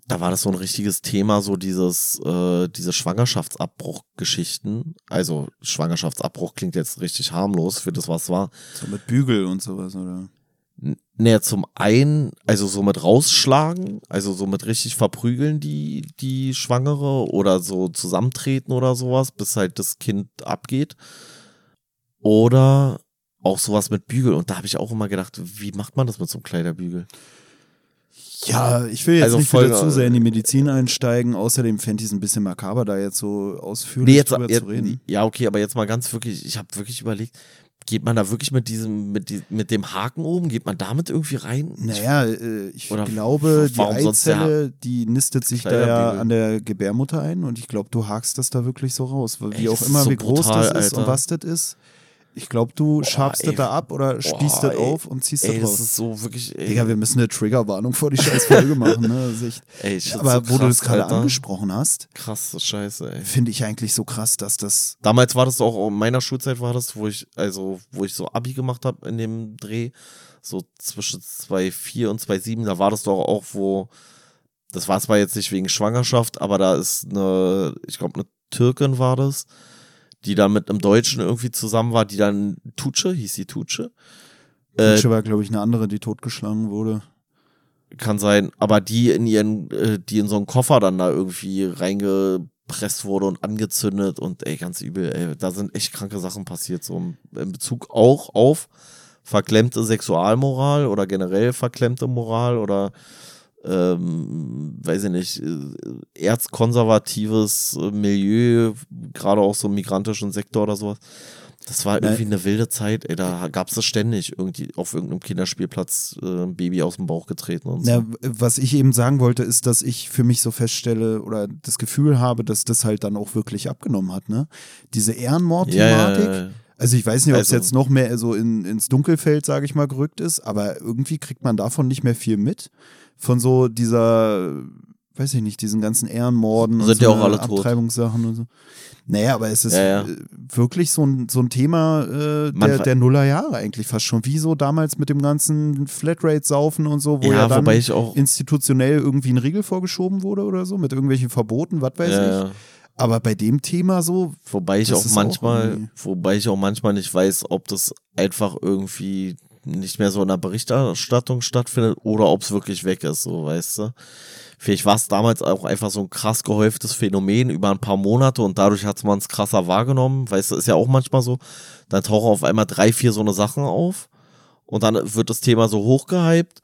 da war das so ein richtiges Thema, so dieses, äh, diese Schwangerschaftsabbruch-Geschichten. Also Schwangerschaftsabbruch klingt jetzt richtig harmlos für das, was war. So mit Bügel und sowas, oder? Naja, zum einen, also so mit rausschlagen, also so mit richtig verprügeln die, die Schwangere oder so zusammentreten oder sowas, bis halt das Kind abgeht. Oder auch sowas mit Bügel. Und da habe ich auch immer gedacht, wie macht man das mit so einem Kleiderbügel? Ja, ich will jetzt also nicht wieder zu sehr in die Medizin einsteigen. Außerdem fände ich es ein bisschen makaber, da jetzt so ausführlich nee, jetzt, drüber jetzt, zu reden. Ja, okay, aber jetzt mal ganz wirklich, ich habe wirklich überlegt, geht man da wirklich mit diesem, mit, die, mit dem Haken oben, geht man damit irgendwie rein? Naja, äh, ich Oder glaube, die Eizelle, die nistet sich da ja an der Gebärmutter ein und ich glaube, du hakst das da wirklich so raus. Wie Ey, auch immer, so wie groß brutal, das ist Alter. und was das ist. Ich glaube, du schabst das da ab oder spießt das auf und ziehst das raus. Das ist so wirklich. Ey. Digga, wir müssen eine Triggerwarnung vor die scheiß Folge machen. Ne? Ich, ey, aber so krass, wo du das gerade angesprochen hast, krasse Scheiße, ey. Finde ich eigentlich so krass, dass das. Damals war das auch in meiner Schulzeit war das, wo ich also wo ich so Abi gemacht habe in dem Dreh, so zwischen 2,4 und 2,7. Da war das doch auch, wo das war zwar jetzt nicht wegen Schwangerschaft, aber da ist eine, ich glaube, eine Türkin war das die da mit einem Deutschen irgendwie zusammen war, die dann Tutsche, hieß sie Tutsche. Tutsche äh, war, glaube ich, eine andere, die totgeschlagen wurde. Kann sein, aber die in ihren, äh, die in so einen Koffer dann da irgendwie reingepresst wurde und angezündet und ey, ganz übel, ey, da sind echt kranke Sachen passiert, so in Bezug auch auf verklemmte Sexualmoral oder generell verklemmte Moral oder ähm, weiß ich nicht, äh, erzkonservatives Milieu, gerade auch so im migrantischen Sektor oder sowas. Das war irgendwie eine wilde Zeit, ey, da gab es das ständig irgendwie auf irgendeinem Kinderspielplatz äh, ein Baby aus dem Bauch getreten und so. Ja, was ich eben sagen wollte, ist, dass ich für mich so feststelle oder das Gefühl habe, dass das halt dann auch wirklich abgenommen hat, ne? Diese Ehrenmord-Thematik. Ja, ja, also ich weiß nicht, ob es also, jetzt noch mehr so in, ins Dunkelfeld, sage ich mal, gerückt ist, aber irgendwie kriegt man davon nicht mehr viel mit von so dieser, weiß ich nicht, diesen ganzen Ehrenmorden Sind und so ja auch alle Abtreibungssachen tot. und so. Naja, aber es ist ja, ja. Wirklich so ein, so ein Thema äh, der, der Nullerjahre eigentlich fast schon. Wie so damals mit dem ganzen Flatrate-Saufen und so, wo ja, ja dann institutionell irgendwie ein Riegel vorgeschoben wurde oder so, mit irgendwelchen Verboten, was weiß ich. Aber bei dem Thema so. Wobei ich auch manchmal, auch wobei ich auch manchmal nicht weiß, ob das einfach irgendwie nicht mehr so in der Berichterstattung stattfindet oder ob es wirklich weg ist, so weißt du. Vielleicht war es damals auch einfach so ein krass gehäuftes Phänomen über ein paar Monate und dadurch hat man es krasser wahrgenommen, weißt du, ist ja auch manchmal so, dann tauchen auf einmal drei, vier so eine Sachen auf und dann wird das Thema so hochgehypt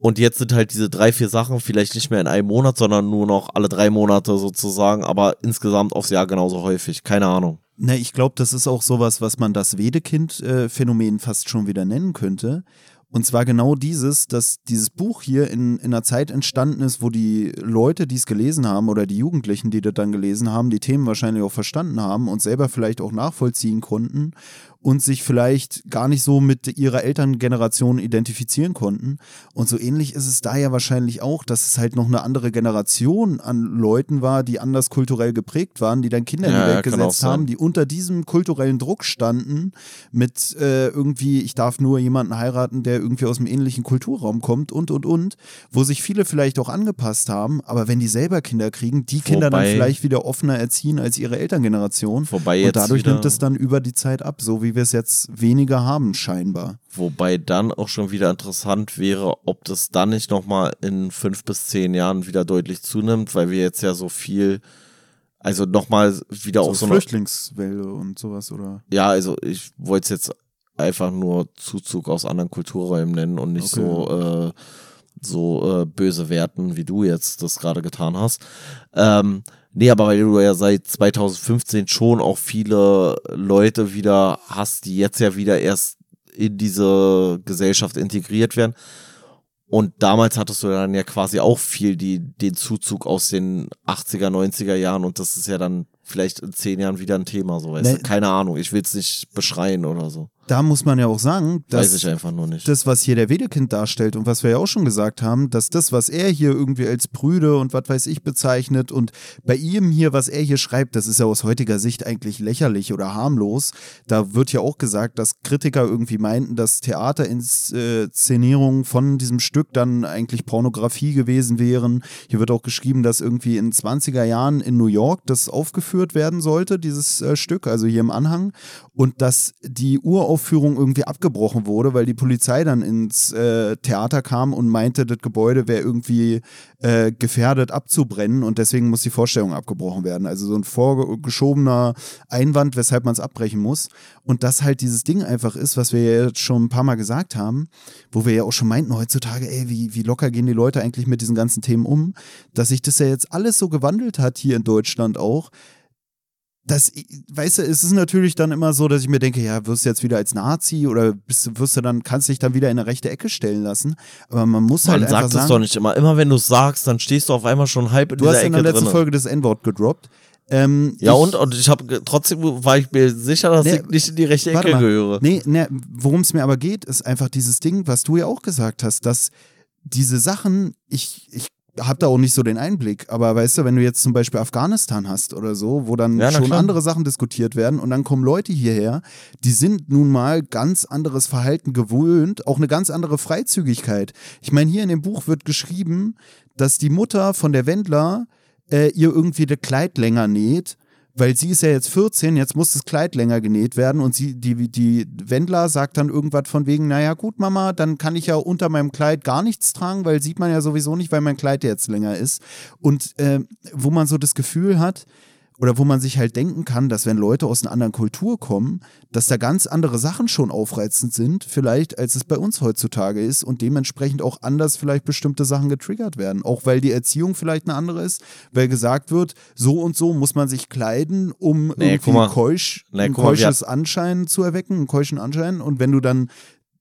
und jetzt sind halt diese drei, vier Sachen vielleicht nicht mehr in einem Monat, sondern nur noch alle drei Monate sozusagen, aber insgesamt aufs Jahr genauso häufig, keine Ahnung. Na, ich glaube, das ist auch sowas, was man das Wedekind-Phänomen fast schon wieder nennen könnte. Und zwar genau dieses, dass dieses Buch hier in, in einer Zeit entstanden ist, wo die Leute, die es gelesen haben oder die Jugendlichen, die das dann gelesen haben, die Themen wahrscheinlich auch verstanden haben und selber vielleicht auch nachvollziehen konnten und sich vielleicht gar nicht so mit ihrer Elterngeneration identifizieren konnten. Und so ähnlich ist es da ja wahrscheinlich auch, dass es halt noch eine andere Generation an Leuten war, die anders kulturell geprägt waren, die dann Kinder in die Welt gesetzt haben, die unter diesem kulturellen Druck standen, mit äh, irgendwie, ich darf nur jemanden heiraten, der irgendwie aus einem ähnlichen Kulturraum kommt und und und, wo sich viele vielleicht auch angepasst haben, aber wenn die selber Kinder kriegen, die Kinder Wobei, dann vielleicht wieder offener erziehen als ihre Elterngeneration. Wobei und dadurch nimmt es dann über die Zeit ab, so wie wie wir es jetzt weniger haben, scheinbar. Wobei dann auch schon wieder interessant wäre, ob das dann nicht nochmal in fünf bis zehn Jahren wieder deutlich zunimmt, weil wir jetzt ja so viel, also nochmal wieder so auch so Flüchtlingswelle und sowas, oder? Ja, also ich wollte es jetzt einfach nur Zuzug aus anderen Kulturräumen nennen und nicht okay. so, äh, so äh, böse werten, wie du jetzt das gerade getan hast. Ähm, Nee, aber weil du ja seit 2015 schon auch viele Leute wieder hast, die jetzt ja wieder erst in diese Gesellschaft integriert werden. Und damals hattest du dann ja quasi auch viel die, den Zuzug aus den 80er, 90er Jahren und das ist ja dann vielleicht in zehn Jahren wieder ein Thema, so weißt Nee. du? Keine Ahnung, ich will es nicht beschreien oder so. Da muss man ja auch sagen, dass das, was hier der Wedekind darstellt und was wir ja auch schon gesagt haben, dass das, was er hier irgendwie als Brüde und was weiß ich bezeichnet und bei ihm hier, was er hier schreibt, das ist ja aus heutiger Sicht eigentlich lächerlich oder harmlos. Da wird ja auch gesagt, dass Kritiker irgendwie meinten, dass Theaterinszenierungen von diesem Stück dann eigentlich Pornografie gewesen wären. Hier wird auch geschrieben, dass irgendwie in 20er Jahren in New York das aufgeführt werden sollte, dieses äh, Stück, also hier im Anhang. Und dass die Uraufführung irgendwie abgebrochen wurde, weil die Polizei dann ins äh, Theater kam und meinte, das Gebäude wäre irgendwie äh, gefährdet abzubrennen und deswegen muss die Vorstellung abgebrochen werden. Also so ein vorgeschobener Einwand, weshalb man es abbrechen muss. Und das halt dieses Ding einfach ist, was wir ja jetzt schon ein paar Mal gesagt haben, wo wir ja auch schon meinten heutzutage, ey, wie, wie locker gehen die Leute eigentlich mit diesen ganzen Themen um, dass sich das ja jetzt alles so gewandelt hat hier in Deutschland auch, das, weißt du, es ist natürlich dann immer so, dass ich mir denke, ja, wirst du jetzt wieder als Nazi oder bist, du- wirst du dann, kannst dich dann wieder in eine rechte Ecke stellen lassen. Aber man muss Man halt einfach sagt es doch nicht immer. Immer wenn du es sagst, dann stehst du auf einmal schon halb in du dieser hast in Ecke der letzten drin. Folge das N-Wort gedroppt. Ähm, Ja, ich, und, und ich habe trotzdem war ich mir sicher, dass Nee, ich nicht in die rechte Ecke gehöre. Nee, nee worum es mir aber geht, ist einfach dieses Ding, was du ja auch gesagt hast, dass diese Sachen, ich, ich habe da auch nicht so den Einblick, aber weißt du, wenn du jetzt zum Beispiel Afghanistan hast oder so, wo dann Ja, schon klar. andere Sachen diskutiert werden und dann kommen Leute hierher, die sind nun mal ganz anderes Verhalten gewöhnt, auch eine ganz andere Freizügigkeit. Ich meine, hier in dem Buch wird geschrieben, dass die Mutter von der Wendler äh, ihr irgendwie das Kleid länger näht, weil sie ist ja jetzt 14, jetzt muss das Kleid länger genäht werden und sie, die, die Wendler sagt dann irgendwas von wegen, naja gut Mama, dann kann ich ja unter meinem Kleid gar nichts tragen, weil sieht man ja sowieso nicht, weil mein Kleid jetzt länger ist. Und äh, wo man so das Gefühl hat, oder wo man sich halt denken kann, dass wenn Leute aus einer anderen Kultur kommen, dass da ganz andere Sachen schon aufreizend sind, vielleicht als es bei uns heutzutage ist und dementsprechend auch anders vielleicht bestimmte Sachen getriggert werden. Auch weil die Erziehung vielleicht eine andere ist, weil gesagt wird, so und so muss man sich kleiden, um Nee, irgendwie mal. keusch, Nee, ein guck mal, keusches Anschein zu erwecken, einen keuschen Anschein. Und wenn du dann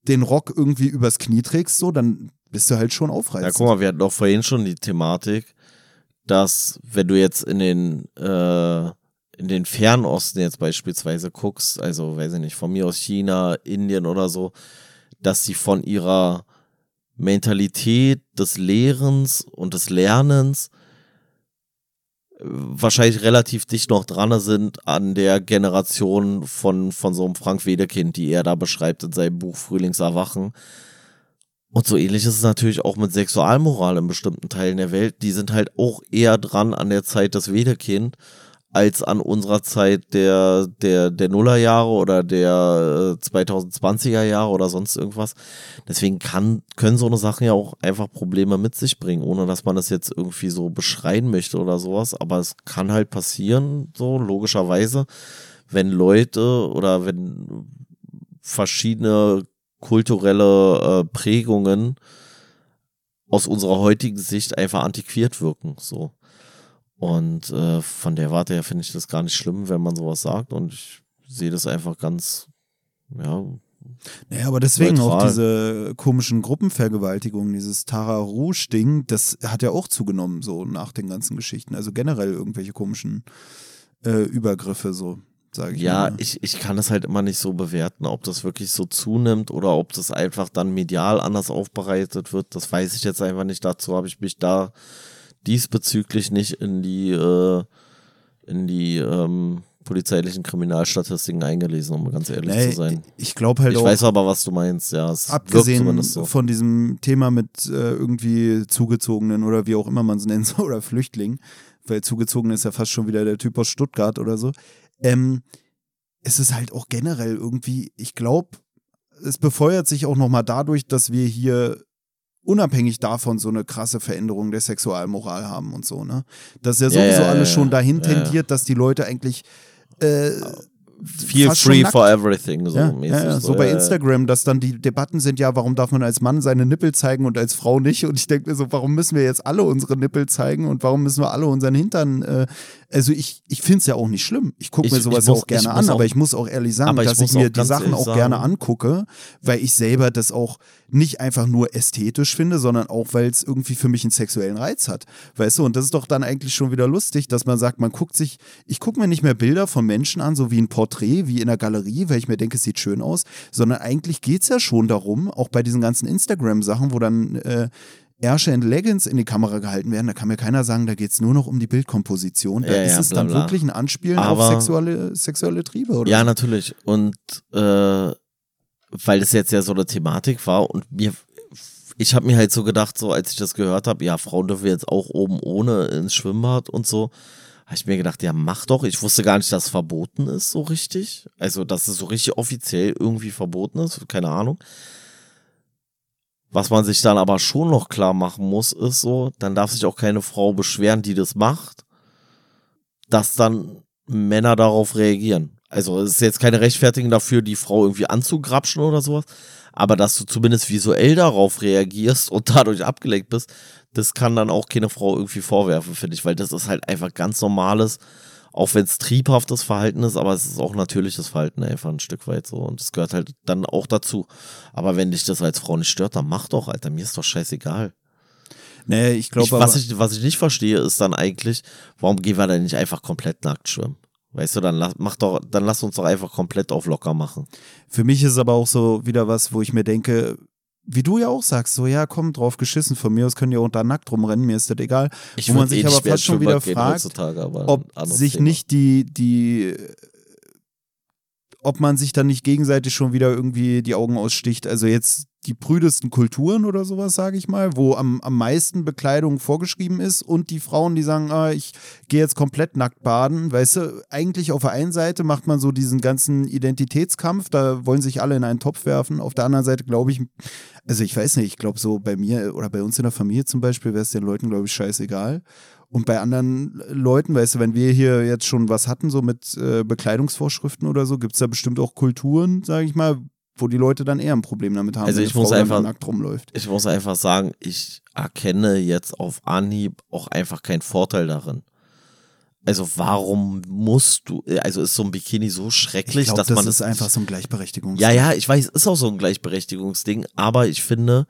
den Rock irgendwie übers Knie trägst, so, dann bist du halt schon Ja, aufreizend. guck mal, wir hatten doch vorhin schon die Thematik, dass wenn du jetzt in den äh, in den Fernosten jetzt beispielsweise guckst, also weiß ich nicht, von mir aus China, Indien oder so, dass sie von ihrer Mentalität des Lehrens und des Lernens äh, wahrscheinlich relativ dicht noch dran sind an der Generation von, von so einem Frank Wedekind, die er da beschreibt in seinem Buch Frühlingserwachen. Und so ähnlich ist es natürlich auch mit Sexualmoral in bestimmten Teilen der Welt. Die sind halt auch eher dran an der Zeit des Wedekind als an unserer Zeit der, der, der Nullerjahre oder der äh, 2020er Jahre oder sonst irgendwas. Deswegen kann, können so eine Sachen ja auch einfach Probleme mit sich bringen, ohne dass man das jetzt irgendwie so beschreien möchte oder sowas. Aber es kann halt passieren, so logischerweise, wenn Leute oder wenn verschiedene kulturelle äh, Prägungen aus unserer heutigen Sicht einfach antiquiert wirken. So. Und äh, von der Warte her finde ich das gar nicht schlimm, wenn man sowas sagt. Und ich sehe das einfach ganz, ja, Naja, aber deswegen auch Neutral. diese komischen Gruppenvergewaltigungen, dieses Tara Rouge-Ding, das hat ja auch zugenommen, so nach den ganzen Geschichten. Also generell irgendwelche komischen äh, Übergriffe, so sage ich Ja, mal. ich, ich kann es halt immer nicht so bewerten, ob das wirklich so zunimmt oder ob das einfach dann medial anders aufbereitet wird. Das weiß ich jetzt einfach nicht. Dazu habe ich mich da diesbezüglich nicht in die, äh, in die ähm, polizeilichen Kriminalstatistiken eingelesen, um ganz ehrlich Nee, zu sein. Ich glaube halt Ich auch, weiß aber, was du meinst, ja. Abgesehen so. von diesem Thema mit äh, irgendwie Zugezogenen oder wie auch immer man es nennen soll, oder Flüchtlingen, weil zugezogen ist ja fast schon wieder der Typ aus Stuttgart oder so. Ähm, es ist halt auch generell irgendwie, ich glaube, es befeuert sich auch nochmal dadurch, dass wir hier unabhängig davon so eine krasse Veränderung der Sexualmoral haben und so, ne? Dass ja sowieso ja, ja, alles schon ja. dahin Ja, ja. tendiert, dass die Leute eigentlich äh, Feel free for everything, so ja, mäßig. Ja, ja, so, bei Instagram, dass dann die Debatten sind, ja, warum darf man als Mann seine Nippel zeigen und als Frau nicht? Und ich denke mir so, warum müssen wir jetzt alle unsere Nippel zeigen und warum müssen wir alle unseren Hintern, äh, also ich, ich finde es ja auch nicht schlimm. Ich gucke mir sowas muss, auch gerne an, auch, aber ich muss auch ehrlich sagen, dass ich, ich mir die Sachen auch sagen. gerne angucke, weil ich selber das auch nicht einfach nur ästhetisch finde, sondern auch, weil es irgendwie für mich einen sexuellen Reiz hat. Weißt du, und das ist doch dann eigentlich schon wieder lustig, dass man sagt, man guckt sich, ich gucke mir nicht mehr Bilder von Menschen an, so wie ein Porträt, wie in der Galerie, weil ich mir denke, es sieht schön aus, sondern eigentlich geht es ja schon darum, auch bei diesen ganzen Instagram-Sachen, wo dann äh, Ärsche und Leggings in die Kamera gehalten werden, da kann mir keiner sagen, da geht es nur noch um die Bildkomposition. Da ja, ist ja, es bla, dann wirklich ein Anspielen Aber, auf sexuelle, sexuelle Triebe, oder? Ja, natürlich. Und äh, weil das jetzt ja so eine Thematik war und mir, ich habe mir halt so gedacht, so als ich das gehört habe, ja, Frauen dürfen jetzt auch oben ohne ins Schwimmbad und so, habe ich mir gedacht, ja, mach doch. Ich wusste gar nicht, dass es verboten ist, so richtig. Also, dass es so richtig offiziell irgendwie verboten ist, keine Ahnung. Was man sich dann aber schon noch klar machen muss, ist so, dann darf sich auch keine Frau beschweren, die das macht, dass dann Männer darauf reagieren. Also es ist jetzt keine Rechtfertigung dafür, die Frau irgendwie anzugrapschen oder sowas, aber dass du zumindest visuell darauf reagierst und dadurch abgelenkt bist, das kann dann auch keine Frau irgendwie vorwerfen, finde ich, weil das ist halt einfach ganz normales, auch wenn es triebhaftes Verhalten ist, aber es ist auch natürliches Verhalten einfach ein Stück weit so und es gehört halt dann auch dazu. Aber wenn dich das als Frau nicht stört, dann mach doch, Alter, mir ist doch scheißegal. Nee, ich glaube. Was ich, was ich nicht verstehe, ist dann eigentlich, warum gehen wir dann nicht einfach komplett nackt schwimmen? Weißt du, dann lass, mach doch, dann lass uns doch einfach komplett auf locker machen. Für mich ist es aber auch so wieder was, wo ich mir denke, wie du ja auch sagst, so ja, komm drauf geschissen, von mir aus können die auch da nackt rumrennen, mir ist das egal. Ich wo man sich eh aber fast schon wieder fragt, ob sich Thema. nicht die, die ob man sich dann nicht gegenseitig schon wieder irgendwie die Augen aussticht. Also jetzt die prüdesten Kulturen oder sowas, sage ich mal, wo am, am meisten Bekleidung vorgeschrieben ist und die Frauen, die sagen, ah, ich gehe jetzt komplett nackt baden, weißt du, eigentlich auf der einen Seite macht man so diesen ganzen Identitätskampf, da wollen sich alle in einen Topf werfen, auf der anderen Seite glaube ich, also ich weiß nicht, ich glaube so bei mir oder bei uns in der Familie zum Beispiel wäre es den Leuten, glaube ich, scheißegal. Und bei anderen Leuten, weißt du, wenn wir hier jetzt schon was hatten, so mit äh, Bekleidungsvorschriften oder so, gibt es da bestimmt auch Kulturen, sage ich mal, wo die Leute dann eher ein Problem damit haben, also ich muss Frau einfach, nackt rumläuft. Ich muss einfach sagen, ich erkenne jetzt auf Anhieb auch einfach keinen Vorteil darin. Also warum musst du, also ist so ein Bikini so schrecklich, glaub, dass das man das ist einfach so ein Gleichberechtigungsding. Ja, ja, ich weiß, ist auch so ein Gleichberechtigungsding, aber ich finde,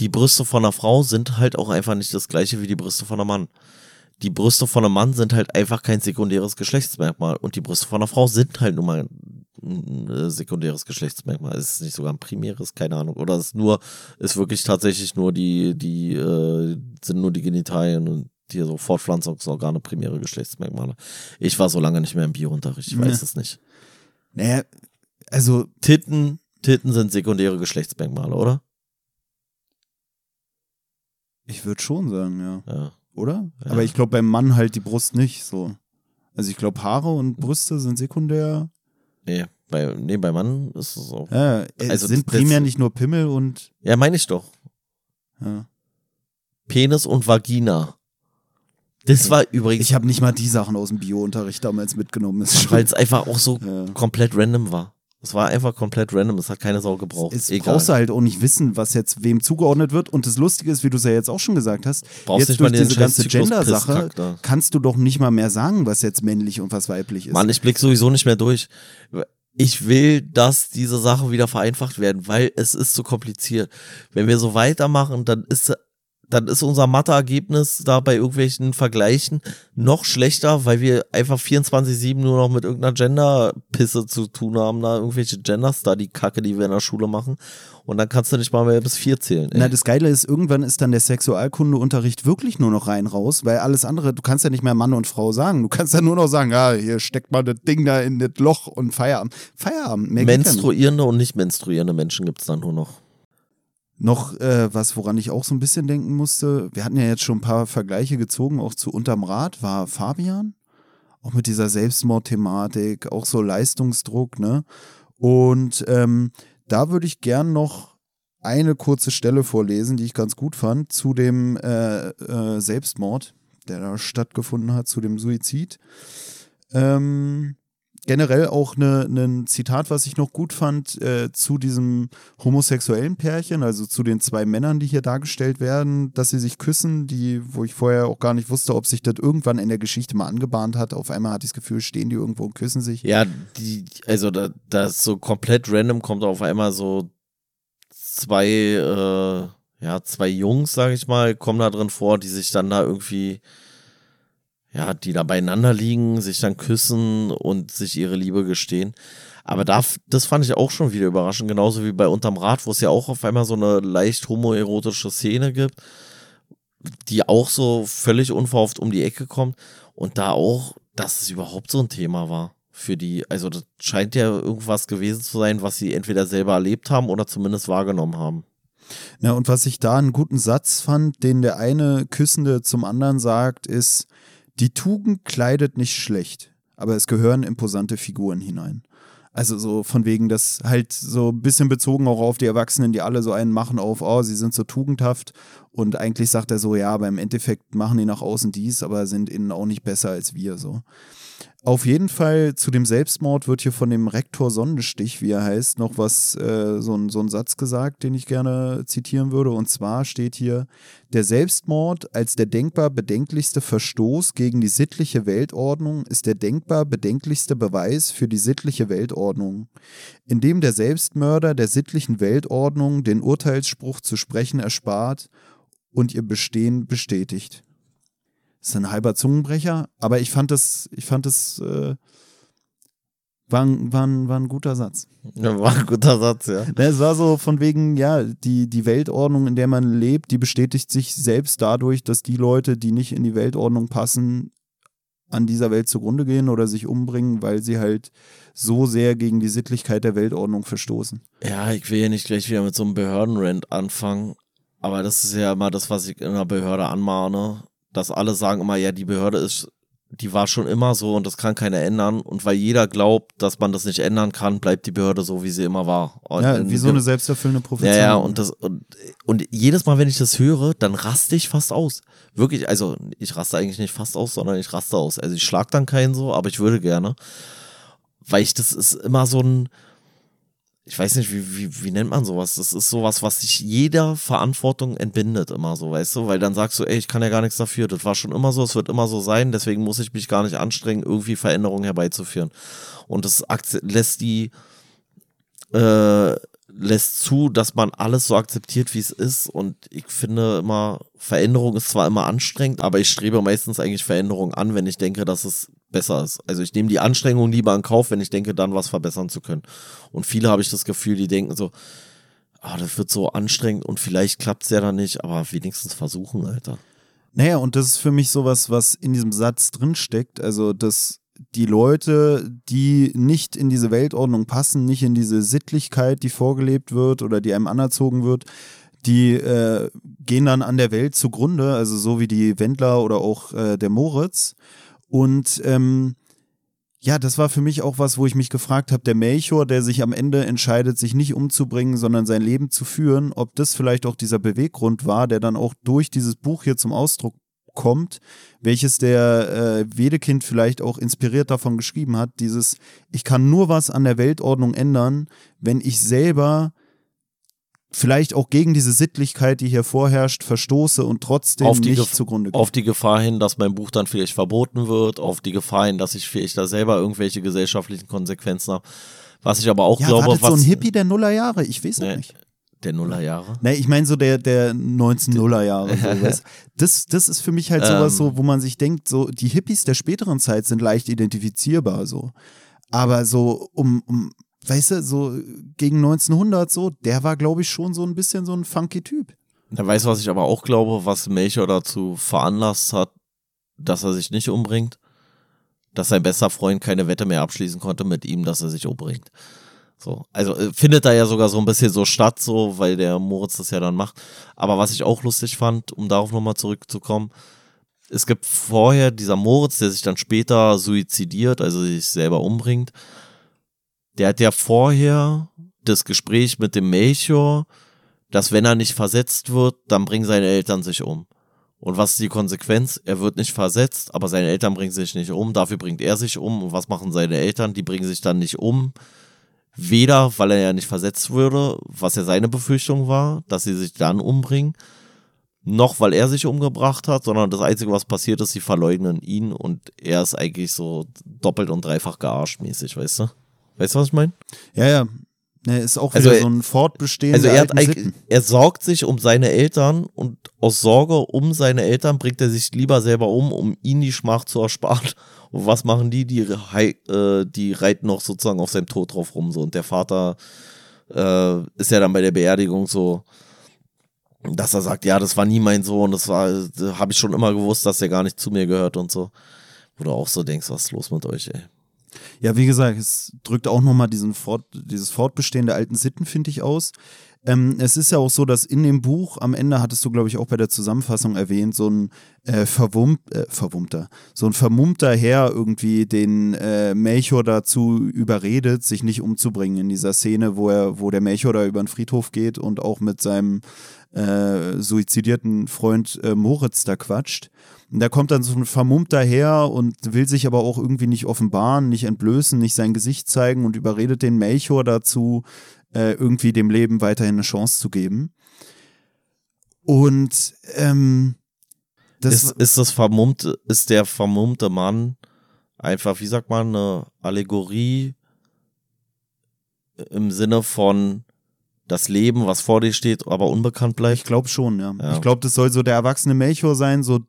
die Brüste von einer Frau sind halt auch einfach nicht das gleiche wie die Brüste von einem Mann. Die Brüste von einem Mann sind halt einfach kein sekundäres Geschlechtsmerkmal und die Brüste von einer Frau sind halt nun mal ein sekundäres Geschlechtsmerkmal. Ist es nicht sogar ein primäres, keine Ahnung. Oder ist nur, ist wirklich tatsächlich nur die, die, äh, sind nur die Genitalien und hier so Fortpflanzungsorgane primäre Geschlechtsmerkmale. Ich war so lange nicht mehr im Biounterricht, ich weiß es nicht. Naja, also. Titten, Titten sind sekundäre Geschlechtsmerkmale, oder? Ich würde schon sagen, ja. ja. Oder? Ja. Aber ich glaube beim Mann halt die Brust nicht so. Also ich glaube Haare und Brüste sind sekundär. Nee, bei, nee, bei Mann ist es auch. Ja, also sind primär nicht nur Pimmel und. Ja, meine ich doch. Ja. Penis und Vagina. Das war übrigens. Ich habe nicht mal die Sachen aus dem Bio-Unterricht damals mitgenommen. Weil es einfach auch so ja. komplett random war. Es war einfach komplett random, es hat keine Sau gebraucht. Es Egal. brauchst du halt auch nicht wissen, was jetzt wem zugeordnet wird. Und das Lustige ist, wie du es ja jetzt auch schon gesagt hast, brauchst jetzt durch diese ganze Gender-Sache kannst du doch nicht mal mehr sagen, was jetzt männlich und was weiblich ist. Mann, ich blick sowieso nicht mehr durch. Ich will, dass diese Sachen wieder vereinfacht werden, weil es ist zu kompliziert. Wenn wir so weitermachen, dann ist dann ist unser Mathe-Ergebnis da bei irgendwelchen Vergleichen noch schlechter, weil wir einfach 24-7 nur noch mit irgendeiner Gender-Pisse zu tun haben, da irgendwelche Gender-Study-Kacke, die wir in der Schule machen. Und dann kannst du nicht mal mehr bis vier zählen. Ey. Na, das Geile ist, irgendwann ist dann der Sexualkundeunterricht wirklich nur noch rein raus, weil alles andere, du kannst ja nicht mehr Mann und Frau sagen. Du kannst ja nur noch sagen, ja, hier steckt mal das Ding da in das Loch und Feierabend. Feierabend. Mehr Menstruierende und nicht menstruierende Menschen gibt es dann nur noch. Noch äh, was, woran ich auch so ein bisschen denken musste, wir hatten ja jetzt schon ein paar Vergleiche gezogen, auch zu Unterm Rad, war Fabian, auch mit dieser Selbstmordthematik, auch so Leistungsdruck, ne? Und ähm, da würde ich gern noch eine kurze Stelle vorlesen, die ich ganz gut fand, zu dem äh, äh, Selbstmord, der da stattgefunden hat, zu dem Suizid. Ähm, generell auch ein ne, Zitat, was ich noch gut fand, äh, zu diesem homosexuellen Pärchen, also zu den zwei Männern, die hier dargestellt werden, dass sie sich küssen, die, wo ich vorher auch gar nicht wusste, ob sich das irgendwann in der Geschichte mal angebahnt hat. Auf einmal hatte ich das Gefühl, stehen die irgendwo und küssen sich. Ja, die, also da, das so komplett random kommt auf einmal so zwei, äh, ja, zwei Jungs, sag ich mal, kommen da drin vor, die sich dann da irgendwie ja, die da beieinander liegen, sich dann küssen und sich ihre Liebe gestehen. Aber da, das fand ich auch schon wieder überraschend, genauso wie bei Unterm Rad, wo es ja auch auf einmal so eine leicht homoerotische Szene gibt, die auch so völlig unverhofft um die Ecke kommt und da auch, dass es überhaupt so ein Thema war für die, also das scheint ja irgendwas gewesen zu sein, was sie entweder selber erlebt haben oder zumindest wahrgenommen haben. Na, und was ich da einen guten Satz fand, den der eine Küssende zum anderen sagt, ist, die Tugend kleidet nicht schlecht, aber es gehören imposante Figuren hinein. Also so von wegen, das halt so ein bisschen bezogen auch auf die Erwachsenen, die alle so einen machen auf, oh, sie sind so tugendhaft. Und eigentlich sagt er so, ja, aber im Endeffekt machen die nach außen dies, aber sind innen auch nicht besser als wir so. Auf jeden Fall zu dem Selbstmord wird hier von dem Rektor Sonnenstich, wie er heißt, noch was, äh, so, ein, so ein Satz gesagt, den ich gerne zitieren würde. Und zwar steht hier, der Selbstmord als der denkbar bedenklichste Verstoß gegen die sittliche Weltordnung ist der denkbar bedenklichste Beweis für die sittliche Weltordnung, indem der Selbstmörder der sittlichen Weltordnung den Urteilsspruch zu sprechen erspart und ihr Bestehen bestätigt. Das ist ein halber Zungenbrecher, aber ich fand das, ich fand das, äh, war, ein, war, war ein guter Satz. Ja, war ein guter Satz, ja. Es war so von wegen, ja, die, die Weltordnung, in der man lebt, die bestätigt sich selbst dadurch, dass die Leute, die nicht in die Weltordnung passen, an dieser Welt zugrunde gehen oder sich umbringen, weil sie halt so sehr gegen die Sittlichkeit der Weltordnung verstoßen. Ja, ich will ja nicht gleich wieder mit so einem Behördenrand anfangen, aber das ist ja immer das, was ich in einer Behörde anmahne dass alle sagen immer, ja, die Behörde ist, die war schon immer so und das kann keiner ändern. Und weil jeder glaubt, dass man das nicht ändern kann, bleibt die Behörde so, wie sie immer war. Und ja, wie so eine selbsterfüllende Prophezeiung. Ja, ja, und, das, und, und jedes Mal, wenn ich das höre, dann raste ich fast aus. Wirklich, also ich raste eigentlich nicht fast aus, sondern ich raste aus. Also ich schlag dann keinen so, aber ich würde gerne. Weil ich, das ist immer so ein, ich weiß nicht, wie, wie, wie nennt man sowas? Das ist sowas, was sich jeder Verantwortung entbindet, immer so, weißt du? Weil dann sagst du, ey, ich kann ja gar nichts dafür. Das war schon immer so, es wird immer so sein, deswegen muss ich mich gar nicht anstrengen, irgendwie Veränderungen herbeizuführen. Und das lässt die, äh, lässt zu, dass man alles so akzeptiert, wie es ist. Und ich finde immer, Veränderung ist zwar immer anstrengend, aber ich strebe meistens eigentlich Veränderung an, wenn ich denke, dass es besser ist. Also ich nehme die Anstrengung lieber in Kauf, wenn ich denke, dann was verbessern zu können. Und viele habe ich das Gefühl, die denken so, ah, das wird so anstrengend und vielleicht klappt es ja dann nicht, aber wenigstens versuchen, Alter. Naja, und das ist für mich sowas, was in diesem Satz drinsteckt. Also, dass die Leute, die nicht in diese Weltordnung passen, nicht in diese Sittlichkeit, die vorgelebt wird oder die einem anerzogen wird, die äh, gehen dann an der Welt zugrunde, also so wie die Wendler oder auch äh, der Moritz. Und ähm, ja, das war für mich auch was, wo ich mich gefragt habe, der Melchior, der sich am Ende entscheidet, sich nicht umzubringen, sondern sein Leben zu führen, ob das vielleicht auch dieser Beweggrund war, der dann auch durch dieses Buch hier zum Ausdruck kommt, welches der äh, Wedekind vielleicht auch inspiriert davon geschrieben hat, dieses, ich kann nur was an der Weltordnung ändern, wenn ich selber vielleicht auch gegen diese Sittlichkeit, die hier vorherrscht, verstoße und trotzdem auf nicht Gef zugrunde gehe. Auf die Gefahr hin, dass mein Buch dann vielleicht verboten wird, auf die Gefahr hin, dass ich vielleicht da selber irgendwelche gesellschaftlichen Konsequenzen habe. Was ich aber auch ja, glaube, was. so ein Hippie der Nullerjahre, ich weiß nee, nicht. Der Nullerjahre? Nee, ich meine so der, der 19-Nuller-Jahre. So, das, das ist für mich halt sowas ähm. so, wo man sich denkt, so die Hippies der späteren Zeit sind leicht identifizierbar so. Aber so um, um weißt du, so gegen 1900 so, der war, glaube ich, schon so ein bisschen so ein funky Typ. Da weißt du, was ich aber auch glaube, was Melchior dazu veranlasst hat, dass er sich nicht umbringt? Dass sein bester Freund keine Wette mehr abschließen konnte mit ihm, dass er sich umbringt. So, also äh, findet da ja sogar so ein bisschen so statt, so, weil der Moritz das ja dann macht. Aber was ich auch lustig fand, um darauf nochmal zurückzukommen, es gibt vorher dieser Moritz, der sich dann später suizidiert, also sich selber umbringt der hat ja vorher das Gespräch mit dem Melchior, dass wenn er nicht versetzt wird, dann bringen seine Eltern sich um. Und was ist die Konsequenz? Er wird nicht versetzt, aber seine Eltern bringen sich nicht um. Dafür bringt er sich um. Und was machen seine Eltern? Die bringen sich dann nicht um. Weder, weil er ja nicht versetzt würde, was ja seine Befürchtung war, dass sie sich dann umbringen, noch weil er sich umgebracht hat, sondern das Einzige, was passiert ist, sie verleugnen ihn und er ist eigentlich so doppelt und dreifach gearscht mäßig, weißt du? Weißt du, was ich meine? Ja, ja. Ne, ist auch wieder Also, so ein Fortbestehen Also er, hat alten er sorgt sich um seine Eltern und aus Sorge um seine Eltern bringt er sich lieber selber um, um ihnen die Schmach zu ersparen. Und was machen die? Die, äh, die reiten noch sozusagen auf seinem Tod drauf rum. So. Und der Vater äh, ist ja dann bei der Beerdigung so, dass er sagt, ja, das war nie mein Sohn, das war, habe ich schon immer gewusst, dass er gar nicht zu mir gehört und so. Wo du auch so denkst, was ist los mit euch, ey? Ja, wie gesagt, es drückt auch nochmal Fort, dieses Fortbestehen der alten Sitten, finde ich, aus. Ähm, es ist ja auch so, dass in dem Buch, am Ende hattest du, glaube ich, auch bei der Zusammenfassung erwähnt, so ein äh, verwummt, äh, verwummter, so ein vermummter Herr irgendwie den äh, Melchior dazu überredet, sich nicht umzubringen in dieser Szene, wo er, wo der Melchior da über den Friedhof geht und auch mit seinem äh, suizidierten Freund äh, Moritz da quatscht. Und da kommt dann so ein Vermummter her und will sich aber auch irgendwie nicht offenbaren, nicht entblößen, nicht sein Gesicht zeigen und überredet den Melchior dazu, äh, irgendwie dem Leben weiterhin eine Chance zu geben. Und ähm, das ist, ist das vermummte, ist der vermummte Mann einfach, wie sagt man, eine Allegorie im Sinne von das Leben, was vor dir steht, aber unbekannt Ich bleibt? glaube schon, ja. Ja. Ich glaube, das soll so der erwachsene Melchior sein, so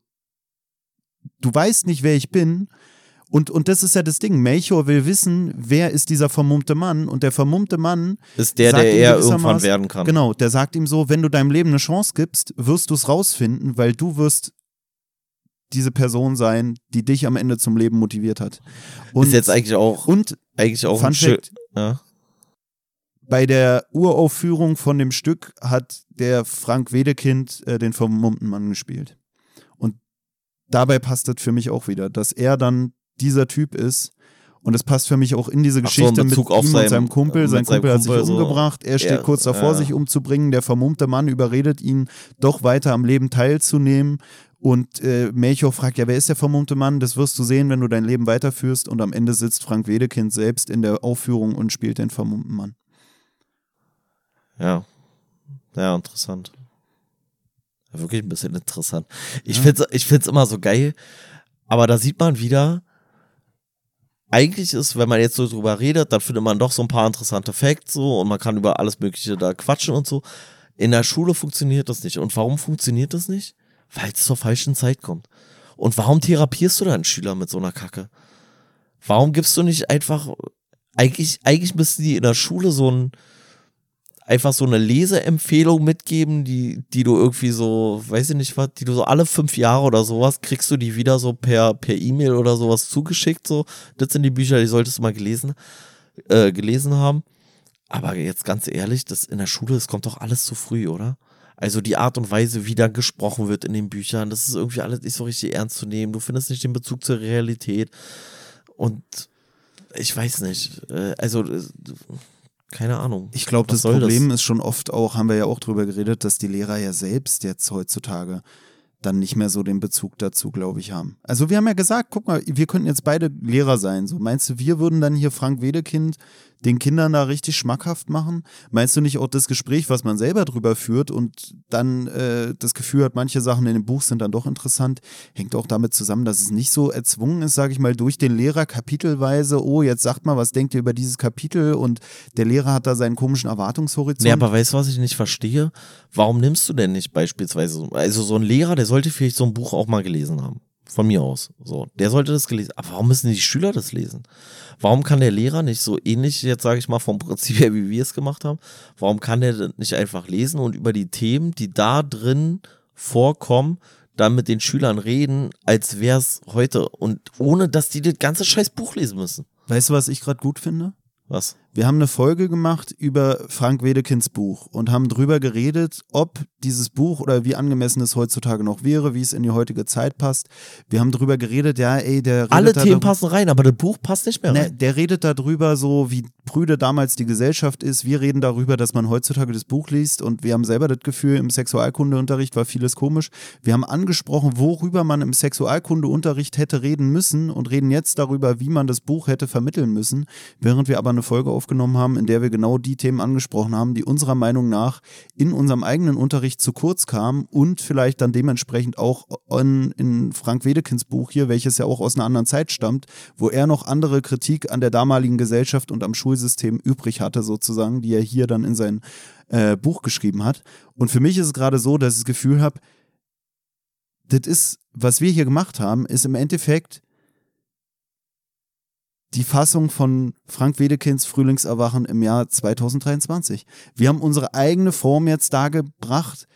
du weißt nicht, wer ich bin. Und, und das ist ja das Ding. Melchior will wissen, wer ist dieser vermummte Mann. Und der vermummte Mann, Ist der, der er irgendwann werden kann. genau, der sagt ihm so, wenn du deinem Leben eine Chance gibst, wirst du es rausfinden, weil du wirst diese Person sein, die dich am Ende zum Leben motiviert hat. Und, ist jetzt eigentlich auch, und eigentlich auch Fun ein Fact, ja. bei der Uraufführung von dem Stück hat der Frank Wedekind äh, den vermummten Mann gespielt. Dabei passt das für mich auch wieder, dass er dann dieser Typ ist. Und es passt für mich auch in diese Ach so, in Geschichte mit ihm auf und seinem- seinem Kumpel. Sein seinem Kumpel hat sich Kumpel so. umgebracht. Er steht Ja, kurz davor, ja. sich umzubringen. Der vermummte Mann überredet ihn, doch weiter am Leben teilzunehmen. Und äh, Melchior fragt, ja, wer ist der vermummte Mann? Das wirst du sehen, wenn du dein Leben weiterführst. Und am Ende sitzt Frank Wedekind selbst in der Aufführung und spielt den vermummten Mann. Ja. Ja, interessant. Wirklich ein bisschen interessant. Ich Ja. find's, ich find's immer so geil, aber da sieht man wieder, eigentlich ist, wenn man jetzt so drüber redet, dann findet man doch so ein paar interessante Facts so und man kann über alles Mögliche da quatschen und so. In der Schule funktioniert das nicht. Und warum funktioniert das nicht? Weil es zur falschen Zeit kommt. Und warum therapierst du deinen Schüler mit so einer Kacke? Warum gibst du nicht einfach, eigentlich, eigentlich müssten die in der Schule so ein, einfach so eine Leseempfehlung mitgeben, die, die du irgendwie so, weiß ich nicht was, die du so alle fünf Jahre oder sowas, kriegst du die wieder so per, per E-Mail oder sowas zugeschickt, so. Das sind die Bücher, die solltest du mal gelesen, äh, gelesen haben. Aber jetzt ganz ehrlich, das in der Schule, das kommt doch alles zu früh, oder? Also die Art und Weise, wie da gesprochen wird in den Büchern, das ist irgendwie alles nicht so richtig ernst zu nehmen. Du findest nicht den Bezug zur Realität. Und ich weiß nicht. äh, Also, äh, keine Ahnung. Ich glaube, das Problem ist schon oft auch, haben wir ja auch drüber geredet, dass die Lehrer ja selbst jetzt heutzutage dann nicht mehr so den Bezug dazu, glaube ich, haben. Also wir haben ja gesagt, guck mal, wir könnten jetzt beide Lehrer sein. So meinst du, wir würden dann hier Frank Wedekind den Kindern da richtig schmackhaft machen? Meinst du nicht auch das Gespräch, was man selber drüber führt und dann äh, das Gefühl hat, manche Sachen in dem Buch sind dann doch interessant, hängt auch damit zusammen, dass es nicht so erzwungen ist, sage ich mal, durch den Lehrer kapitelweise, oh, jetzt sagt mal, was denkt ihr über dieses Kapitel und der Lehrer hat da seinen komischen Erwartungshorizont. Nee, aber weißt du, was ich nicht verstehe? Warum nimmst du denn nicht beispielsweise, so- also so ein Lehrer, der sollte vielleicht so ein Buch auch mal gelesen haben. Von mir aus. So, der sollte das gelesen. Aber warum müssen die Schüler das lesen? Warum kann der Lehrer nicht so ähnlich, jetzt sage ich mal, vom Prinzip her, wie wir es gemacht haben, warum kann der nicht einfach lesen und über die Themen, die da drin vorkommen, dann mit den Schülern reden, als wäre es heute und ohne, dass die das ganze scheiß Buch lesen müssen? Weißt du, was ich gerade gut finde? Was? Wir haben eine Folge gemacht über Frank Wedekinds Buch und haben drüber geredet, ob dieses Buch oder wie angemessen es heutzutage noch wäre, wie es in die heutige Zeit passt. Wir haben drüber geredet, ja, ey, der redet Alle Themen darüber- passen rein, aber das Buch passt nicht mehr Ne, rein. der redet darüber so, wie prüde damals die Gesellschaft ist. Wir reden darüber, dass man heutzutage das Buch liest und wir haben selber das Gefühl, im Sexualkundeunterricht war vieles komisch. Wir haben angesprochen, worüber man im Sexualkundeunterricht hätte reden müssen und reden jetzt darüber, wie man das Buch hätte vermitteln müssen, während wir aber eine Folge aufgenommen haben, in der wir genau die Themen angesprochen haben, die unserer Meinung nach in unserem eigenen Unterricht zu kurz kamen und vielleicht dann dementsprechend auch in, in Frank Wedekinds Buch hier, welches ja auch aus einer anderen Zeit stammt, wo er noch andere Kritik an der damaligen Gesellschaft und am Schulsystem übrig hatte, sozusagen, die er hier dann in sein äh, Buch geschrieben hat. Und für mich ist es gerade so, dass ich das Gefühl habe, das ist, was wir hier gemacht haben, ist im Endeffekt die Fassung von Frank Wedekinds Frühlingserwachen im Jahr 2023. Wir haben unsere eigene Form jetzt dargebracht,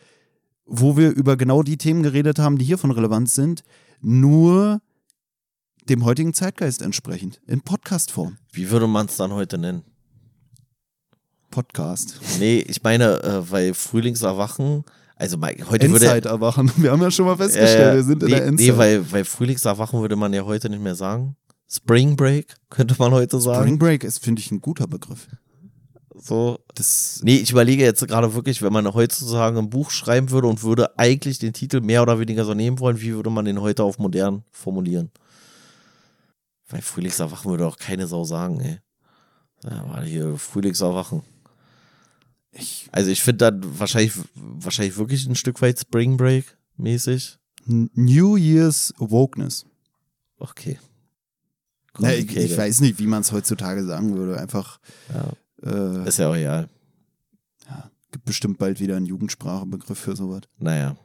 wo wir über genau die Themen geredet haben, die hier von relevant sind, nur dem heutigen Zeitgeist entsprechend, in Podcast-Form. Wie würde man es dann heute nennen? Podcast. Nee, ich meine, äh, weil Frühlingserwachen, also mal- heute würde Endzeiterwachen. Wir haben ja schon mal festgestellt, Äh, wir sind in nee, der Endzeit. Nee, weil, weil Frühlingserwachen würde man ja heute nicht mehr sagen. Spring Break könnte man heute sagen. Spring Break ist, finde ich, ein guter Begriff. So. Das, Nee, ich überlege jetzt gerade wirklich, wenn man heutzutage ein Buch schreiben würde und würde eigentlich den Titel mehr oder weniger so nehmen wollen, wie würde man den heute auf modern formulieren? Weil Frühlingserwachen würde auch keine Sau sagen, ey. Ja, war hier Frühlingserwachen. ich, Also ich finde dann wahrscheinlich, wahrscheinlich wirklich ein Stück weit Spring Break mäßig. New Year's Wokeness. Okay. Na, ich, ich weiß nicht, wie man es heutzutage sagen würde. Einfach, Ja, äh, ist ja auch egal. ja, gibt bestimmt bald wieder einen Jugendsprachebegriff für sowas. Naja.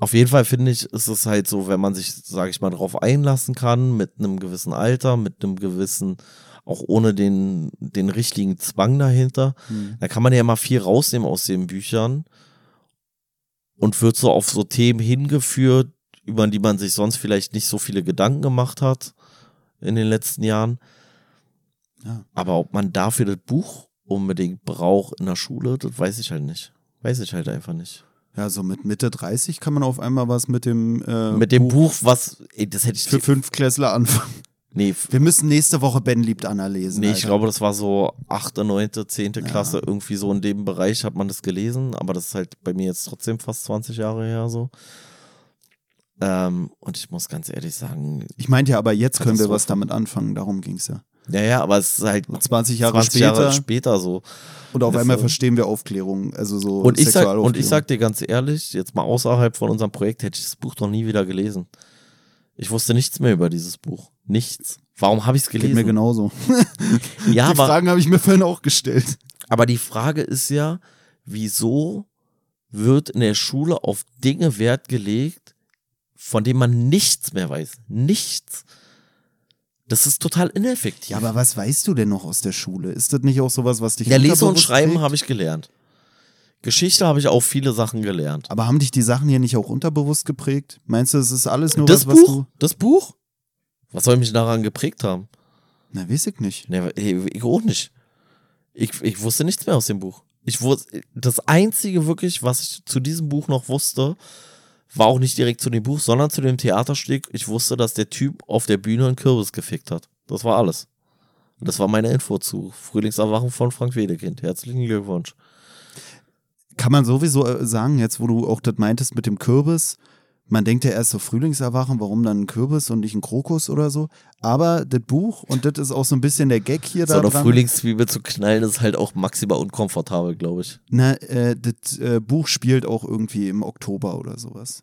Auf jeden Fall finde ich, ist es halt so, wenn man sich, sage ich mal, darauf einlassen kann, mit einem gewissen Alter, mit einem gewissen, auch ohne den, den richtigen Zwang dahinter, Hm. da kann man ja mal viel rausnehmen aus den Büchern und wird so auf so Themen hingeführt, über die man sich sonst vielleicht nicht so viele Gedanken gemacht hat in den letzten Jahren. Ja. Aber ob man dafür das Buch unbedingt braucht in der Schule, das weiß ich halt nicht. Weiß ich halt einfach nicht. Ja, so mit Mitte 30 kann man auf einmal was mit dem, äh, Mit dem Buch, was, ey, das hätte ich für Fünftklässler anfangen. Nee, Wir müssen nächste Woche Ben liebt Anna lesen. nee ich Alter. glaube, das war so 8., 9., 10. Ja. Klasse, irgendwie so in dem Bereich hat man das gelesen, aber das ist halt bei mir jetzt trotzdem fast 20 Jahre her so. Ähm, und ich muss ganz ehrlich sagen, Ich meinte ja, aber jetzt können wir was damit anfangen. Darum ging es ja. ja, ja, aber es ist halt So 20 Jahre 20 später Jahre später so. und auf Das einmal so- verstehen wir Aufklärung. Also so Und ich, sag, und ich sag dir ganz ehrlich, jetzt mal außerhalb von unserem Projekt hätte ich das Buch noch nie wieder gelesen. Ich wusste nichts mehr über dieses Buch. Nichts. Warum habe ich es Geht gelesen? mir genauso. Ja, Die aber, Fragen habe ich mir vorhin auch gestellt. aber die Frage ist ja, wieso wird in der Schule auf Dinge Wert gelegt, von denen man nichts mehr weiß? Nichts. Das ist total ineffektiv. Ja, aber was weißt du denn noch aus der Schule? Ist das nicht auch sowas, was dich ja, Lesen und Schreiben habe ich gelernt. Geschichte habe ich auch viele Sachen gelernt. Aber haben dich die Sachen hier nicht auch unterbewusst geprägt? Meinst du, es ist alles nur das was, was Buch? du. Das Buch? Was soll mich daran geprägt haben? Na, weiß ich nicht. Nee, ich auch nicht. Ich, ich wusste nichts mehr aus dem Buch. Ich wusste, das einzige wirklich, was ich zu diesem Buch noch wusste, war auch nicht direkt zu dem Buch, sondern zu dem Theaterstück. Ich wusste, dass der Typ auf der Bühne einen Kürbis gefickt hat. Das war alles. Das war meine Info zu Frühlingserwachen von Frank Wedekind. Herzlichen Glückwunsch. Kann man sowieso äh, sagen, jetzt wo du auch das meintest mit dem Kürbis, man denkt ja erst so Frühlingserwachen, warum dann ein Kürbis und nicht ein Krokus oder so. Aber das Buch, und das ist auch so ein bisschen der Gag hier So da eine dran. Frühlingszwiebel zu knallen ist halt auch maximal unkomfortabel, glaube ich. Na, äh, das äh, Buch spielt auch irgendwie im Oktober oder sowas.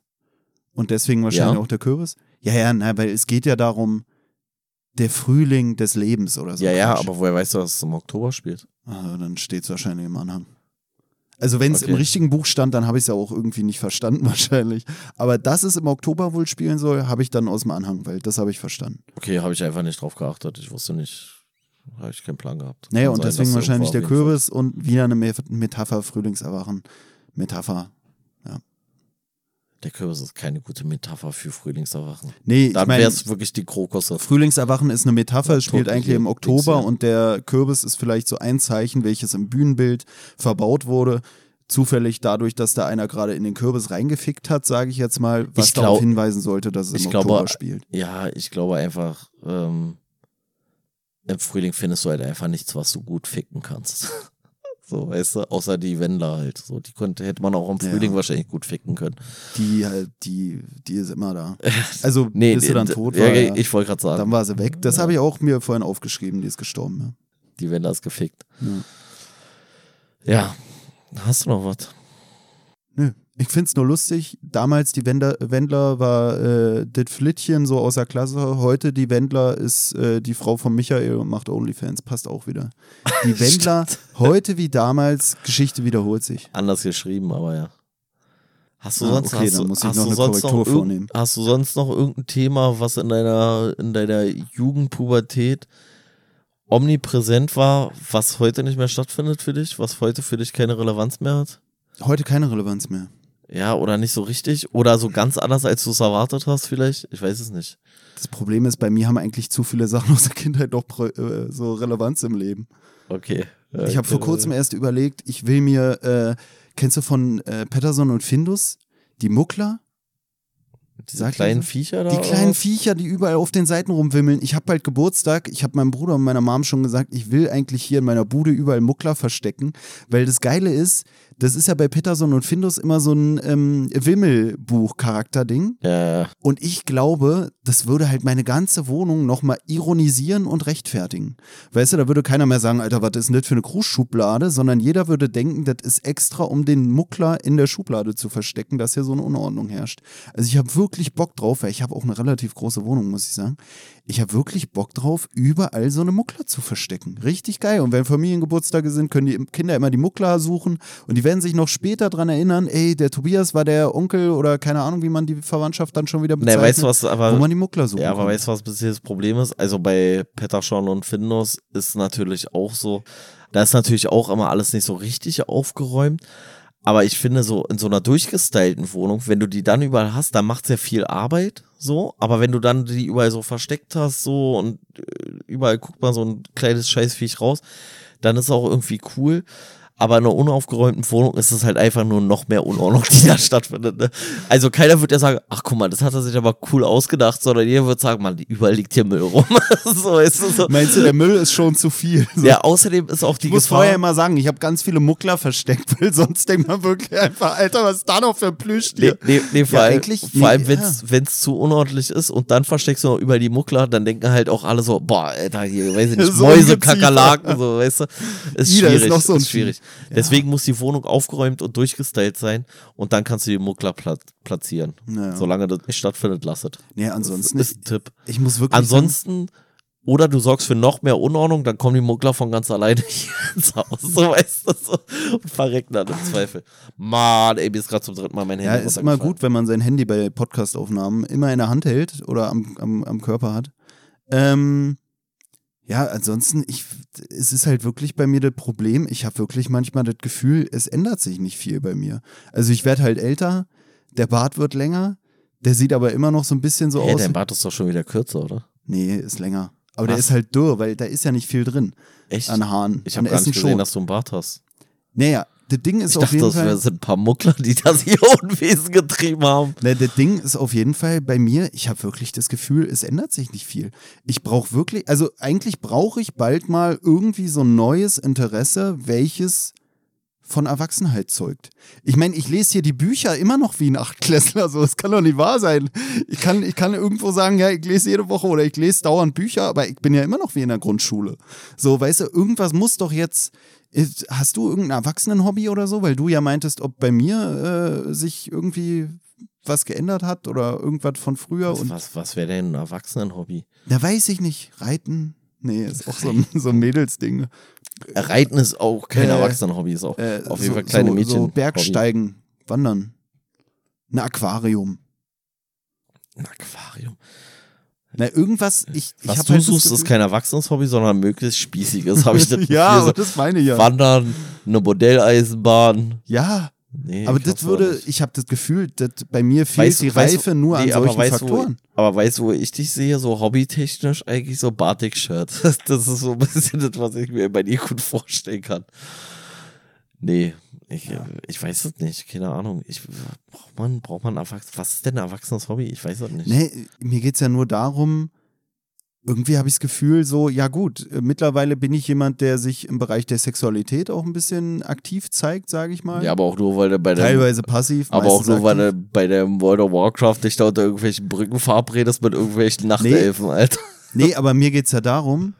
Und deswegen wahrscheinlich Ja. auch der Kürbis. Ja, ja, na, weil es geht ja darum, der Frühling des Lebens oder so. ja, ja, Quatsch. aber woher weißt du, dass es im Oktober spielt? Ah, dann steht es wahrscheinlich im Anhang. Also wenn es Okay. im richtigen Buch stand, dann habe ich es ja auch irgendwie nicht verstanden wahrscheinlich. Aber dass es im Oktober wohl spielen soll, habe ich dann aus dem Anhang, weil das habe ich verstanden. Okay, habe ich einfach nicht drauf geachtet. Ich wusste nicht, habe ich keinen Plan gehabt. Naja, Kann und sein, deswegen wahrscheinlich der Kürbis und wieder eine Me- Metapher, Frühlingserwachen. Metapher. Der Kürbis ist keine gute Metapher für Frühlingserwachen. Nee, ich Dann mein, wäre es wirklich die Krokusse. Frühlingserwachen ist eine Metapher, es spielt eigentlich im Oktober ja. und der Kürbis ist vielleicht so ein Zeichen, welches im Bühnenbild verbaut wurde. Zufällig dadurch, dass da einer gerade in den Kürbis reingefickt hat, sage ich jetzt mal, was Ich darauf glaub- hinweisen sollte, dass es im ich Oktober glaube, spielt. Ja, ich glaube einfach, ähm, im Frühling findest du halt einfach nichts, was du gut ficken kannst. so, weißt du, außer die Wendler halt. So, die konnte, hätte man auch im Ja. Frühling wahrscheinlich gut ficken können. Die, halt, die, die ist immer da. Also, Nee, bis sie dann tot ja, war. Ja, ich wollte gerade sagen, dann war sie weg. Das habe ich auch mir vorhin aufgeschrieben, die ist gestorben. die Wendler ist gefickt. Ja. Ja. Hast du noch was? Ich find's nur lustig. Damals die Wendler, Wendler war äh, das Flittchen so außer Klasse. Heute die Wendler ist äh, die Frau von Michael und macht Onlyfans. Passt auch wieder. Die Wendler, heute wie damals, Geschichte wiederholt sich. Anders geschrieben, aber ja. Hast du Ah, sonst, okay, hast muss ich hast noch du eine sonst Korrektur noch irgend- vornehmen. Hast du sonst noch irgendein Thema, was in deiner, in deiner Jugendpubertät omnipräsent war, was heute nicht mehr stattfindet für dich, was heute für dich keine Relevanz mehr hat? Heute keine Relevanz mehr. Ja, oder nicht so richtig? Oder so ganz anders, als du es erwartet hast, vielleicht? Ich weiß es nicht. Das Problem ist, bei mir haben eigentlich zu viele Sachen aus der Kindheit doch äh, so Relevanz im Leben. Okay. Ich habe vor kurzem erst überlegt, ich will mir, äh, kennst du von äh, Patterson und Findus, die Muckler? Diese Sagt kleinen? Viecher da. Die kleinen? Viecher, die überall auf den Seiten rumwimmeln. Ich habe bald Geburtstag. Ich habe meinem Bruder und meiner Mom schon gesagt, ich will eigentlich hier in meiner Bude überall Muckler verstecken. Weil das Geile ist, das ist ja bei Peterson und Findus immer so ein ähm, Wimmelbuch-Charakter-Ding. Ja. Und ich glaube, das würde halt meine ganze Wohnung nochmal ironisieren und rechtfertigen. Weißt du, da würde keiner mehr sagen, Alter, was ist denn das für eine Grußschublade, sondern jeder würde denken, das ist extra, um den Muckler in der Schublade zu verstecken, dass hier so eine Unordnung herrscht. Also ich habe wirklich Bock drauf, weil ich habe auch eine relativ große Wohnung, muss ich sagen. Ich habe wirklich Bock drauf, überall so eine Muckler zu verstecken. Richtig geil. Und wenn Familiengeburtstage sind, können die Kinder immer die Muckler suchen und die werden sich noch später dran erinnern, ey, der Tobias war der Onkel oder keine Ahnung, wie man die Verwandtschaft dann schon wieder Ne, bezeichnet. weißt du was, aber. wo man die Muckler suchen Ja, aber kann. weißt du, was bisher das Problem ist? Also bei Petterschorn und Findus ist natürlich auch so, da ist natürlich auch immer alles nicht so richtig aufgeräumt. Aber ich finde, so in so einer durchgestylten Wohnung, wenn du die dann überall hast, dann macht es ja viel Arbeit, so. Aber wenn du dann die überall so versteckt hast, so und äh, überall guckt man so ein kleines Scheißviech raus, dann ist es auch irgendwie cool. Aber in einer unaufgeräumten Wohnung ist es halt einfach nur noch mehr Unordnung, die da stattfindet. Ne? Also keiner wird ja sagen, ach guck mal, das hat er sich aber cool ausgedacht, sondern jeder wird sagen, man, überall liegt hier Müll rum. so ist es so. Meinst du, der Müll ist schon zu viel? So. Ja, außerdem ist auch die Ich muss Gefahr. vorher immer sagen, ich habe ganz viele Muckler versteckt, weil sonst denkt man wirklich einfach, Alter, was ist da noch für ein Nee, nee, nee, vor Ja, allem, eigentlich- vor allem ja. wenn es zu unordentlich ist und dann versteckst du noch über die Muckler, dann denken halt auch alle so, boah, Alter, hier, weiß ich nicht, So Mäuse. Kakerlaken, so, weißt du. Ist Ida ist schwierig, noch so ein ist schwierig. Vieh. Deswegen muss die Wohnung aufgeräumt und durchgestylt sein und dann kannst du die Muckler pla platzieren. Naja. Solange das nicht stattfindet, lass es. Nee, ansonsten ist ist, ein Tipp. ich muss wirklich Ansonsten, oder du sorgst für noch mehr Unordnung, dann kommen die Muggler von ganz alleine hier ins Haus, so weißt du, so, und verrecken dann im Zweifel. Mann, ey, mir ist gerade zum dritten Mal mein Handy ja, ist immer gut, wenn man sein Handy bei Podcastaufnahmen immer in der Hand hält oder am, am, am Körper hat. Ähm, ja, ansonsten, ich, es ist halt wirklich bei mir das Problem, ich habe wirklich manchmal das Gefühl, es ändert sich nicht viel bei mir. Also ich werde halt älter, der Bart wird länger, der sieht aber immer noch so ein bisschen so Hä, aus. dein Bart ist doch schon wieder kürzer, oder? Nee, ist länger. Aber der Was? ist halt dürr, weil da ist ja nicht viel drin Echt? an Haaren. Ich habe gar nicht gesehen, schon. dass du einen Bart hast. Naja, das Ding ist Ich auf dachte, jeden das Fall. wär- sind ein paar Muckler, die das hier Unwesen getrieben haben. Ne, das Ding ist auf jeden Fall bei mir, ich habe wirklich das Gefühl, es ändert sich nicht viel. Ich brauche wirklich, also eigentlich brauche ich bald mal irgendwie so ein neues Interesse, welches von Erwachsenheit zeugt. Ich meine, ich lese hier die Bücher immer noch wie ein Achtklässler, so, es kann doch nicht wahr sein. Ich kann, ich kann irgendwo sagen, ja, ich lese jede Woche oder ich lese dauernd Bücher, aber ich bin ja immer noch wie in der Grundschule. So, weißt du, irgendwas muss doch jetzt, ist- hast du irgendein Erwachsenenhobby oder so? Weil du ja meintest, ob bei mir äh, sich irgendwie was geändert hat oder irgendwas von früher Was, und was, was wäre denn ein Erwachsenenhobby? da weiß ich nicht, reiten. Nee, ist auch so ein, so ein Mädelsding. Reiten ist auch kein Äh, Erwachsenenhobby, ist auch Äh, auf so, jeden Fall kleine so, Mädchen. So Bergsteigen, wandern. Ein Aquarium. Ein Aquarium. Na, irgendwas, ich, ich Was du halt suchst, ist kein Erwachsenenhobby, sondern möglichst spießiges, habe ich das Ja, aber das meine ich so ja. Wandern, eine Modelleisenbahn, Ja, Nee, aber das würde, nicht. ich habe das Gefühl, dass bei mir fehlt Weißt die weißt Reife nur nee, an solchen weißt du, wo- Faktoren. Aber weißt du, wo ich dich sehe, so hobbytechnisch eigentlich so Batik-Shirt. Das ist so ein bisschen das, was ich mir bei dir gut vorstellen kann. Nee, ich, äh, ich weiß es nicht, keine Ahnung. Ich, braucht man, braucht man Erwachsen, was ist denn ein erwachsenes Hobby? Ich weiß es nicht. Nee, mir geht's ja nur darum, irgendwie habe ich das Gefühl, so, ja gut, äh, mittlerweile bin ich jemand, der sich im Bereich der Sexualität auch ein bisschen aktiv zeigt, sage ich mal. Ja, aber auch nur, weil er bei der Teilweise passiv. aber auch nur, weil aktiv. er bei dem World of Warcraft dich da unter irgendwelchen Brücken verabredest mit irgendwelchen Nachtelfen, Alter. Nee, aber mir geht's ja darum,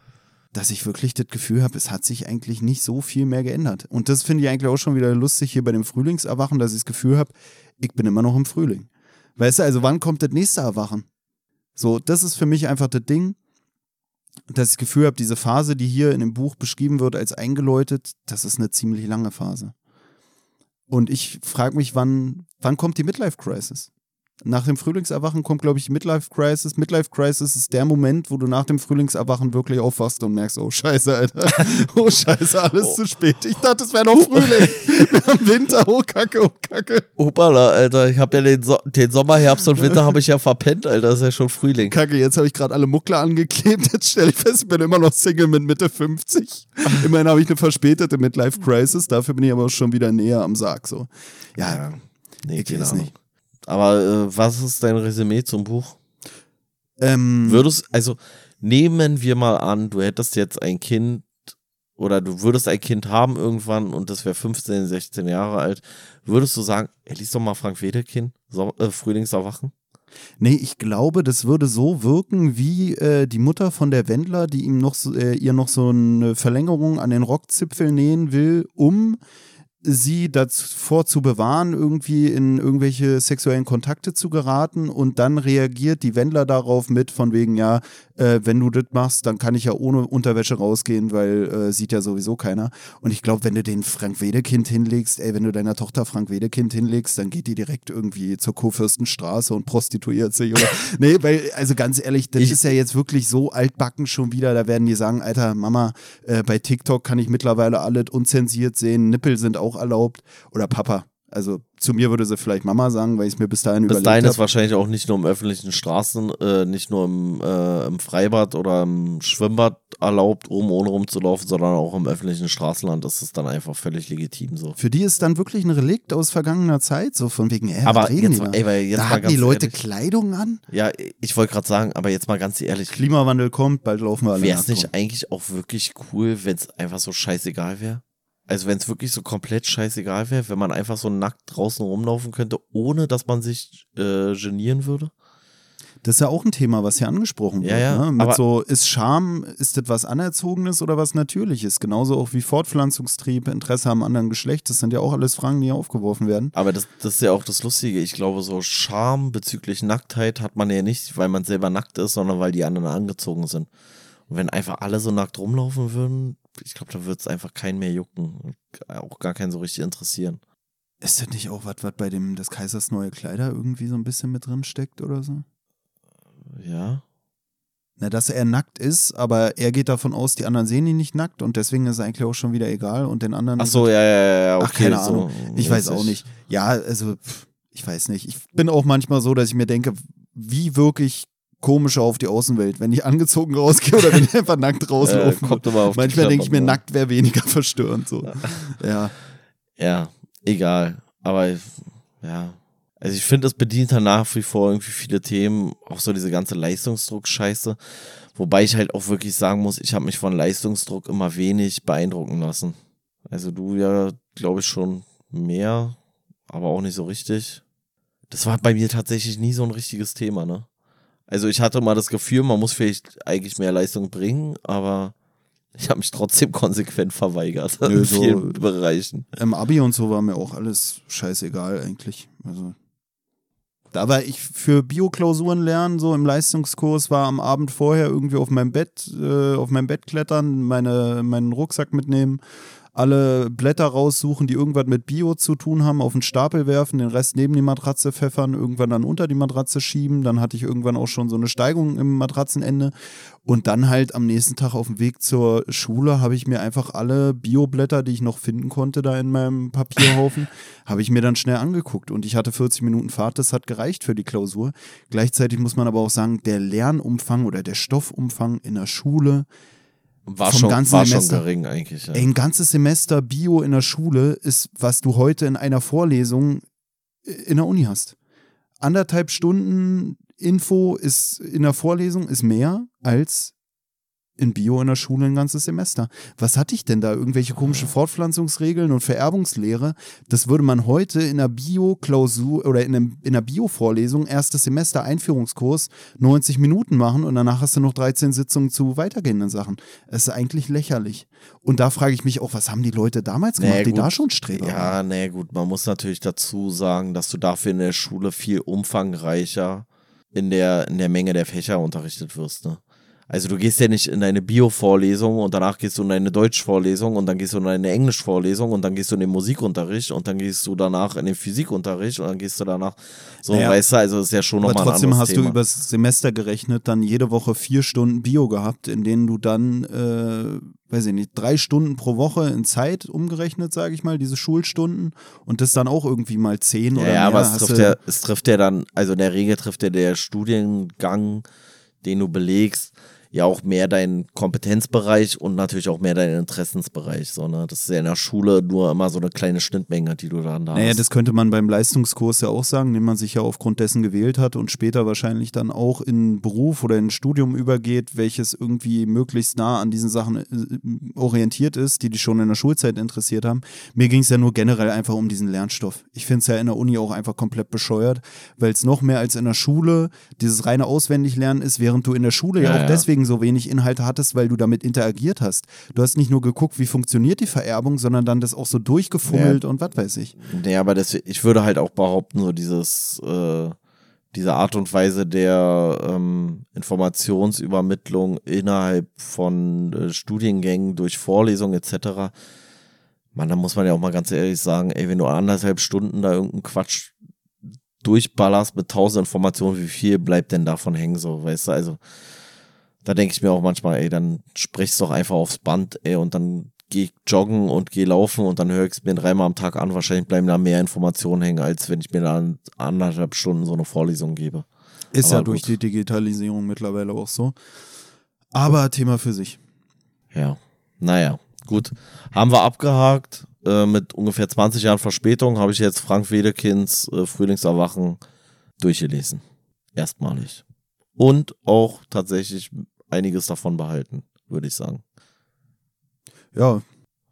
dass ich wirklich das Gefühl habe, es hat sich eigentlich nicht so viel mehr geändert. Und das finde ich eigentlich auch schon wieder lustig hier bei dem Frühlingserwachen, dass ich das Gefühl habe, ich bin immer noch im Frühling. Weißt du, also wann kommt das nächste Erwachen? So, das ist für mich einfach das Ding, dass ich das Gefühl habe, diese Phase, die hier in dem Buch beschrieben wird als eingeläutet, das ist eine ziemlich lange Phase. Und ich frage mich, wann, wann kommt die Midlife Crisis? Nach dem Frühlingserwachen kommt, glaube ich, Midlife Crisis. Midlife Crisis ist der Moment, wo du nach dem Frühlingserwachen wirklich aufwachst und merkst, oh Scheiße, Alter. Oh Scheiße, alles Oh. zu spät. Ich dachte, es wäre noch Frühling. Wir haben Winter, oh Kacke, oh Kacke. Hoppala, Alter. Ich habe ja den, so den Sommer, Herbst und Winter habe ich ja verpennt, Alter. Das ist ja schon Frühling. Kacke, jetzt habe ich gerade alle Muckler angeklebt. Jetzt stelle ich fest, ich bin immer noch Single mit Mitte 50. Immerhin habe ich eine verspätete Midlife Crisis. Dafür bin ich aber schon wieder näher am Sarg. So. Ja, nee, ich keine weiß Ahnung. nicht. Aber äh, was ist dein Resümee zum Buch? Ähm, Würdest, also nehmen wir mal an, du hättest jetzt ein Kind oder du würdest ein Kind haben irgendwann und das wäre 15, 16 Jahre alt, würdest du sagen, ey, lies doch mal Frank Wedekind, so, äh, Frühlingserwachen? Nee, ich glaube, das würde so wirken wie äh, die Mutter von der Wendler, die ihm noch so, äh, ihr noch so eine Verlängerung an den Rockzipfel nähen will, um sie davor zu bewahren, irgendwie in irgendwelche sexuellen Kontakte zu geraten und dann reagiert die Wendler darauf mit von wegen, ja, äh, wenn du das machst, dann kann ich ja ohne Unterwäsche rausgehen, weil äh, sieht ja sowieso keiner. Und ich glaube, wenn du den Frank Wedekind hinlegst, ey, wenn du deiner Tochter Frank Wedekind hinlegst, dann geht die direkt irgendwie zur Kurfürstenstraße und prostituiert sich. Oder? nee, weil, also ganz ehrlich, das Ich- ist ja jetzt wirklich so altbacken schon wieder. Da werden die sagen, Alter, Mama, äh, bei TikTok kann ich mittlerweile alles unzensiert sehen, Nippel sind auch erlaubt. Oder Papa. Also zu mir würde sie vielleicht Mama sagen, weil ich es mir bis dahin Bis überlegt dahin habe. ist wahrscheinlich auch nicht nur im öffentlichen Straßen, äh, nicht nur im, äh, im Freibad oder im Schwimmbad erlaubt, oben ohne rumzulaufen, sondern auch im öffentlichen Straßenland. Das ist dann einfach völlig legitim so. Für die ist dann wirklich ein Relikt aus vergangener Zeit, so von wegen, ey, Aber jetzt ey, weil jetzt da ganz die Leute ehrlich. Kleidung an? Ja, ich wollte gerade sagen, aber jetzt mal ganz ehrlich, Klimawandel kommt, bald laufen wir alle wäre es nicht eigentlich auch wirklich cool, wenn es einfach so scheißegal wäre? Also wenn es wirklich so komplett scheißegal wäre, wenn man einfach so nackt draußen rumlaufen könnte, ohne dass man sich äh, genieren würde? Das ist ja auch ein Thema, was hier angesprochen wird. Ja, ja, ne? Mit so, ist Scham, ist das was Anerzogenes oder was Natürliches? Genauso auch wie Fortpflanzungstrieb, Interesse am anderen Geschlecht. Das sind ja auch alles Fragen, die hier aufgeworfen werden. Aber das, das ist ja auch das Lustige. Ich glaube, so Scham bezüglich Nacktheit hat man ja nicht, weil man selber nackt ist, sondern weil die anderen angezogen sind. Und wenn einfach alle so nackt rumlaufen würden, ich glaube, da wird es einfach keinen mehr jucken. Und Auch gar keinen so richtig interessieren. Ist das nicht auch was, was bei dem des Kaisers neue Kleider irgendwie so ein bisschen mit drin steckt oder so? Ja. Na, dass er nackt ist, aber er geht davon aus, die anderen sehen ihn nicht nackt und deswegen ist es eigentlich auch schon wieder egal und den anderen. Ach so, ja, ja, ja, ja. Okay, Ach, keine so Ahnung. Ich weiß auch nicht. Ja, also, ich weiß nicht. Ich bin auch manchmal so, dass ich mir denke, wie wirklich komischer auf die Außenwelt, wenn ich angezogen rausgehe oder wenn ich einfach nackt Äh, rauslaufe. die Manchmal denke ich mir, nackt wäre weniger verstörend. So. Ja. Ja, egal. Aber ja. Also ich finde, es bedient halt nach wie vor irgendwie viele Themen, auch so diese ganze Leistungsdruck-Scheiße. Wobei ich halt auch wirklich sagen muss, ich habe mich von Leistungsdruck immer wenig beeindrucken lassen. Also du ja, glaube ich, schon mehr, aber auch nicht so richtig. Das war bei mir tatsächlich nie so ein richtiges Thema, ne? Also ich hatte mal das Gefühl, man muss vielleicht eigentlich mehr Leistung bringen, aber ich habe mich trotzdem konsequent verweigert Nö, in so- vielen Bereichen. Im Abi und so war mir auch alles scheißegal eigentlich. Also. Da war ich für Bioklausuren lernen, so im Leistungskurs, war am Abend vorher irgendwie auf meinem Bett, äh, auf meinem Bett klettern, meine, meinen Rucksack mitnehmen, alle Blätter raussuchen, die irgendwas mit Bio zu tun haben, auf den Stapel werfen, den Rest neben die Matratze pfeffern, irgendwann dann unter die Matratze schieben. Dann hatte ich irgendwann auch schon so eine Steigung im Matratzenende. Und dann halt am nächsten Tag auf dem Weg zur Schule habe ich mir einfach alle Bioblätter, die ich noch finden konnte, da in meinem Papierhaufen, habe ich mir dann schnell angeguckt. Und ich hatte 40 Minuten Fahrt, das hat gereicht für die Klausur. Gleichzeitig muss man aber auch sagen, der Lernumfang oder der Stoffumfang in der Schule War, vom schon, ganzen war schon Semester. gering eigentlich. Ja. Ey, ein ganzes Semester Bio in der Schule ist, was du heute in einer Vorlesung in der Uni hast. Anderthalb Stunden Info ist in der Vorlesung ist mehr als in Bio in der Schule ein ganzes Semester. Was hatte ich denn da? Irgendwelche komische Fortpflanzungsregeln und Vererbungslehre? Das würde man heute in der Bio-Klausur oder in, einem, in der Bio-Vorlesung, erstes Semester Einführungskurs, 90 Minuten machen und danach hast du noch 13 Sitzungen zu weitergehenden Sachen. Es ist eigentlich lächerlich. Und da frage ich mich auch, was haben die Leute damals gemacht, Naja, die da schon Streber waren? Ja, nee, gut, man muss natürlich dazu sagen, dass du dafür in der Schule viel umfangreicher in der, in der Menge der Fächer unterrichtet wirst, ne? Also du gehst ja nicht in eine Bio-Vorlesung und danach gehst du in eine Deutsch-Vorlesung und dann gehst du in eine Englisch-Vorlesung und dann gehst du in den Musikunterricht und dann gehst du danach in den Physikunterricht und dann gehst du danach so, Naja, weißt du, also ist ja schon Aber nochmal ein trotzdem anderes hast Thema. du übers Semester gerechnet, dann jede Woche vier Stunden Bio gehabt, in denen du dann, äh, weiß ich nicht, drei Stunden pro Woche in Zeit umgerechnet, sage ich mal, diese Schulstunden und das dann auch irgendwie mal zehn Ja, oder ja, aber es hast trifft, ja, es trifft ja dann, also in der Regel trifft ja der Studiengang, den du belegst, ja auch mehr deinen Kompetenzbereich und natürlich auch mehr deinen Interessensbereich. So, ne? Das ist ja in der Schule nur immer so eine kleine Schnittmenge, die du dann da Naja, hast. das könnte man beim Leistungskurs ja auch sagen, den man sich ja aufgrund dessen gewählt hat und später wahrscheinlich dann auch in Beruf oder in ein Studium übergeht, welches irgendwie möglichst nah an diesen Sachen äh, orientiert ist, die die schon in der Schulzeit interessiert haben. Mir ging es ja nur generell einfach um diesen Lernstoff. Ich finde es ja in der Uni auch einfach komplett bescheuert, weil es noch mehr als in der Schule dieses reine Auswendiglernen ist, während du in der Schule ja, Ja, auch ja. deswegen so wenig Inhalte hattest, weil du damit interagiert hast. Du hast nicht nur geguckt, wie funktioniert die Vererbung, sondern dann das auch so durchgefummelt und was weiß ich. Nee, aber das, ich würde halt auch behaupten, so dieses, äh, diese Art und Weise der ähm, Informationsübermittlung innerhalb von äh, Studiengängen durch Vorlesungen etc. Man, da muss man ja auch mal ganz ehrlich sagen, ey, wenn du anderthalb Stunden da irgendeinen Quatsch durchballerst mit tausend Informationen, wie viel bleibt denn davon hängen, so, weißt du, also da denke ich mir auch manchmal, ey, dann sprichst doch einfach aufs Band, ey, und dann geh ich joggen und geh laufen und dann höre ich es mir dreimal am Tag an. Wahrscheinlich bleiben da mehr Informationen hängen, als wenn ich mir da anderthalb Stunden so eine Vorlesung gebe. Ist Aber ja durch gut. die Digitalisierung mittlerweile auch so. Aber Thema für sich. Ja, naja, gut. Haben wir abgehakt. Äh, mit ungefähr 20 Jahren Verspätung habe ich jetzt Frank Wedekinds äh, Frühlingserwachen durchgelesen. Erstmalig. Und auch tatsächlich einiges davon behalten, würde ich sagen. Ja,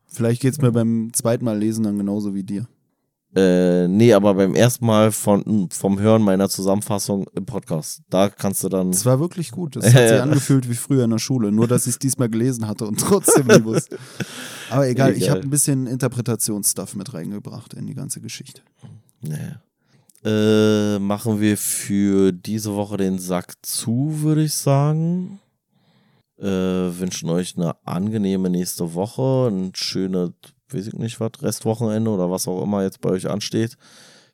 vielleicht geht es mir beim zweiten Mal lesen dann genauso wie dir. Äh, nee, aber beim ersten Mal von, vom Hören meiner Zusammenfassung im Podcast, da kannst du dann. Es war wirklich gut. Es hat sich angefühlt wie früher in der Schule. Nur, dass ich es diesmal gelesen hatte und trotzdem nicht wusste. Aber egal, ich Egal. habe ein bisschen Interpretationsstuff mit reingebracht in die ganze Geschichte. Nee. Äh, machen wir für diese Woche den Sack zu, würde ich sagen. Äh, wünschen euch eine angenehme nächste Woche, ein schönes, weiß ich nicht was, Restwochenende oder was auch immer jetzt bei euch ansteht.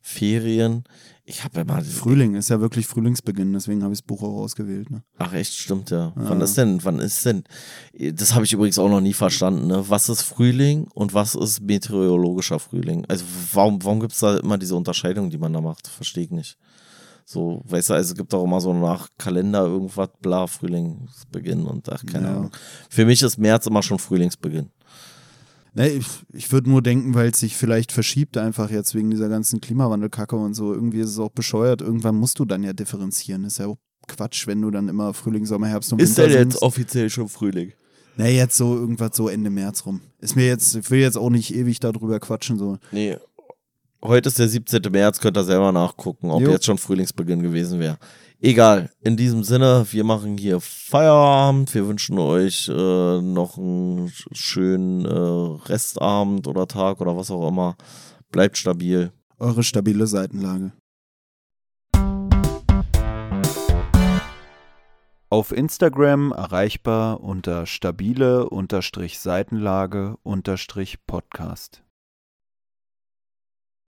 Ferien. Ich habe immer. Frühling ist ja wirklich Frühlingsbeginn, deswegen habe ich das Buch auch ausgewählt. Ne? Ach echt, stimmt ja. Ja. Wann ist denn, wann ist denn, das habe ich übrigens auch noch nie verstanden, ne? Was ist Frühling und was ist meteorologischer Frühling? Also warum, warum gibt es da immer diese Unterscheidung, die man da macht? Verstehe ich nicht. So, weißt du, also es gibt auch immer so nach Kalender irgendwas, bla, Frühlingsbeginn und ach, keine Ja. Ahnung. Für mich ist März immer schon Frühlingsbeginn. Nee, ich ich würde nur denken, weil es sich vielleicht verschiebt einfach jetzt wegen dieser ganzen Klimawandelkacke und so. Irgendwie ist es auch bescheuert. Irgendwann musst du dann ja differenzieren. Ist ja auch Quatsch, wenn du dann immer Frühling, Sommer, Herbst und Winter singst. offiziell schon Frühling? Na, jetzt so irgendwas so Ende März rum. Ist mir jetzt, ich will jetzt auch nicht ewig darüber quatschen, so. Nee. Heute ist der 17. März, könnt ihr selber nachgucken, ob Jo. jetzt schon Frühlingsbeginn gewesen wäre. Egal, in diesem Sinne, wir machen hier Feierabend. Wir wünschen euch äh, noch einen sch- schönen äh, Restabend oder Tag oder was auch immer. Bleibt stabil. Eure stabile Seitenlage. Auf Instagram erreichbar unter stabile Seitenlage Podcast.